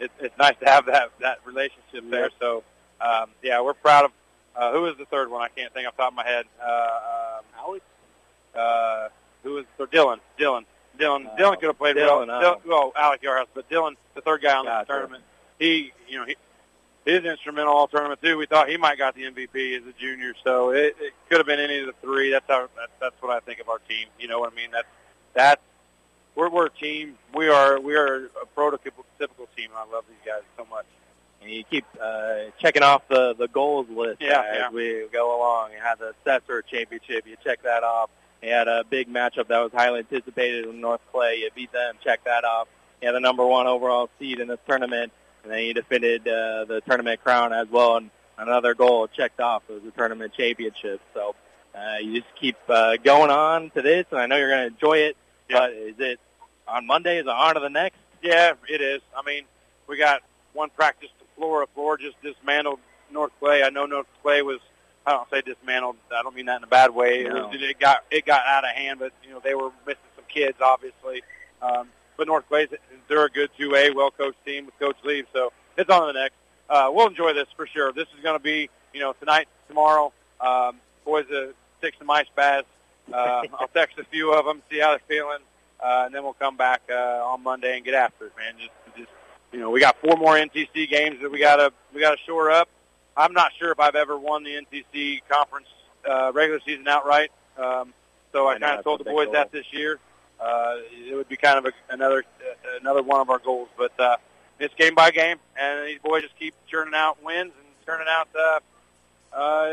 it, it's nice to have that that relationship there. So um, yeah, we're proud of. Uh, who was the third one? I can't think off the top of my head. Uh, um, Alex? uh, who was the Dylan? Dylan. Dylan. Uh, Dylan could have played Dylan, well. oh. Dylan, well, Alec Yarhouse, but Dylan, the third guy on Gotcha. the tournament, he, you know, he, he's instrumental all tournament too. We thought he might got the MVP as a junior, so it, it could have been any of the three. That's how. That's, that's what I think of our team. You know what I mean? That's that's we're we're a team. We are we are a prototypical typical team. I love these guys so much. And you keep uh, checking off the, the goals list Yeah, as yeah. we go along. You had the Setzer Championship. You check that off. You had a big matchup that was highly anticipated in North Clay. You beat them. Check that off. You had the number one overall seed in this tournament, and then you defended uh, the tournament crown as well. And another goal checked off was the tournament championship. So uh, you just keep uh, going on to this, and I know you're going to enjoy it. But is it on Monday? Is it on to the next? Yeah, it is. I mean, we got one practice to Flora. Flora just dismantled North Clay. I know North Clay was. I don't say dismantled. I don't mean that in a bad way. It, was, it got it got out of hand, but you know they were missing some kids, obviously. Um, but North Clay's they're a good two A, well coached team with Coach Lee, so it's on to the next. Uh, we'll enjoy this for sure. This is going to be you know tonight, tomorrow. Um, boys, uh, six some ice baths. Uh, I'll text a few of them, see how they're feeling, uh, and then we'll come back uh, on Monday and get after it, man. Just, just you know, we got four more NTC games that we gotta we gotta shore up. I'm not sure if I've ever won the NTC conference uh, regular season outright. Um, so I, I kind of told the boys that this year. Uh, it would be kind of a, another uh, another one of our goals, but uh, it's game by game, and these boys just keep churning out wins and turning out uh, uh,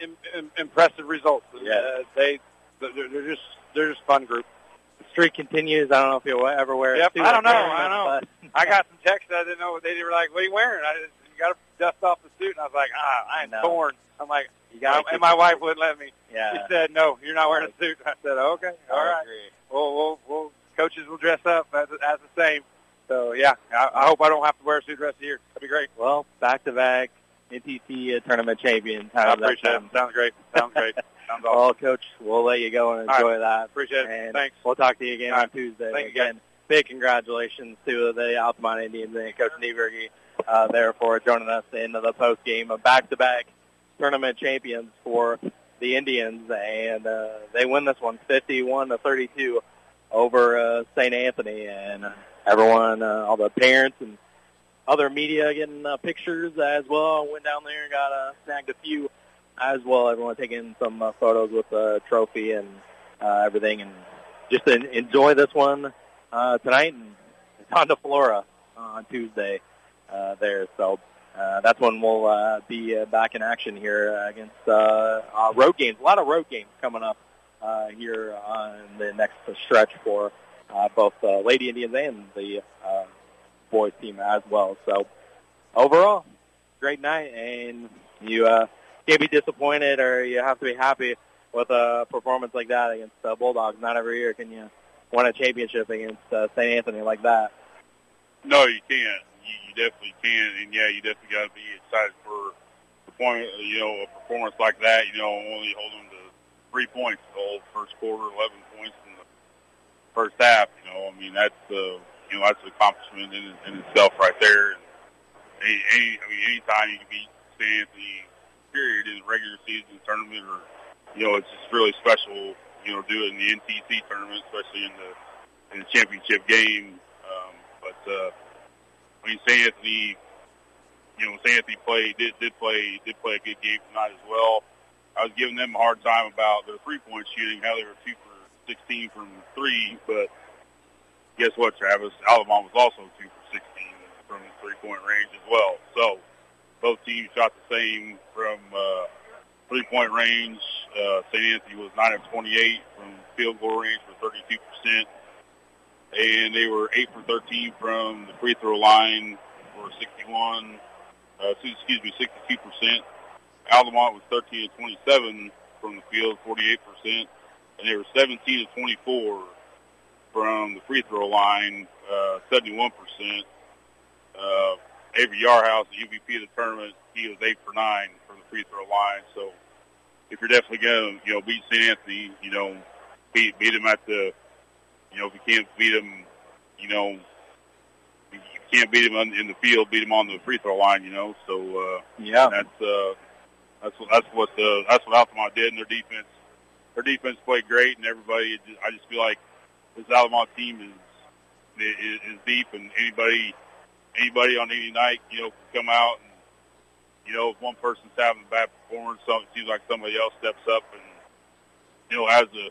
im- im- impressive results. Yeah. Uh, they they're, they're just they're just fun group. The streak continues. I don't know if you'll ever wear a Yep, suit I don't up know, there, I know. I got some texts I didn't know. They were like, "What are you wearing?" I just, you got to dust off the suit, and I was like, "Ah, I am No. torn." I'm like, You gotta keep and my wife wouldn't let me. Yeah. She said, "No, you're not wearing a suit." I said, "Okay, all I right. agree. Well, we'll, we'll coaches will dress up as, as the same." So yeah, I, I hope I don't have to wear a suit the rest of the year. That'd be great. Well, back to back NTC uh, tournament champions. How I appreciate it. Sounds great. Sounds great. Sounds awesome. Well, Coach, we'll let you go and enjoy right. that. Appreciate it. And Thanks. We'll talk to you again All on right. Tuesday. Thank you, again, big congratulations to the Altamont Indians and Coach Niebrugge uh, there for joining us in the post game of back-to-back tournament champions for the Indians, and uh, they win this one 51 to 32 over uh, St. Anthony, and uh, everyone, uh, all the parents and other media getting uh, pictures as well. Went down there and got uh, snagged a few as well. Everyone taking some uh, photos with the trophy and uh, everything, and just en- enjoy this one uh, tonight. And it's on to Flora on Tuesday uh, there. So uh, that's when we'll uh, be uh, back in action here uh, against uh, uh, road games. A lot of road games coming up uh, here on the next stretch for uh, both uh, Lady Indians and the uh, boys team as well. So overall, great night, and you uh, can't be disappointed or you have to be happy with a performance like that against uh, Bulldogs. Not every year can you win a championship against uh, St. Anthony like that. No, you can't. You, you definitely can, and yeah, you definitely got to be excited for the point. You know, a performance like that. You know, only holding to three points the whole first quarter, eleven points in the first half. You know, I mean that's uh, you know that's an accomplishment in, in itself right there. And any, any, I mean, anytime you can beat St. Anthony, period, in the regular season tournament, or you know, it's just really special. You know, do it in the NTC tournament, especially in the in the championship game. Um, but uh, mean, St. Anthony, you know, St. Anthony played did did play did play a good game tonight as well. I was giving them a hard time about their three point shooting, how they were two for sixteen from three, but guess what, Travis? Altamont was also two for sixteen from three point range as well. So both teams shot the same from uh, three point range. Uh, St. Anthony was nine of twenty eight from field goal range for thirty two percent and they were eight for thirteen from the free throw line for sixty-one. Uh, excuse me, sixty-two percent. Altamont was thirteen to twenty-seven from the field, forty-eight percent, and they were seventeen to twenty-four from the free throw line, uh, seventy-one percent. Uh, Avery Yarhouse, the MVP of the tournament, he was eight for nine from the free throw line. So, if you're definitely going to, you know, beat St. Anthony, you know, beat beat them at the you know, if you can't beat them, you know, you can't beat them in the field, beat them on the free throw line. You know, so uh, yeah, that's uh, that's what that's what uh, that's what Altamont did, and their defense their defense played great, and everybody. I just feel like this Altamont team is is, is deep, and anybody anybody on any night, you know, can come out and you know if one person's having a bad performance, so it seems like somebody else steps up and you know has a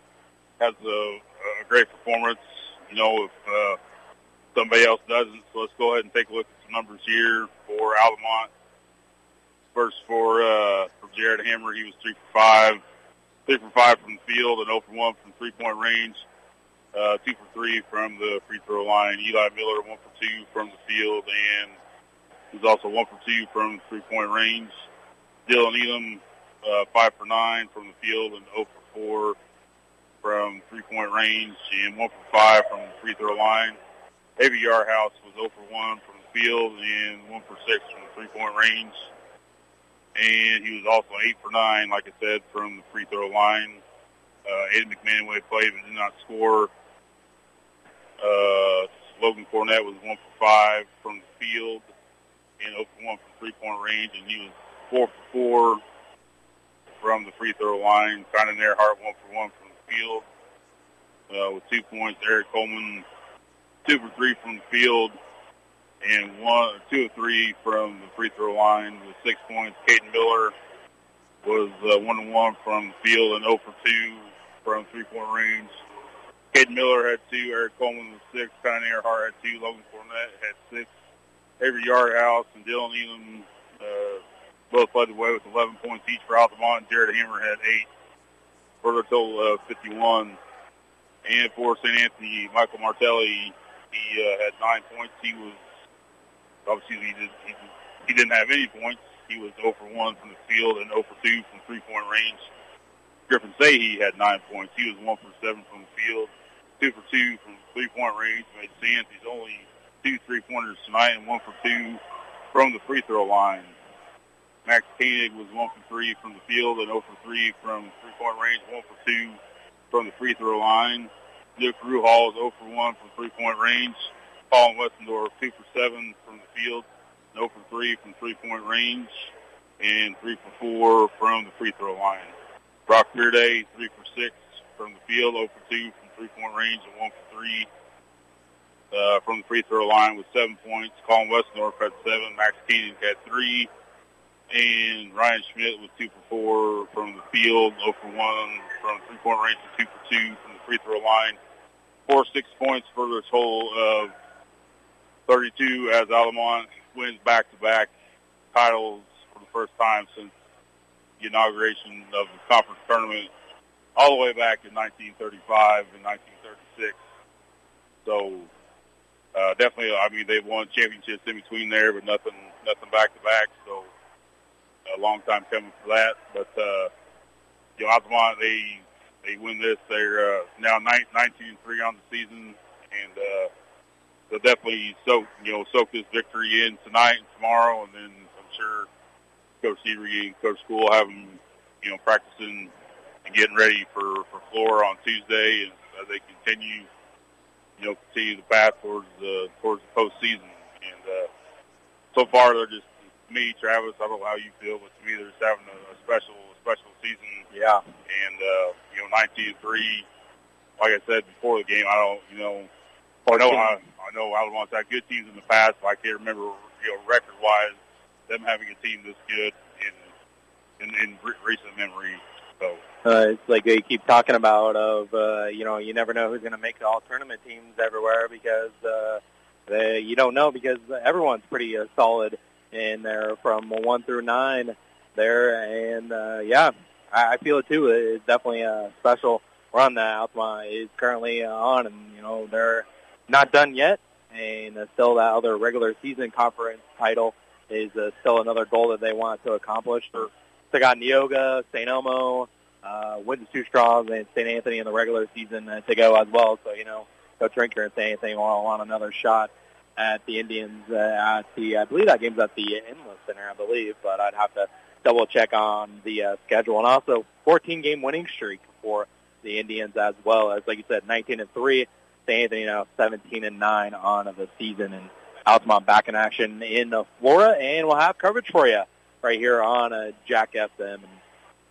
has a, a great performance. You know, if uh, somebody else doesn't, so let's go ahead and take a look at some numbers here for Altamont. First for uh, for Jared Hammer, he was three for five, three for five from the field, and 0 for one from three point range. Uh, two for three from the free throw line. Eli Miller, one for two from the field, and he's also one for two from three point range. Dylan Elam, uh, five for nine from the field, and 0 for four from three point range, and one for five from the free throw line. Avery Yarhouse was 0 for one from the field, and one for six from the three point range. And he was also eight for nine, like I said, from the free throw line. Uh, Aiden McManaway played but did not score. Uh, Logan Cornett was one for five from the field and 0 for one from three-point range, and he was four for four from the free throw line. Kind Earhart one for one from the field uh, with two points. Eric Coleman two for three from the field and one two or three from the free throw line with six points. Caden Miller was uh, one to one from the field and 0 for two from three point range. Caden Miller had two. Eric Coleman was six. Connie Earhart had two. Logan Cornett had six. Avery Yarhouse and Dylan Elam uh, both led the way with 11 points each for Altamont. Jared Hammer had eight for a total of 51. And for St. Anthony, Michael Martelli, he uh, had nine points. He was obviously he, did, he, he didn't have any points. He was 0 for 1 from the field and 0 for 2 from three-point range. Griffin Sahe had nine points. He was 1 for 7 from the field, 2 for 2 from three-point range. Made Sands he's only two three-pointers tonight and 1 for 2 from the free throw line. Max Caney was 1 for 3 from the field and 0 for 3 from three-point range, 1 for 2 from the free throw line. Luke Ruhal is 0 for 1 from three-point range. Paul Westendorf, 2 for 7 from the field, 0 for 3 from three-point range, and 3 for 4 from the free throw line. Brock Fearday, 3 for 6 from the field, 0 for 2 from three-point range, and 1 for 3 uh, from the free throw line with 7 points. Colin Westendorf had 7. Max Caney had 3. And Ryan Schmidt was 2 for 4 from the field, 0 for 1 from three-point range, and 2 for 2 from the free throw line. Four six points for a total of 32 as Altamont wins back-to-back titles for the first time since the inauguration of the conference tournament all the way back in 1935 and 1936. So uh, definitely, I mean, they've won championships in between there, but nothing, nothing back-to-back. So a long time coming for that. But uh, you know, Altamont, they they win this. They're uh, now 19 and three on the season, and uh, they'll definitely soak you know soak this victory in tonight and tomorrow, and then I'm sure Coach Seaver and Coach School have them you know practicing and getting ready for for Flora on Tuesday, and as they continue you know continue the path towards the towards the postseason. And uh, so far, they're just me, Travis. I don't know how you feel, but to me, they're just having a, a special special season. Yeah. And uh, you know, 19 three. Like I said before the game, I don't, you know, I know I, know I know Altamont's had good teams in the past, but I can't remember, you know, record wise, them having a team this good in in, in re- recent memory. So. Uh, it's like they keep talking about of uh, you know you never know who's going to make the all tournament teams everywhere because uh, they, you don't know because everyone's pretty uh, solid in there from one through nine there and uh, yeah I, I feel it too it's definitely a special run that Altamont is currently uh, on and you know they're not done yet and uh, still that other regular season conference title is uh, still another goal that they want to accomplish for got Neoga, St. Elmo, uh, Windsor Stew-Stras, and St. Anthony in the regular season uh, to go as well. So, you know, Coach Rinker and St. Anthony will want another shot at the Indians uh, at the, I believe that game's at the Inland Center, I believe, but I'd have to double check on the uh, schedule. And also 14 game winning streak for the Indians as well as, like you said, 19 and 3. St. Anthony now 17 and 9 on the season. And Altamont back in action in Flora, and we'll have coverage for you right here on uh, Jack FM. And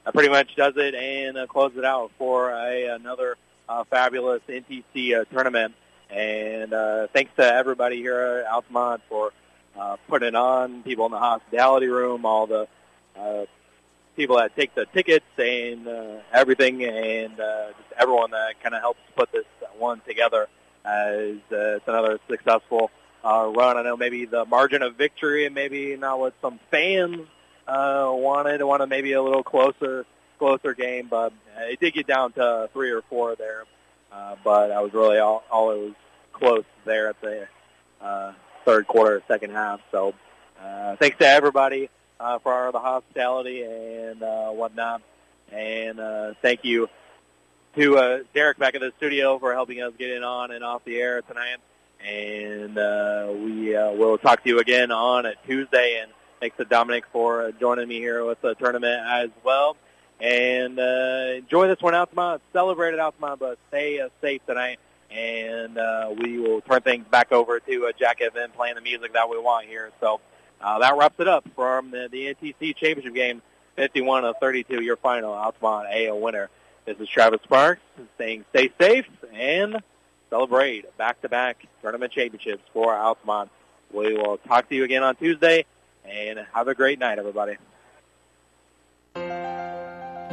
that pretty much does it and uh, close it out for a, another uh, fabulous NTC uh, tournament. And uh, thanks to everybody here at Altamont for uh, putting on, people in the hospitality room, all the uh, people that take the tickets and uh, everything, and uh, just everyone that kind of helps put this one together as uh, it's another successful uh, run. I know maybe the margin of victory and maybe not what some fans uh, wanted, wanted maybe a little closer closer game, but uh, it did get down to three or four there. Uh, but I was really all, all it was close there at the uh, third quarter, second half. So uh, thanks to everybody uh, for the hospitality and uh, whatnot. And uh, thank you to uh, Derek back in the studio for helping us get in on and off the air tonight. And uh, we uh, will talk to you again on a Tuesday. And thanks to Dominic for uh, joining me here with the tournament as well. And uh, enjoy this one, Altamont. Celebrate it, Altamont, but stay uh, safe tonight. And uh, we will turn things back over to uh, Jack FM playing the music that we want here. So uh, that wraps it up from the, the NTC Championship game, 51 to 32, your final Altamont AO winner. This is Travis Sparks saying stay safe and celebrate back-to-back tournament championships for Altamont. We will talk to you again on Tuesday, and have a great night, everybody.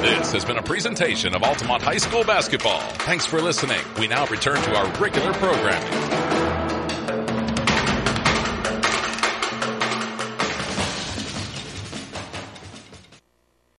This has been a presentation of Altamont High School basketball. Thanks for listening. We now return to our regular programming.